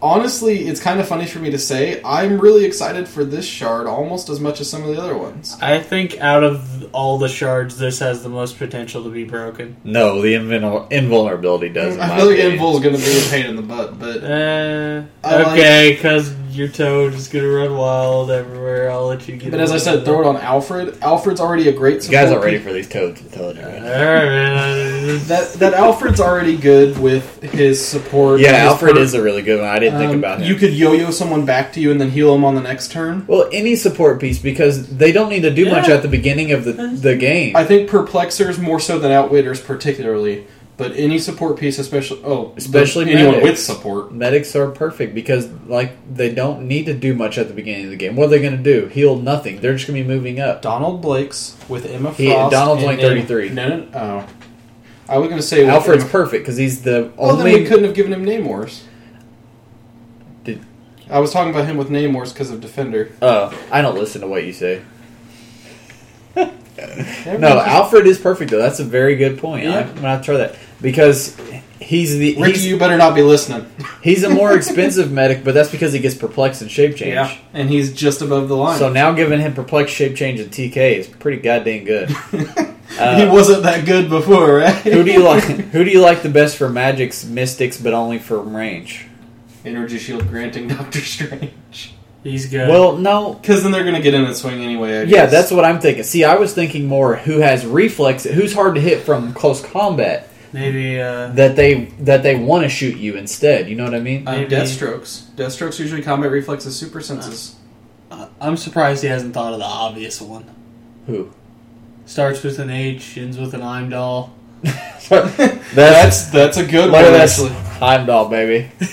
honestly, it's kind of funny for me to say. I'm really excited for this shard almost as much as some of the other ones. I think out of all the shards, this has the most potential to be broken. No, the invul- invulnerability does. in I my feel like opinion. Invul's going to be a pain in the butt, but Uh, okay, because your toad is going to run wild everywhere. I'll let you get it. but as I said, throw it on Alfred. Alfred's already a great. You guys aren't ready for these toads. I'm telling you. right now. Alright, man. That that Alfred's already good with his support. Yeah, his Alfred perk. is a really good one. I didn't think Um, about him. You could yo-yo someone back to you and then heal them on the next turn. well, any support piece because they don't need to do much at the beginning of the the game. I think perplexers more so than outwitters, particularly. But any support piece, especially oh, Especially anyone medics. with support. Medics are perfect because like they don't need to do much at the beginning of the game. What are they going to do? Heal nothing. They're just going to be moving up. Donald Blake's with Emma Frost. He- Donald's and only Em- 33. No, no, oh. I was going to say Alfred's Emma- perfect because he's the Well, then we couldn't have given him Namors. Did- I was talking about him with Namors because of Defender. Oh, I don't listen to what you say. No, Alfred is perfect though. That's a very good point. Yeah. I'm gonna try that because he's the Ricky, he's, you better not be listening. he's a more expensive medic, but that's because he gets perplexed and shape change. Yeah, and he's just above the line. So now giving him perplex shape change and TK is pretty goddamn good. Uh, he wasn't that good before, right? who do you like? Who do you like the best for Magik's, mystics, but only for range? Energy shield granting Doctor Strange. He's good. Well, no. Because then they're going to get in and swing anyway. I Yeah, that's what I'm thinking. See, I was thinking more who has reflex, who's hard to hit from close combat maybe uh, that they that they want to shoot you instead. You know what I mean? Uh, Maybe- Deathstrokes. Deathstrokes usually combat reflexes, super senses. I'm surprised he hasn't thought of the obvious one. Who? Starts with an H, ends with an Heimdall. that's That's that's a good one actually. Heimdall, baby.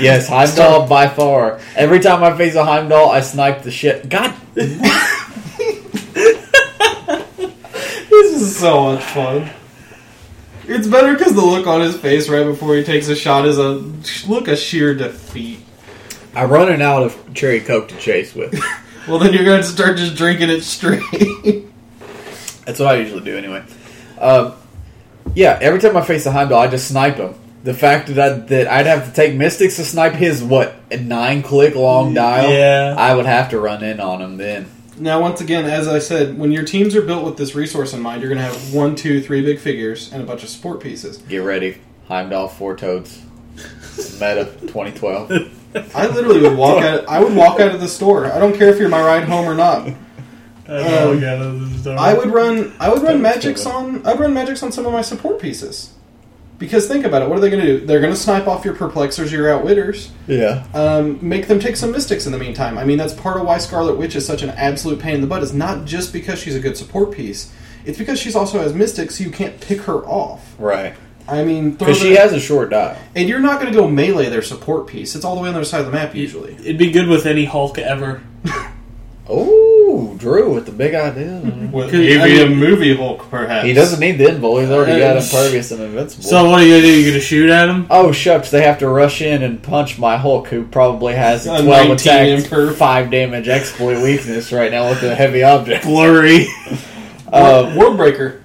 Yes, Heimdall by far. Every time I face a Heimdall, I snipe the shit. God, This is so much fun. It's better because the look on his face right before he takes a shot is a look of sheer defeat. I'm running out of cherry coke to chase with. Well, then you're going to start just drinking it straight. That's what I usually do anyway. Um, yeah, every time I face a Heimdall, I just snipe him. The fact that, I, that I'd have to take Mystics to snipe his, what, a nine click long dial? Yeah. I would have to run in on him then. now, once again, as I said, when your teams are built with this resource in mind, you're going to have one, two, three big figures and a bunch of support pieces. Get ready. Heimdall, Four Toads. Meta 2012. I literally would walk out. I would walk out of the store. I don't care if you're my ride home or not. Um, I would run. I would run Magik's on. I'd run Magik's on some of my support pieces. Because think about it. What are they going to do? They're going to snipe off your perplexers, your outwitters. Yeah. Um, make them take some mystics in the meantime. I mean, that's part of why Scarlet Witch is such an absolute pain in the butt. It's not just because she's a good support piece. It's because she's also has mystics, so you can't pick her off. Right. I mean, Because she has a short dial. and you're not going to go melee their support piece. It's all the way on the other side of the map usually. It'd be good with any Hulk ever. Oh, Drew with the big idea. Well, Could- I mean- movie Hulk, perhaps. He doesn't need the invul. He's already got Uh, impervious and invincible. So what are you gonna do? You gonna shoot at him? oh shucks, they have to rush in and punch my Hulk, who probably has a A twelve 19 attack, imperv. five damage exploit weakness right now with a heavy object. Blurry. Uh, World Breaker.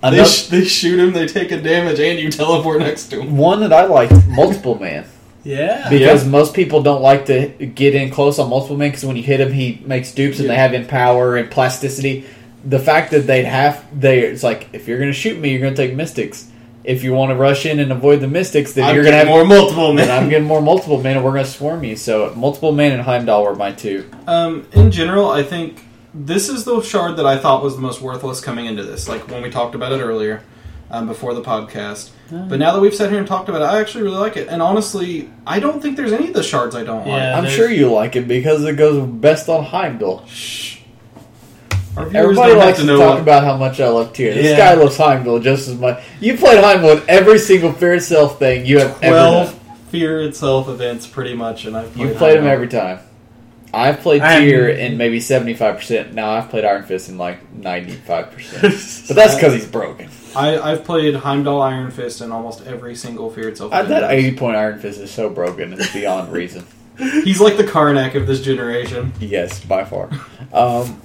They, sh- they shoot him, they take a damage, and you teleport next to him. one that I like, multiple man, Yeah. because most people don't like to get in close on multiple men because when you hit him, he makes dupes and Yeah. they have in power and plasticity. The fact that they'd have they it's like if you're going to shoot me, you're going to take mystics. If you want to rush in and avoid the mystics, then I'm you're going to have more multiple Then I'm getting more multiple men, and we're going to swarm you. So multiple men and Heimdall were my two. Um, in general, I think this is the shard that I thought was the most worthless coming into this. Like when we talked about it earlier, um, before the podcast. But now that we've sat here and talked about it, I actually really like it. And honestly, I don't think there's any of the shards I don't Yeah. I'm there's- sure you like it because it goes best on Heimdall. like. Shh. Everybody likes to to, talk what- about how much I love Tyr. This Yeah. guy loves Heimdall just as much. You played Heimdall in every single Fear Itself thing you have ever twelve done. fear itself events, pretty much, and I've played You've played him every time. I've played I'm- Tyr in maybe 75%. Now I've played Iron Fist in like 95%. But that's because he's broken. I, I've played Heimdall Iron Fist in almost every single fear itself. Uh, event. that 80 point Iron Fist is so broken, it's beyond reason. He's like the Karnak of this generation. Yes, by far. Um,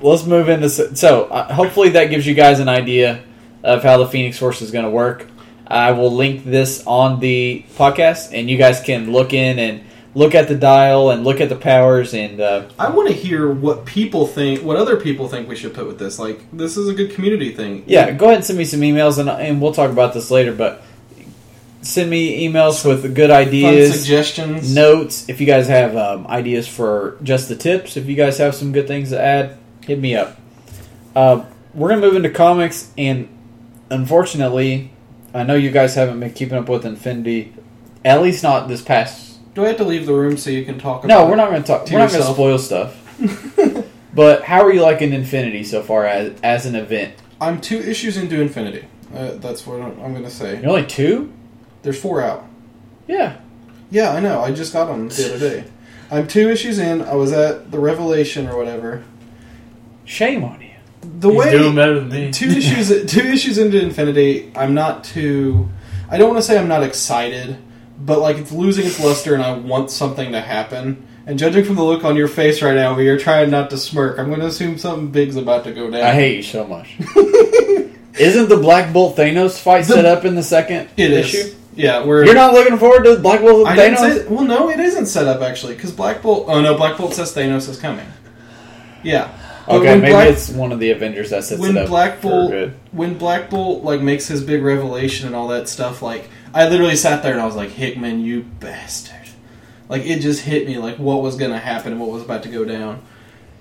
let's move into so uh, hopefully that gives you guys an idea of how the Phoenix Force is going to work. I will link this on the podcast, and you guys can look in and look at the dial and look at the powers and uh, I want to hear what people think, what other people think we should put with this. Like, this is a good community thing. yeah, go ahead and send me some emails, and, and we'll talk about this later. But send me emails with good Fun ideas. suggestions. notes. If you guys have um, ideas for just the tips, if you guys have some good things to add, hit me up. Uh, we're gonna move into comics, and unfortunately, I know you guys haven't been keeping up with Infinity, at least not this past. Do I have to leave the room so you can talk? about No, we're not gonna talk. To We're not gonna spoil stuff. but how are you liking Infinity so far as as an event? I'm two issues into Infinity. Uh, that's what I'm going to say. You're only two. There's four out. Yeah. Yeah, I know. I just got them the other day. I'm two issues in. I was at the Revelation or whatever. Shame on you. The He's way doing better than me. two issues two issues into Infinity, I'm not too. I don't want to say I'm not excited, but like it's losing its luster, and I want something to happen. And judging from the look on your face right now, where you're trying not to smirk, I'm going to assume something big's about to go down. I hate you so much. Isn't the Black Bolt Thanos fight The- set up in the second it is. issue? Yeah, we're. You're not looking forward to Black Bolt I Thanos? say. Well, no, it isn't set up actually, because Black Bolt. Oh no, Black Bolt says Thanos is coming. Yeah. But Okay, maybe Black- it's one of the Avengers that sets when it up Black Bolt when Black Bolt like makes his big revelation and all that stuff, like I literally sat there and I was like, Hickman, you bastard! Like it just hit me like what was gonna happen and what was about to go down.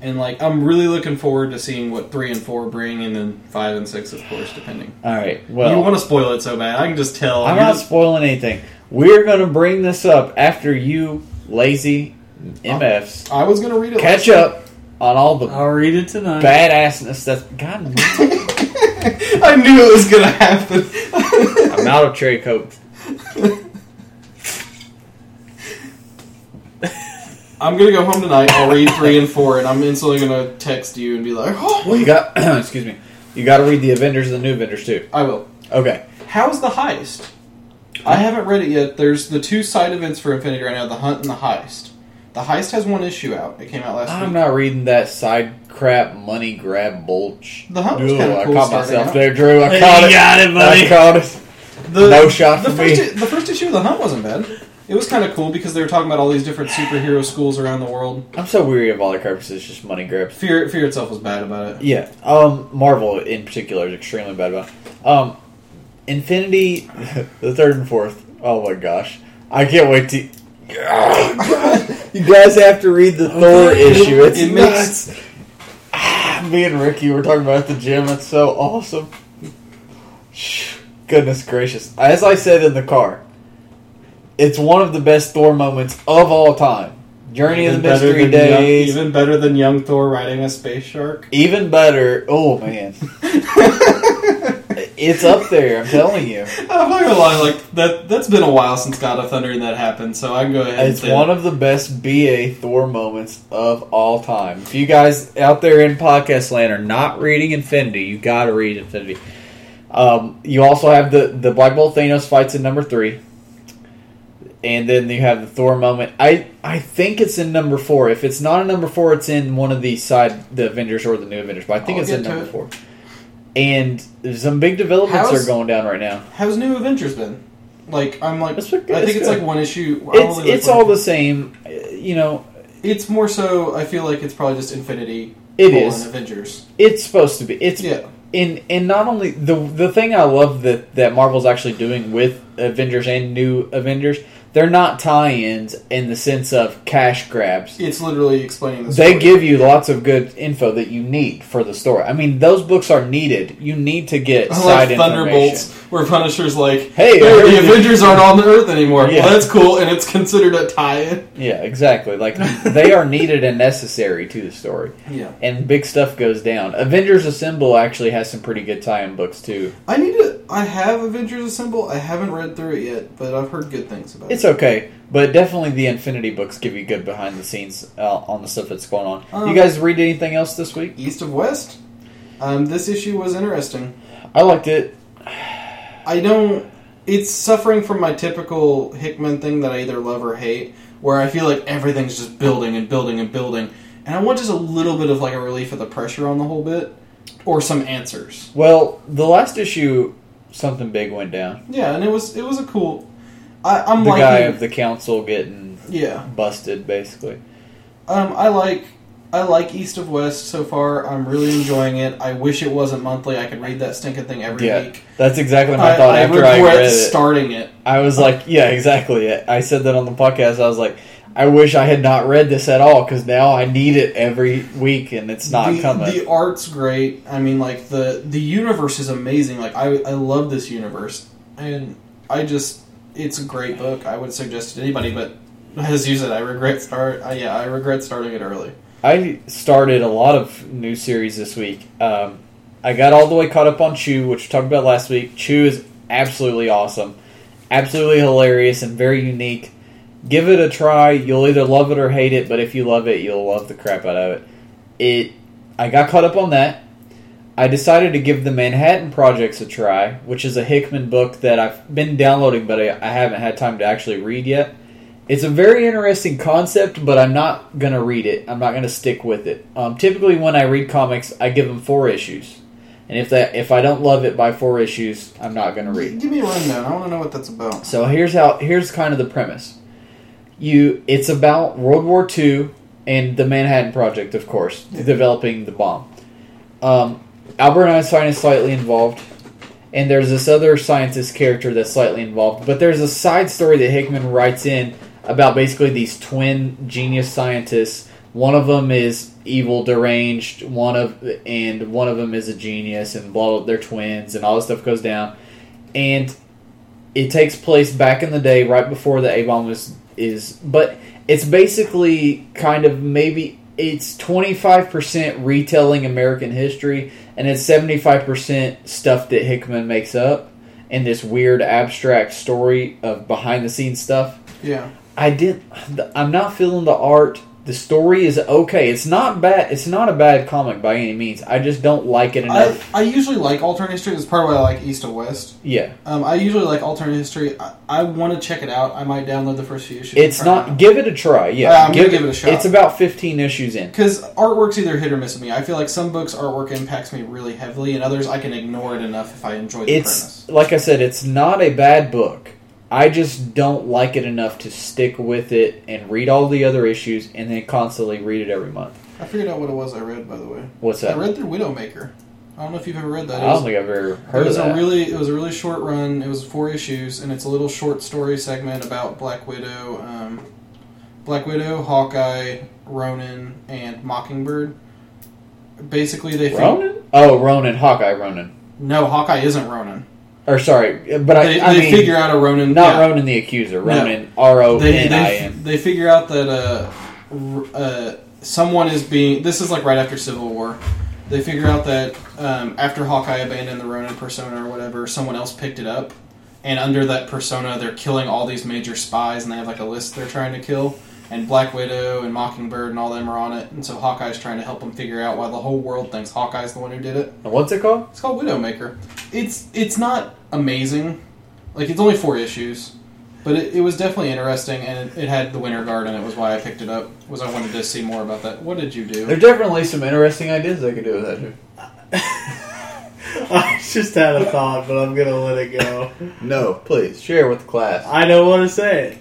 And like I'm really looking forward to seeing what three and four bring, and then five and six, of course, depending. All right. Well. You Well, want to spoil it so bad, I can just tell. I'm You're not just- spoiling anything. We're going to bring this up after you lazy MFs I was gonna read it. catch last up on all the I'll read it tonight. badassness that's God. I knew it was gonna happen. I'm out of cherry coke. I'm gonna go home tonight. I'll read three and four, and I'm instantly gonna text you and be like, "Oh, Well, you got. excuse me. You got to read the Avengers and the New Avengers too. I will." Okay. How's the heist? I haven't read it yet. There's the two side events for Infinity right now: the hunt and the heist. The heist has one issue out. It came out last I'm week. not reading that side crap money grab bulge. The hunt was Ooh, kinda I caught starting myself out. there, Drew. I You caught it. got it, buddy. I caught it. The, No shot the first, me. The first issue of the hunt wasn't bad. It was kind of cool because they were talking about all these different superhero schools around the world. I'm so weary of all the crap. It's just money grabs. Fear, Fear itself was bad about it. Yeah. Um, Marvel in particular is extremely bad about. it. Um, Infinity, the third and fourth. Oh my gosh, I can't wait to. you guys have to read the Thor issue. It's It nuts. makes- Ah, Me and Ricky were talking about it at the gym. It's so awesome. Goodness gracious! As I said in the car, it's one of the best Thor moments of all time. Journey of the Mystery than young, Days. even better than young Thor riding a space shark. Even better. Oh man, it's up there. I'm telling you, I'm not gonna lie, like that. That's been a while since God of Thunder and that happened, so I can go ahead. it's and say one of the best BA Thor moments of all time. If you guys out there in podcast land are not reading Infinity, you got to read Infinity. Um, you also have the the Black Bolt Thanos fights in number three, and then you have the Thor moment. I I think it's in number four. If it's not in number four, it's in one of the side the Avengers or the New Avengers. But I think I'll it's in number it. four. And some big developments How's- are going down right now. How's New Avengers been? Like I'm like It's been good, I think it's it's like one issue. It's it's all the same. You know, It's more so. I feel like it's probably just Infinity. It is. Avengers. it's supposed to be. It's Yeah. And and not only the the thing I love that that Marvel's actually doing with Avengers and New Avengers, they're not tie-ins in the sense of cash grabs. It's literally explaining the They give you lots of good info that you need for the story. I mean, those books are needed. You need to get side like Thunderbolts, information. where Punisher's like, Hey, I "Hey, heard the you- Avengers aren't on the Earth anymore." Yeah. Well, that's cool, and it's considered a tie-in. Yeah, exactly. Like they are needed and necessary to the story. Yeah. And big stuff goes down. Avengers Assemble actually has some pretty good tie-in books too. I need to. I have Avengers Assemble. I haven't read through it yet, but I've heard good things about It's it. Okay, but definitely the Infinity books give you good behind the scenes uh, on the stuff that's going on. Um, you guys read anything else this week? East of West. Um, this issue was interesting. I liked it. I don't. It's suffering from my typical Hickman thing that I either love or hate, where I feel like everything's just building and building and building, and I want just a little bit of like a relief of the pressure on the whole bit, or some answers. Well, the last issue, something big went down. Yeah, and it was it was a cool. I, I'm the liking. guy of the council getting yeah, busted, basically. um, I like I like East of West so far. I'm really enjoying it. I wish it wasn't monthly. I could read that stinking thing every Yeah, week. That's exactly my I, thought I after I regret read it. starting it. I was like, yeah, exactly. I said that on the podcast. I was like, I wish I had not read this at all because now I need it every week and it's not the, coming. The art's great. I mean, like the the universe is amazing. Like I I love this universe, and I just it's a great book. I would suggest it to anybody, but as you said, I regret start. Uh, yeah, I regret starting it early. I started a lot of new series this week. Um, I got all the way caught up on Chew, which we talked about last week. Chew is absolutely awesome, absolutely hilarious, and very unique. Give it a try. You'll either love it or hate it, but if you love it, you'll love the crap out of it. It. I got caught up on that. I decided to give the Manhattan Projects a try, which is a Hickman book that I've been downloading, but I, I haven't had time to actually read yet. It's a very interesting concept, but I'm not gonna read it. I'm not gonna stick with it. Um, typically, when I read comics, I give them four issues, and if that if I don't love it by four issues, I'm not gonna read. Give me a rundown. I want to know what that's about. So here's how here's kind of the premise. You it's about World War II and the Manhattan Project, of course, developing the bomb. Um, Albert Einstein is slightly involved, and there's this other scientist character that's slightly involved. But there's a side story that Hickman writes in about basically these twin genius scientists. One of them is evil, deranged. One of and one of them is a genius, and blah. blah they're twins, and all this stuff goes down. And it takes place back in the day, right before the A bomb was is. But it's basically kind of maybe it's 25% retelling American history and it's 75% stuff that Hickman makes up and this weird abstract story of behind the scenes stuff. Yeah. I did I'm not feeling the art. The story is okay. It's not bad. It's not a bad comic by any means. I just don't like it enough. I usually like alternate history. That's part of why I like East of West. yeah. Um, I usually like alternate history. I, I want to check it out. I might download the first few issues. It's not give it a try. Yeah. I'm gonna give it a shot. It's about 15 issues in. because artwork's either hit or miss with me. I feel like some books artwork impacts me really heavily, and others I can ignore it enough if I enjoy the it's premise. like I said, it's not a bad book. I just don't like it enough to stick with it and read all the other issues and then constantly read it every month. I figured out what it was I read by the way. What's that? I read through Widowmaker. I don't know if you've ever read that. I It was- don't think I've ever It heard was of that. a really it was a really short run. It was four issues, and it's a little short story segment about Black Widow, um, Black Widow, Hawkeye, Ronan, and Mockingbird. Basically, they Ronan? Oh, Ronan, Hawkeye Ronan. no Hawkeye isn't Ronin. Or sorry, but They, I, I they mean, figure out a Ronin. not yeah. Ronan the accuser. Ronan R O They, they, they figure out that uh, uh, someone is being. This is like right after Civil War. They figure out that um, after Hawkeye abandoned the Ronin persona or whatever, someone else picked it up, and under that persona, they're killing all these major spies, and they have like a list they're trying to kill. And Black Widow and Mockingbird and all them are on it, and so Hawkeye's trying to help them figure out why the whole world thinks Hawkeye's the one who did it. And What's it called? It's called Widowmaker. It's it's not amazing, like it's only four issues, but it, it was definitely interesting, and it, it had the Winter Guard, and it was why I picked it up. Was I wanted to see more about that. What did you do? There's definitely some interesting ideas they could do with that. Too. I just had a thought, but I'm gonna let it go. No, please share with the class. I don't want to say it.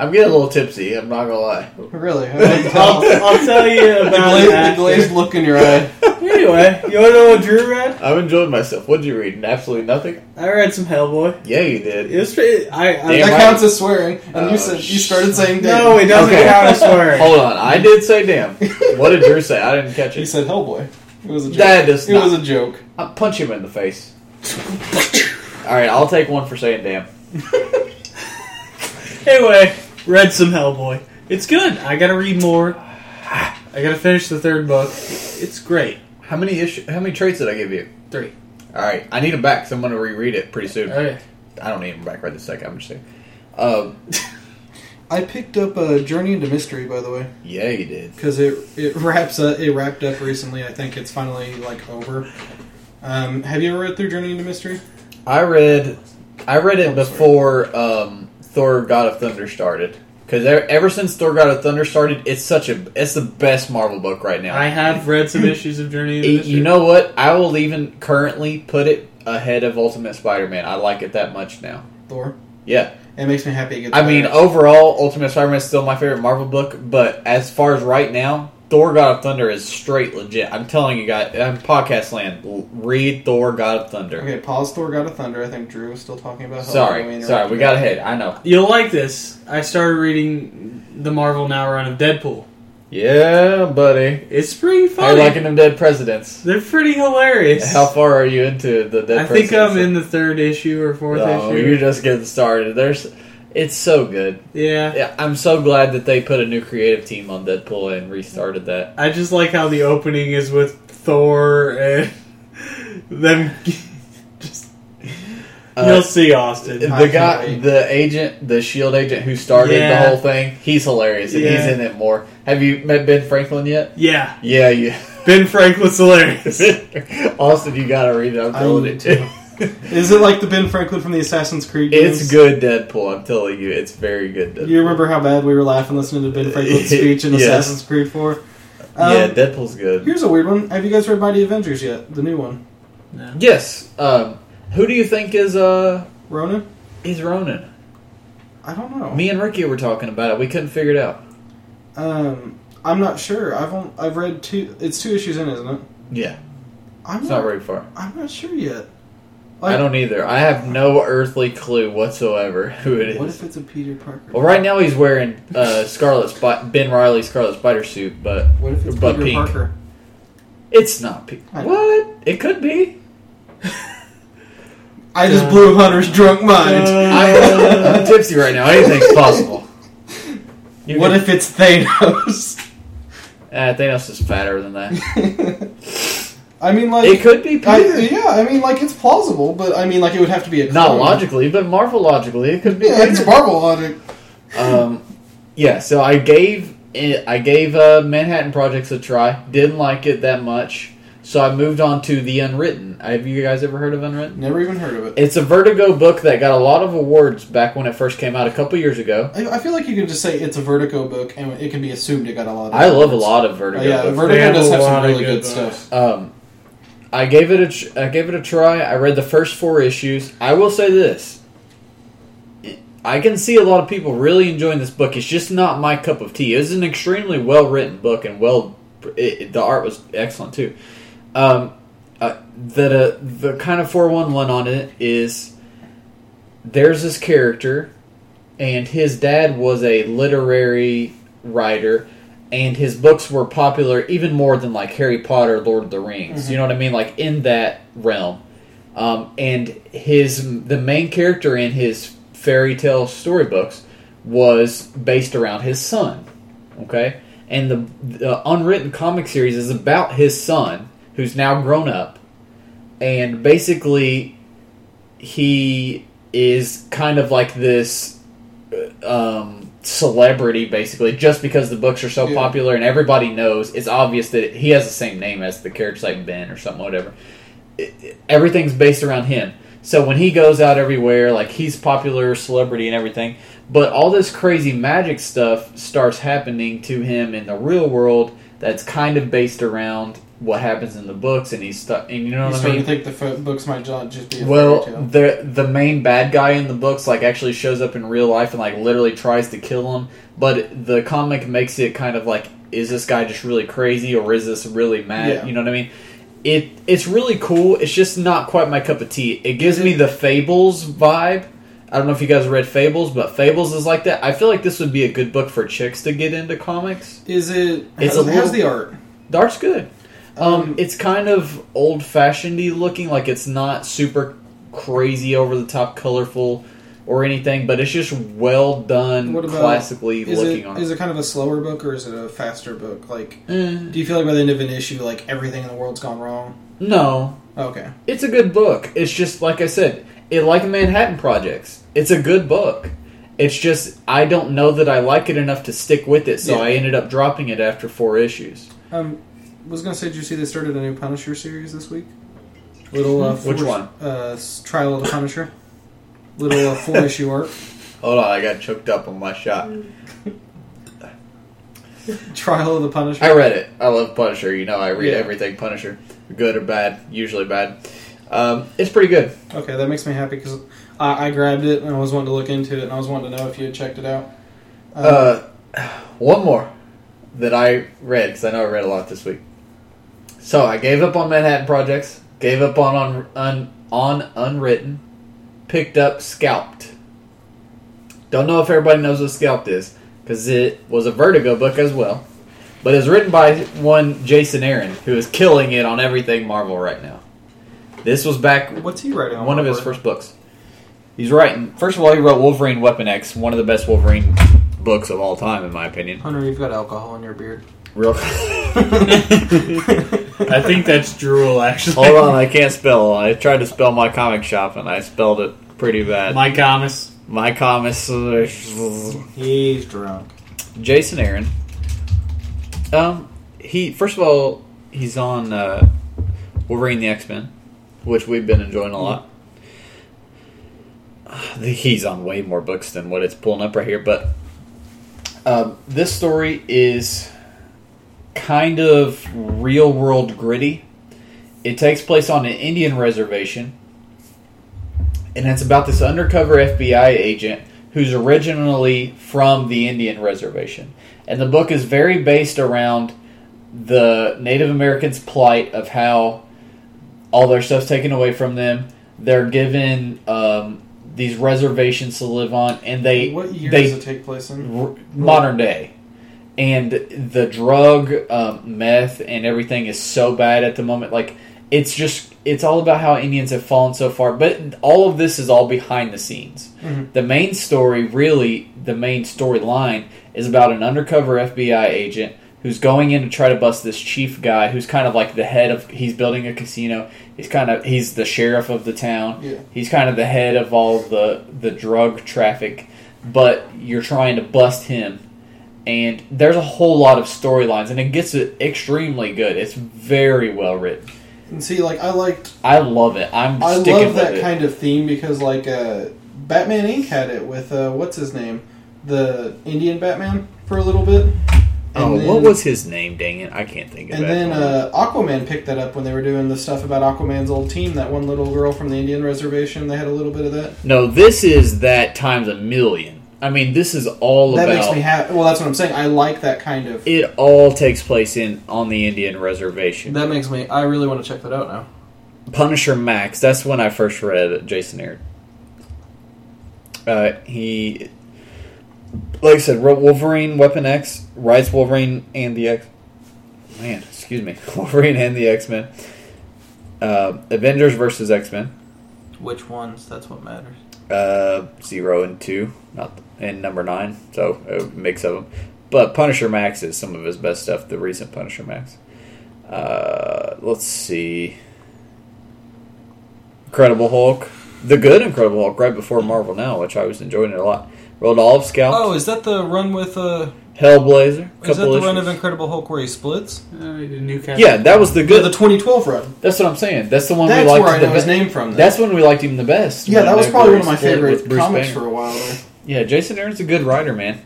I'm getting a little tipsy. I'm not gonna lie. Really? I couldn't I'll, tell. I'll tell you about gla- it the glazed look in your eye. Anyway, you want to know what Drew read? I've enjoyed myself. What'd you read? Absolutely nothing. I read some Hellboy. Yeah, you did. It was pretty, I, I Damn that right. counts as swearing, and Oh, you said you started saying no, it doesn't Okay. count as swearing. Hold on, I did say damn. What did Drew say? I didn't catch it. He said Hellboy. It was a joke. That does it not- was a joke. I'll punch him in the face. All right, I'll take one for saying damn. Anyway, read some Hellboy. It's good. I gotta read more. I gotta finish the third book. It's great. How many issue? How many traits did I give you? Three. All right, I need them back. So I'm going to reread it pretty soon. Okay. I don't need them back right this second. I'm just saying. Um, I picked up a Journey into Mystery, by the way. yeah, you did. because it it wraps up, it wrapped up recently. I think it's finally like over. Um, have you ever read through Journey into Mystery? I read, I read it Oh, before um, Thor: God of Thunder started. Because ever since Thor: God of Thunder started, it's such a it's the best Marvel book right now. I have read some issues of Journey. into It- Mystery. you know what? I will even currently put it ahead of Ultimate Spider-Man. I like it that much now. Thor. Yeah, It makes me happy. It gets I mean, overall, Ultimate Spider-Man is still my favorite Marvel book. But as far as right now, Thor: God of Thunder is straight legit. I'm telling you guys, I'm podcast land. l- Read Thor: God of Thunder. okay, pause. Thor God of Thunder. I think Drew was still talking about. Hellboy. Sorry, sorry, we got him. ahead. I know. You'll like this. I started reading the Marvel Now run of Deadpool. Yeah, buddy. It's pretty How funny. you liking them dead presidents? They're pretty hilarious. How far are you into the dead I think presidents? I'm in the third issue or fourth Oh, issue. you're just getting started. There's, it's so good. yeah. Yeah, I'm so glad that they put a new creative team on Deadpool and restarted that. I just like how the opening is with Thor and them. just Uh, you'll see Austin. the guy, wait. the agent, the Shield agent who started Yeah. the whole thing, he's hilarious and he's in it more. Have you met Ben Franklin yet? Yeah, Yeah, you. Ben Franklin's hilarious. Austin, you gotta read it. I'm I telling need you. To. Is it like the Ben Franklin from the Assassin's Creed? games? it's good Deadpool. I'm telling you, it's very good. Deadpool. You remember how bad we were laughing listening to Ben Franklin's speech in Yes. Assassin's Creed Four? Um, yeah, Deadpool's good. Here's a weird one. Have you guys read Mighty Avengers yet? The new one. No. Yes. Um, who do you think is uh Ronan? is Ronan? I don't know. Me and Ricky were talking about it. We couldn't figure it out. Um, I'm not sure. I've on, I've read two. It's two issues in, isn't it? Yeah, I'm it's not. not very far. I'm not sure yet. I don't either. I have no earthly clue whatsoever who it What is. if it's a Peter Parker? Well, right now he's wearing uh, Scarlet Spot Ben Riley Scarlet Spider suit, but What if it's but Peter pink. Parker? It's not pink. What? It could be. I just blew Hunter's drunk mind. I, I'm tipsy right now. Anything's possible. You what can- if it's Thanos? Eh, Thanos is fatter than that. I mean, like it could be I, yeah, I mean, like it's plausible, but I mean, like it would have to be a Not logically, but Marvel logically, it could be. Yeah, it's Marvel logic. Um, yeah, so I gave I gave uh, Manhattan Projects a try. Didn't like it that much, so I moved on to the Unwritten. Have you guys ever heard of Unwritten? Never even heard of it. It's a Vertigo book that got a lot of awards back when it first came out a couple years ago. I, I feel like you can just say it's a Vertigo book, and it can be assumed it got a lot. of I love a lot of Uh, Vertigo. yeah, books. Vertigo does have some really good good stuff. Um, I gave it a I gave it a try. I read the first four issues. I will say this: I can see a lot of people really enjoying this book. It's just not my cup of tea. It's an extremely well written book, and well, it, the art was excellent too. Um, uh, the the kind of four one one on it is there's this character, and his dad was a literary writer and his books were popular even more than like Harry Potter, Lord of the Rings. You know what I mean? Like in that realm. Um, and his the main character in his fairy tale storybooks was based around his son. Okay, and the, the unwritten comic series is about his son who's now grown up, and basically he is kind of like this um, celebrity, basically, just because the books are so Yeah. popular and everybody knows. It's obvious that he has the same name as the characters, like Ben or something, whatever. It- it- everything's based around him. So when he goes out everywhere, like he's popular celebrity and everything, but all this crazy magic stuff starts happening to him in the real world. That's kind of based around what happens in the books, and he's stuck. And you know You what I mean? to think the fo- books might just be a Well, the the main bad guy in the books like actually shows up in real life and like literally tries to kill him, but the comic makes it kind of like is this guy just really crazy or is this really mad? Yeah. You know what I mean? It it's really cool. It's just not quite my cup of tea. It gives me the Fables vibe. I don't know if you guys read Fables, but Fables is like that. I feel like this would be a good book for chicks to get into comics. Is it? It's how's, a little- how's the art? The art's good. Um, Um, it's kind of old fashionedy looking, like it's not super crazy over the top colorful or anything, but it's just well done, What about- classically Is looking it on is it kind of a slower book or is it a faster book? Like, Eh, do you feel like by the end of an issue, like everything in the world's gone wrong? no, Okay. it's a good book. It's just like I said, it like Manhattan Projects. It's a good book. It's just I don't know that I like it enough to stick with it, so Yeah. I ended up dropping it after four issues. Um, was gonna say, did you see they started a new Punisher series this week? Little uh, Which one? Uh, Trial of the Punisher. Little uh, four issue arc. Hold on, I got choked up on my shot. Trial of the Punisher. I read it. I love Punisher. You know, I read Yeah. everything Punisher, good or bad. Usually bad. Um, it's pretty good. Okay, that makes me happy because I, I grabbed it and I was wanting to look into it and I was wanting to know if you had checked it out. Um, Uh, one more that I read because I know I read a lot this week. So I gave up on Manhattan Projects. Gave up on on on, on Unwritten. Picked up Scalped. Don't know if everybody knows what Scalped is because it was a Vertigo book as well, but it's written by one Jason Aaron who is killing it on everything Marvel right now. This was back what's he writing? on one of his first books. He's writing. First of all, he wrote Wolverine Weapon X, one of the best Wolverine books of all time, in my opinion. Hunter, you've got alcohol in your beard. Real. I think that's drool, actually. Hold on, I can't spell. I tried to spell my comic shop and I spelled it pretty bad. My Thomas. my comics. He's drunk. Jason Aaron. Um, he first of all, he's on uh, Wolverine the X Men, which we've been enjoying a lot. He's on way more books than what it's pulling up right here, but um, this story is kind of real world gritty. It takes place on an Indian reservation, and it's about this undercover FBI agent who's originally from the Indian reservation. And the book is very based around the Native Americans' plight of how all their stuff's taken away from them. They're given um, these reservations to live on, and they what year they does it take place in? r- modern day. And the drug, um, meth, and everything is so bad at the moment. Like it's just it's all about how Indians have fallen so far. But all of this is all behind the scenes. Mhm. The main story, really, the main storyline is about an undercover FBI agent who's going in to try to bust this chief guy who's kind of like the head of he's building a casino. He's kind of he's the sheriff of the town. Yeah. He's kind of the head of all the the drug traffic, but you're trying to bust him. And there's a whole lot of storylines, and it gets it extremely good. It's very well written. And see, like I liked, I love it. I'm I love that it. kind of theme because like uh, Batman Inc. had it with uh, what's his name, the Indian Batman for a little bit. oh, And what was his name? Dang it, I can't think of And it. And then uh, Aquaman picked that up when they were doing the stuff about Aquaman's old team. That one little girl from the Indian reservation. They had a little bit of that. no, this is that times a million. I mean, this is all that about. That makes me happy. Well, that's what I'm saying. I like that kind of. it all takes place in on the Indian reservation. That makes me. I really want to check that out now. Punisher Max. That's when I first read Jason Aaron. Uh, he, like I said, wrote Wolverine, Weapon X, writes Wolverine and the X. Man, excuse me, Wolverine and the X Men. Uh, Avengers versus X Men. Which ones? That's what matters. Uh, zero and two, not and number nine. So a mix of them. But Punisher Max is some of his best stuff. The recent Punisher Max. Uh, let's see. Incredible Hulk, the good Incredible Hulk, right before Marvel Now, which I was enjoying it a lot. Wrote Olive Scout, Oh, is that the run with uh? Hellblazer, Is that couple the run of Incredible Hulk where he splits? Uh, Newcastle. yeah, that was the Yeah, good. the 2012 run. that's what I'm saying. That's the one That's we liked where I the know his be- name from. then. That's when we liked him the best. yeah, that was probably one of my split favorite with comics Banner. for a while. There. Yeah, Jason Aaron's a good writer, man.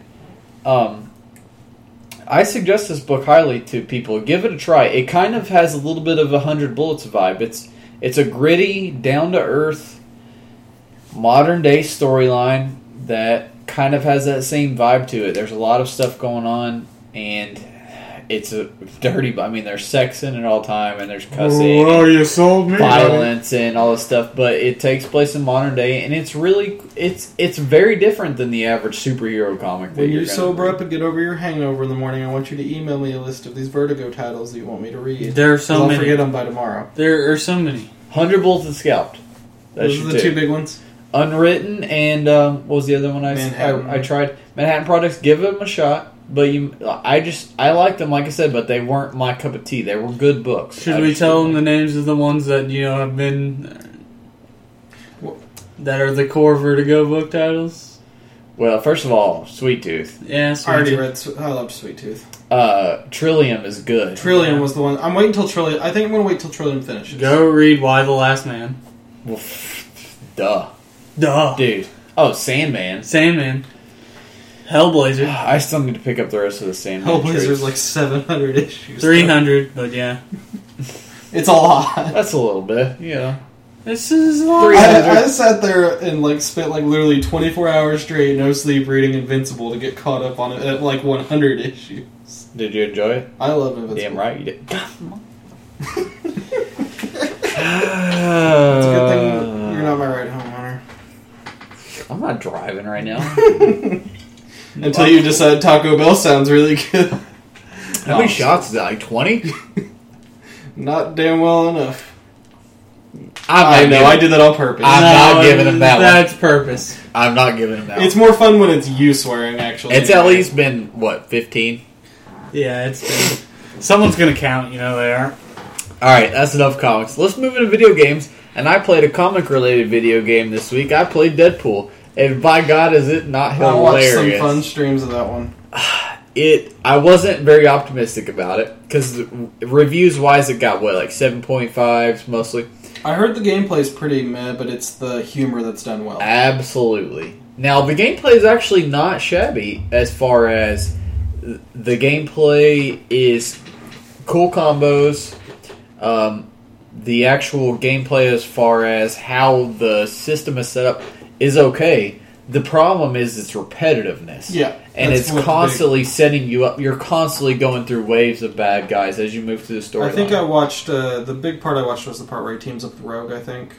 Um, I suggest this book highly to people. Give it a try. It kind of has a little bit of a Hundred Bullets vibe. It's it's a gritty, down to earth, modern day storyline that kind of has that same vibe to it. There's a lot of stuff going on, and it's a dirty. I mean, there's sex in it all the time, and there's cussing. Whoa, you sold me. violence and all this stuff, but it takes place in modern day, and it's really it's it's very different than the average superhero comic. That When you're you gonna sober read. up and get over your hangover in the morning, I want you to email me a list of these Vertigo titles that you want me to read. There are 'Cause so I'll many. forget them by tomorrow. There are so many. Hundred Bullets and Scalped. That's Those are the two. two big ones. Unwritten and um, what was the other one? I, I I tried Manhattan Projects. Give them a shot, but you I just I liked them like I said, but they weren't my cup of tea. They were good books. Should I we tell didn't them the names of the ones that you know have been that are the core Vertigo book titles? Well, first of all, Sweet Tooth. Yeah, I already Sweet read. I loved Sweet Tooth. Uh, Trillium is good. Trillium was the one. I'm waiting till Trillium. I think I'm going to wait till Trillium finishes. Go read Y: The Last Man. Well, duh, Duh. dude. Oh, Sandman. Sandman. Hellblazer. I still need to pick up the rest of the Sandman. Hellblazer's trades. like 700 issues. 300, but yeah. It's a lot. That's a little bit, yeah. This is a lot. I, I sat there and like spent like literally 24 hours straight, no sleep, reading Invincible to get caught up on it at like 100 issues. Did you enjoy it? I love Invincible. Damn right you did. It's a good thing you're not my ride home, Hunter. I'm not driving right now. Until you decide Taco Bell sounds really good. How many shots is that? Like 20? Not damn well enough. I'm I know, I did that on purpose. I'm not giving him that one. That's purpose. I'm not giving him that it's one. more fun when it's you swearing, actually. It's at least been, what, 15? Yeah, it's been. Someone's gonna count, you know they are. Alright, that's enough comics. Let's move into video games. And I played a comic related video game this week. I played Deadpool. And by God, is it not hilarious? I watched some fun streams of that one. it I wasn't very optimistic about it because reviews wise it got what like seven point fives mostly. I heard the gameplay is pretty meh, but it's the humor that's done well. Absolutely. Now the gameplay is actually not shabby as far as the gameplay is cool combos. Um, the actual gameplay as far as how the system is set up is okay. The problem is its repetitiveness. Yeah, and it's constantly setting you up. You're constantly going through waves of bad guys as you move through the big. story. I think I watched uh, the big part. I watched was the part where he teams up with Rogue. I think.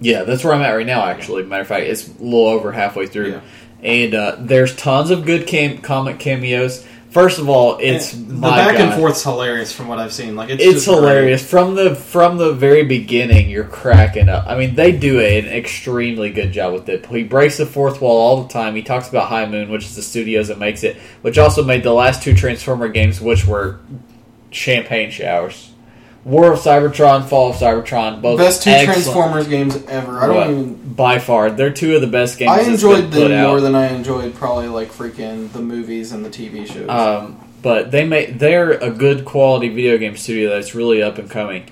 yeah, that's where I'm at right now. Actually, matter of fact, it's a little over halfway through, Yeah. and uh, there's tons of good cam- comic cameos. First of all, it's the my back and God. forth's hilarious from what I've seen. Like it's, It's just great. hilarious from the from the very beginning. You're cracking up. I mean, they do an extremely good job with it. He breaks the fourth wall all the time. He talks about High Moon, which is the studios that makes it, which also made the last two Transformer games, which were champagne showers. War of Cybertron, Fall of Cybertron, both Best two excellent- Transformers games ever. I don't even. by far. They're two of the best games. I enjoyed them out. more than I enjoyed probably like freaking the movies and the TV shows. Um, but they make they're a good quality video game studio that's really up and coming,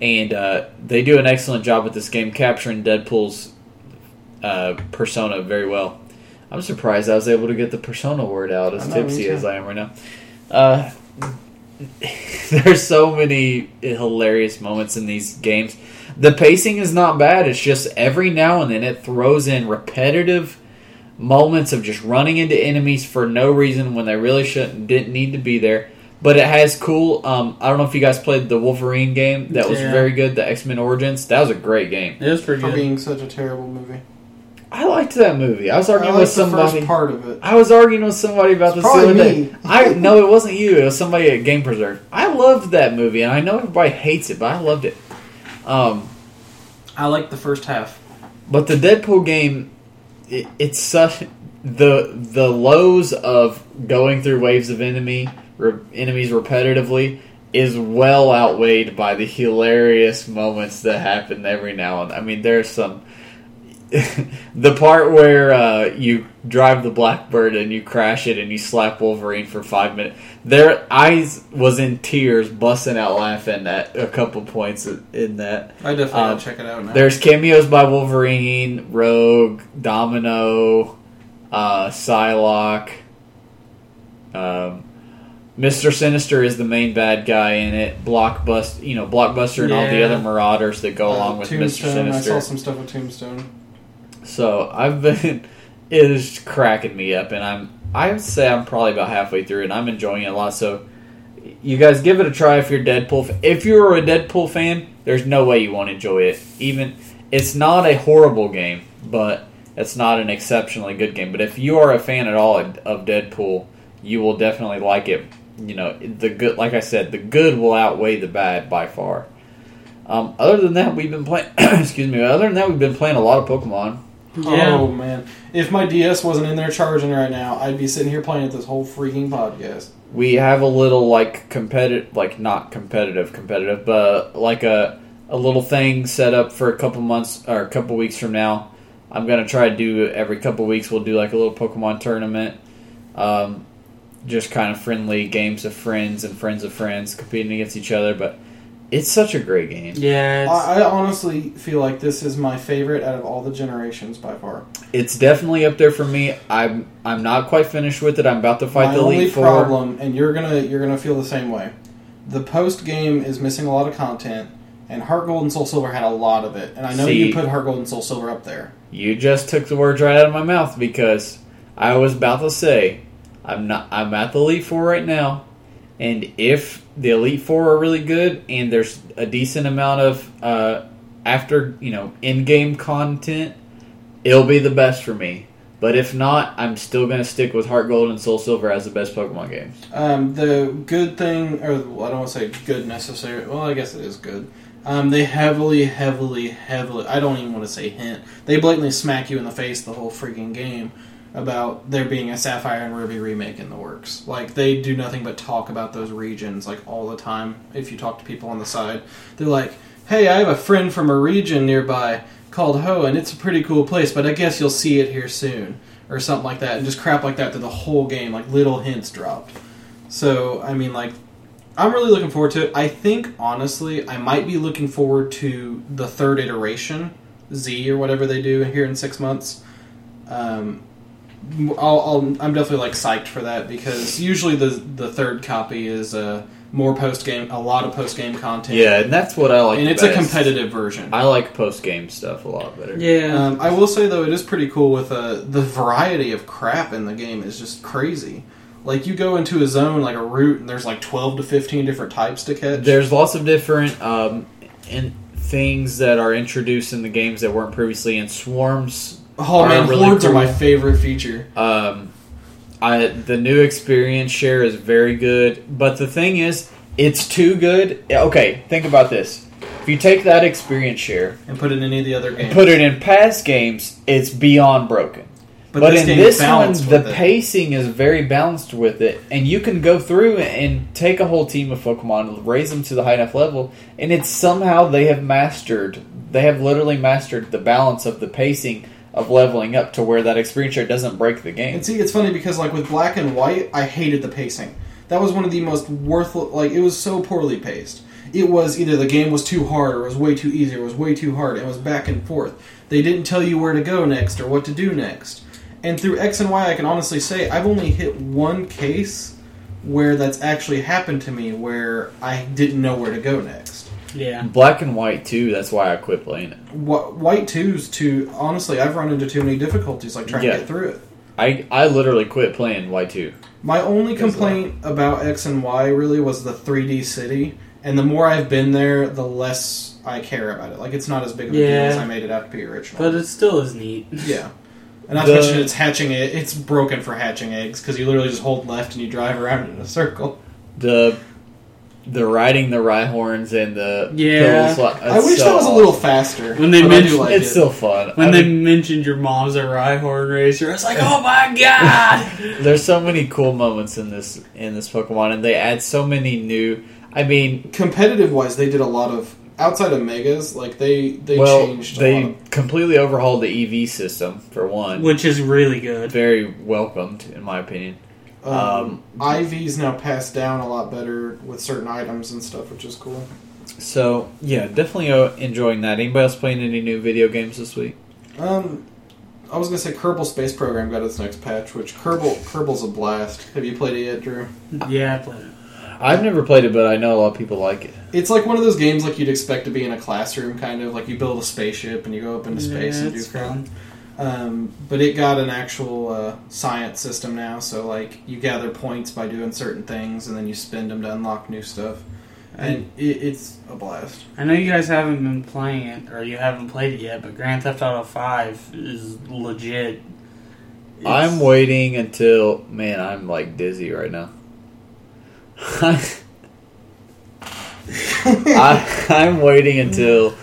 and uh, they do an excellent job with this game capturing Deadpool's uh, persona very well. I'm surprised I was able to get the persona word out as I know, me tipsy as I am right now. Uh, there's so many hilarious moments in these games. The pacing is not bad. It's just every now and then it throws in repetitive moments of just running into enemies for no reason when they really shouldn't didn't need to be there. But it has cool. Um, I don't know if you guys played the Wolverine game. That was Yeah. very good. The X Men Origins. That was a great game. It was pretty for good. being such a terrible movie. I liked that movie. I was I arguing liked with the somebody. first part of it. I was arguing with somebody about It's this the probably other day. me. I no, it wasn't you. It was somebody at Game Preserve. I loved that movie, and I know everybody hates it, but I loved it. Um, I liked the first half. But the Deadpool game, it, it's such the the lows of going through waves of enemy re, enemies repetitively is well outweighed by the hilarious moments that happen every now and. I mean, there's some. the part where uh, you drive the Blackbird and you crash it and you slap Wolverine for five minutes. Their eyes was in tears, busting out laughing at a couple points in that. I definitely Um, check it out now. There's cameos by Wolverine, Rogue, Domino, uh, Psylocke. Um, Mister Sinister is the main bad guy in it. Blockbuster, you know, Blockbuster and all the other Marauders that go Uh, along with Mister Sinister. I saw some stuff with Tombstone. So I've been, it is cracking me up, and I'm, I would say I'm probably about halfway through, and I'm enjoying it a lot. So, you guys give it a try if you're Deadpool. If you're a Deadpool fan, there's no way you won't enjoy it. Even it's not a horrible game, but it's not an exceptionally good game. But if you are a fan at all of of Deadpool, you will definitely like it. You know, the good, like I said, the good will outweigh the bad by far. Um, other than that, we've been playing. excuse me. Other than that, we've been playing a lot of Pokemon. Yeah. Oh man, if my DS wasn't in there charging right now, I'd be sitting here playing it this whole freaking podcast. we have a little like competitive like not competitive competitive but like a a little thing set up for a couple months or a couple weeks from now i'm gonna try to do every couple weeks we'll do like a little pokemon tournament um, just kind of friendly games of friends and friends of friends competing against each other but it's such a great game Yeah, it's, I, I honestly feel like this is my favorite out of all the generations by far. it's definitely up there for me i'm i'm not quite finished with it i'm about to fight my the only elite four problem, and you're gonna you're gonna feel the same way. The post game is missing a lot of content, and Heart Gold and Soul Silver had a lot of it. And I know See- you put Heart Gold and Soul Silver up there. You just took the words right out of my mouth because I was about to say I'm not I'm at the Elite Four right now, and if the Elite Four are really good and there's a decent amount of uh, after you know in-game content, it'll be the best for me. But if not, I'm still gonna stick with Heart Gold and Soul Silver as the best Pokemon games. Um, the good thing, or I don't want to say good necessarily. Well, I guess it is good. Um, they heavily, heavily, heavily. I don't even want to say hint. They blatantly smack you in the face the whole freaking game about there being a Sapphire and Ruby remake in the works. Like they do nothing but talk about those regions like all the time. If you talk to people on the side, they're like, "Hey, I have a friend from a region nearby called Hoenn, and it's a pretty cool place, but I guess you'll see it here soon." Or something like that, and just crap like that through the whole game, like little hints dropped. So, I mean, like, I'm really looking forward to it. I think, honestly, I might be looking forward to the third iteration, Z or whatever they do here in six months. Um, I'll, I'll, I'm definitely like psyched for that because usually the the third copy is uh, more post game, a lot of post game content. Yeah, and that's what I like. and it's best. a competitive version. I like post game stuff a lot better. yeah. Um, I will say though, it is pretty cool with uh, the variety of crap in the game is just crazy. Like you go into a zone like a route, and there's like twelve to fifteen different types to catch. There's lots of different um, in things that are introduced in the games that weren't previously in swarms. Oh are man, really hordes are my favorite feature. Um, I the new experience share is very good, but the thing is, it's too good. Okay, think about this. If you take that experience share and put it in any of the other and games. put it in past games, it's beyond broken. But, this in this one, the it. pacing is very balanced with it, and you can go through and take a whole team of Pokemon, raise them to the high enough level, and it's somehow they have mastered. They have literally mastered the balance of the pacing of leveling up to where that experience share doesn't break the game. And see, it's funny because like with Black and White, I hated the pacing. That was one of the most worthless. Like it was so poorly paced. It was either the game was too hard or it was way too easy or it was way too hard. It was back and forth. They didn't tell you where to go next or what to do next. And through X and Y, I can honestly say I've only hit one case where that's actually happened to me where I didn't know where to go next. Yeah. Black and White too. That's why I quit playing it. Wh- White twos too. Honestly, I've run into too many difficulties like trying Yeah. to get through it. I I literally quit playing White two. My only Because complaint about X and Y really was the 3D city, and the more I've been there, the less I care about it. Like it's not as big of a deal Yeah. as I made it out to be originally. But it still is neat. yeah, and not The- to mention it's hatching. it. It's broken for hatching eggs because you literally just hold left and you drive around in a circle. The the riding the Rhyhorns and the Yeah. pillows, I wish so that was a little faster. When they but I do mentioned- like It's it. still fun. When I they mean, mentioned your mom's a Rhyhorn racer, I was like, oh my god! there's so many cool moments in this in this Pokemon, and they add so many new. I mean, competitive wise, they did a lot of outside of megas. Like they they well, changed. a they lot of- completely overhauled the EV system for one. Which is really good. Very welcomed, in my opinion. Um, IVs now pass down a lot better with certain items and stuff, which is cool. So yeah, definitely uh, enjoying that. Anybody else playing any new video games this week? Um, I was gonna say Kerbal Space Program got its next patch, which Kerbal Kerbal's a blast. Have you played it yet, Drew? Yeah, I played it. I've never played it, but I know a lot of people like it. It's like one of those games like you'd expect to be in a classroom, kind of like you build a spaceship and you go up into space Yeah, and do crap. fun. Um, but it got an actual uh, science system now, so like you gather points by doing certain things, and then you spend them to unlock new stuff, and it, it's a blast. I know you guys haven't been playing it, or you haven't played it yet, but Grand Theft Auto 5 is legit. It's- I'm waiting until man, I'm like dizzy right now. I, I'm waiting until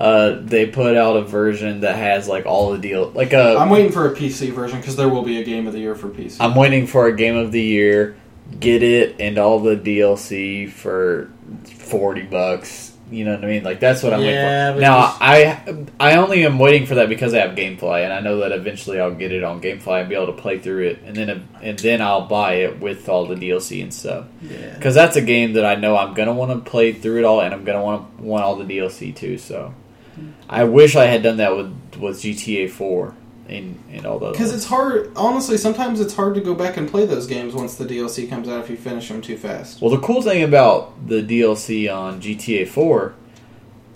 uh, they put out a version that has like all the deal. Like a, I'm waiting for a PC version because there will be a game of the year for PC. I'm waiting for a game of the year, get it, and all the DLC for forty bucks. You know what I mean? Like that's what I'm Yeah, waiting for. Now just- I I only am waiting for that because I have GameFly, and I know that eventually I'll get it on GameFly and be able to play through it, and then and then I'll buy it with all the DLC and stuff. Yeah. Because that's a game that I know I'm gonna want to play through it all, and I'm gonna want to want all the DLC too. So I wish I had done that with with GTA Four and and all those. Because it's hard, honestly. Sometimes it's hard to go back and play those games once the DLC comes out if you finish them too fast. Well, the cool thing about the DLC on GTA 4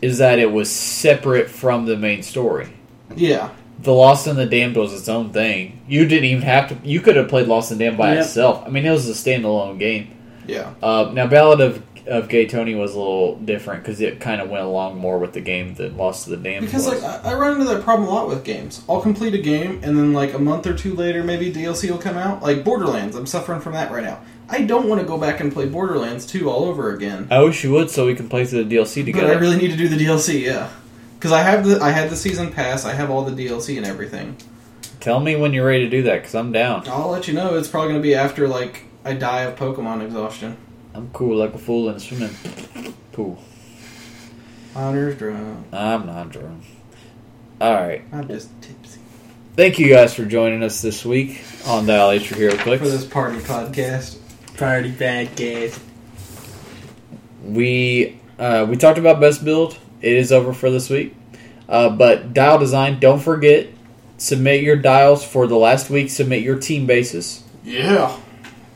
is that it was separate from the main story. Yeah, The Lost and the Damned was its own thing. You didn't even have to. You could have played Lost and Damned by Yep. itself. I mean, it was a standalone game. yeah. Uh, now, Ballad of of Gay Tony was a little different because it kind of went along more with the game than Lost to the Damned. Because was. like I, I run into that problem a lot with games. I'll complete a game and then like a month or two later, maybe DLC will come out. Like Borderlands, I'm suffering from that right now. I don't want to go back and play Borderlands 2 all over again. I wish you would, so we can play through the DLC together. But. I really need to do the DLC, yeah. Because I have the I had the season pass, I have all the DLC and everything. Tell me when you're ready to do that, because I'm down. I'll let you know. It's probably going to be after like I die of Pokemon exhaustion. I'm cool like a fool in a swimming pool. Hunter's drunk. I'm not drunk. All right. I'm just tipsy Thank you guys for joining us this week on Dial H for HeroClix. for this party podcast. Party bad guys. We uh, we talked about best build. It is over for this week. Uh, but dial design, don't forget submit your dials for the last week. Submit your team bases, Yeah.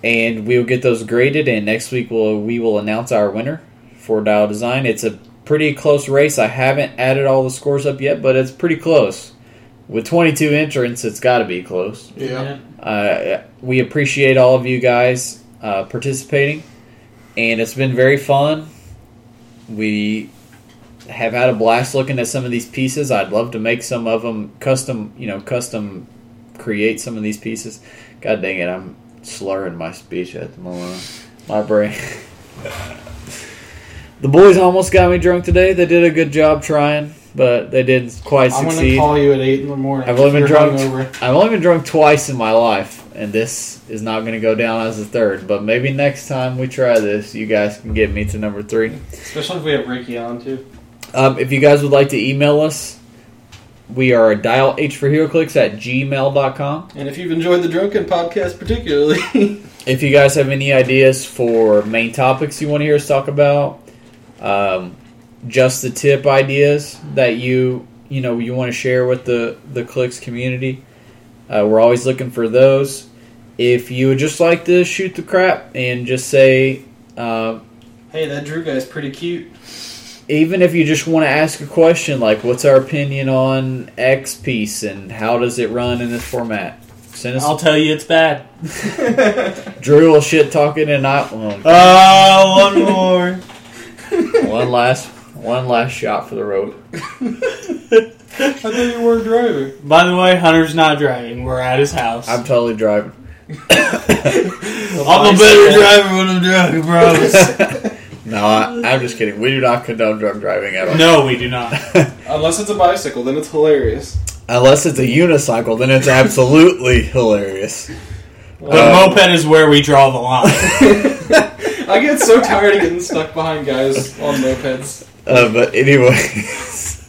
And we'll get those graded. And next week we'll we will announce our winner for dial design. It's a pretty close race. I haven't added all the scores up yet, but it's pretty close. With 22 entrants, it's got to be close. Yeah. Uh, we appreciate all of you guys uh, participating, and it's been very fun. We have had a blast looking at some of these pieces. I'd love to make some of them custom, you know, custom create some of these pieces. God dang it, I'm slurring my speech at the moment. My brain. the boys almost got me drunk today. They did a good job trying, but they didn't quite succeed. I'm gonna call you at eight in the morning. I've only been drunk. hungover. I've only been drunk twice in my life, and this is not going to go down as a third. But maybe next time we try this, you guys can get me to number three. especially if we have Ricky on too. Um, if you guys would like to email us, we are dial H for HeroClix at gmail.com. And if you've enjoyed the Drunken podcast, particularly, If you guys have any ideas for main topics you want to hear us talk about, um, just the tip ideas that you you know you want to share with the the Clix community, uh, we're always looking for those. If you would just like to shoot the crap and just say, uh, hey, that Drew guy's pretty cute. Even if you just want to ask a question like, "What's our opinion on X piece and how does it run in this format?" Send us. I'll tell you it's bad. Drew will shit talking and I. Well, Oh, one more. one last one last shot for the road. I thought you weren't driving. By the way, Hunter's not driving. We're at his house. I'm totally driving. I'm a better driver when I'm driving, bros. No, I, I'm just kidding. We do not condone drunk driving at all. no, we do not. Unless it's a bicycle, then it's hilarious. Unless it's a unicycle, then it's absolutely hilarious. The Uh, moped is where we draw the line. I get so tired of getting stuck behind guys on mopeds. Uh, but anyways,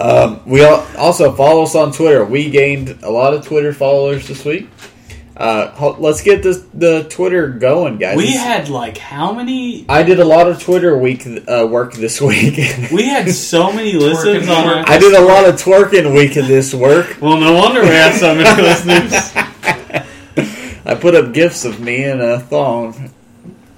um, we also follow us on Twitter. We gained a lot of Twitter followers this week. Uh, let's get this the Twitter going, guys. we had like how many? I did a lot of Twitter week uh, work this week. We had so many listens on our. I did a lot of twerking week of this work. Well, no wonder we have so many listeners. I put up gifs of me in a thong,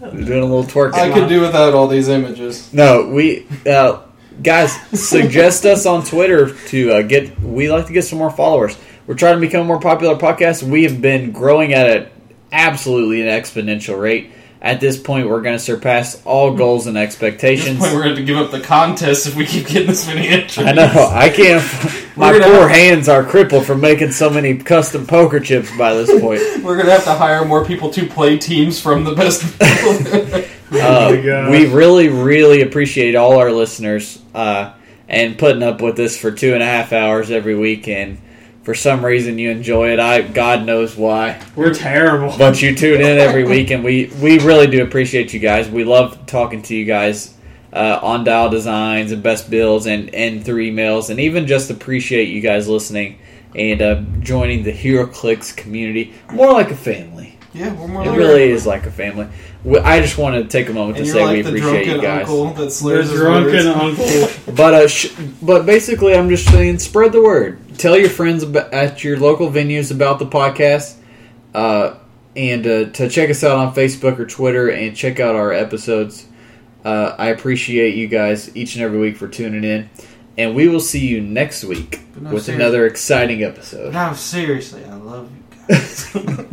doing a little twerking. I could do without all these images. No, we uh, guys suggest us on Twitter to uh, get. We like to get some more followers. We're trying to become a more popular podcast. We have been growing at an absolutely an exponential rate. At this point, we're going to surpass all goals and At this expectations. point, we're going to give up the contest if we keep getting this many entries. I know I can't. My poor have- hands are crippled from making so many custom poker chips by this point. We're going to have to hire more people to play teams from the best. Uh, my we really, really appreciate all our listeners uh, and putting up with this for two and a half hours every week. And for some reason, you enjoy it. I God knows why, We're terrible. but you tune in every week, and we we really do appreciate you guys. We love talking to you guys uh, on Dial Designs and Best Builds and and through emails, and even just appreciate you guys listening and uh, joining the HeroClix community. More like a family. yeah, we're more It like really is like a family. I just want to take a moment And to say like we the appreciate you guys. uncle that slurs his drunken words. uncle. But uh, sh- but basically, I'm just saying, spread the word. Tell your friends ab- at your local venues about the podcast, uh, and uh, to check us out on Facebook or Twitter, and check out our episodes. Uh, I appreciate you guys each and every week for tuning in, and we will see you next week no, with seriously. another exciting episode. No, seriously, I love you guys.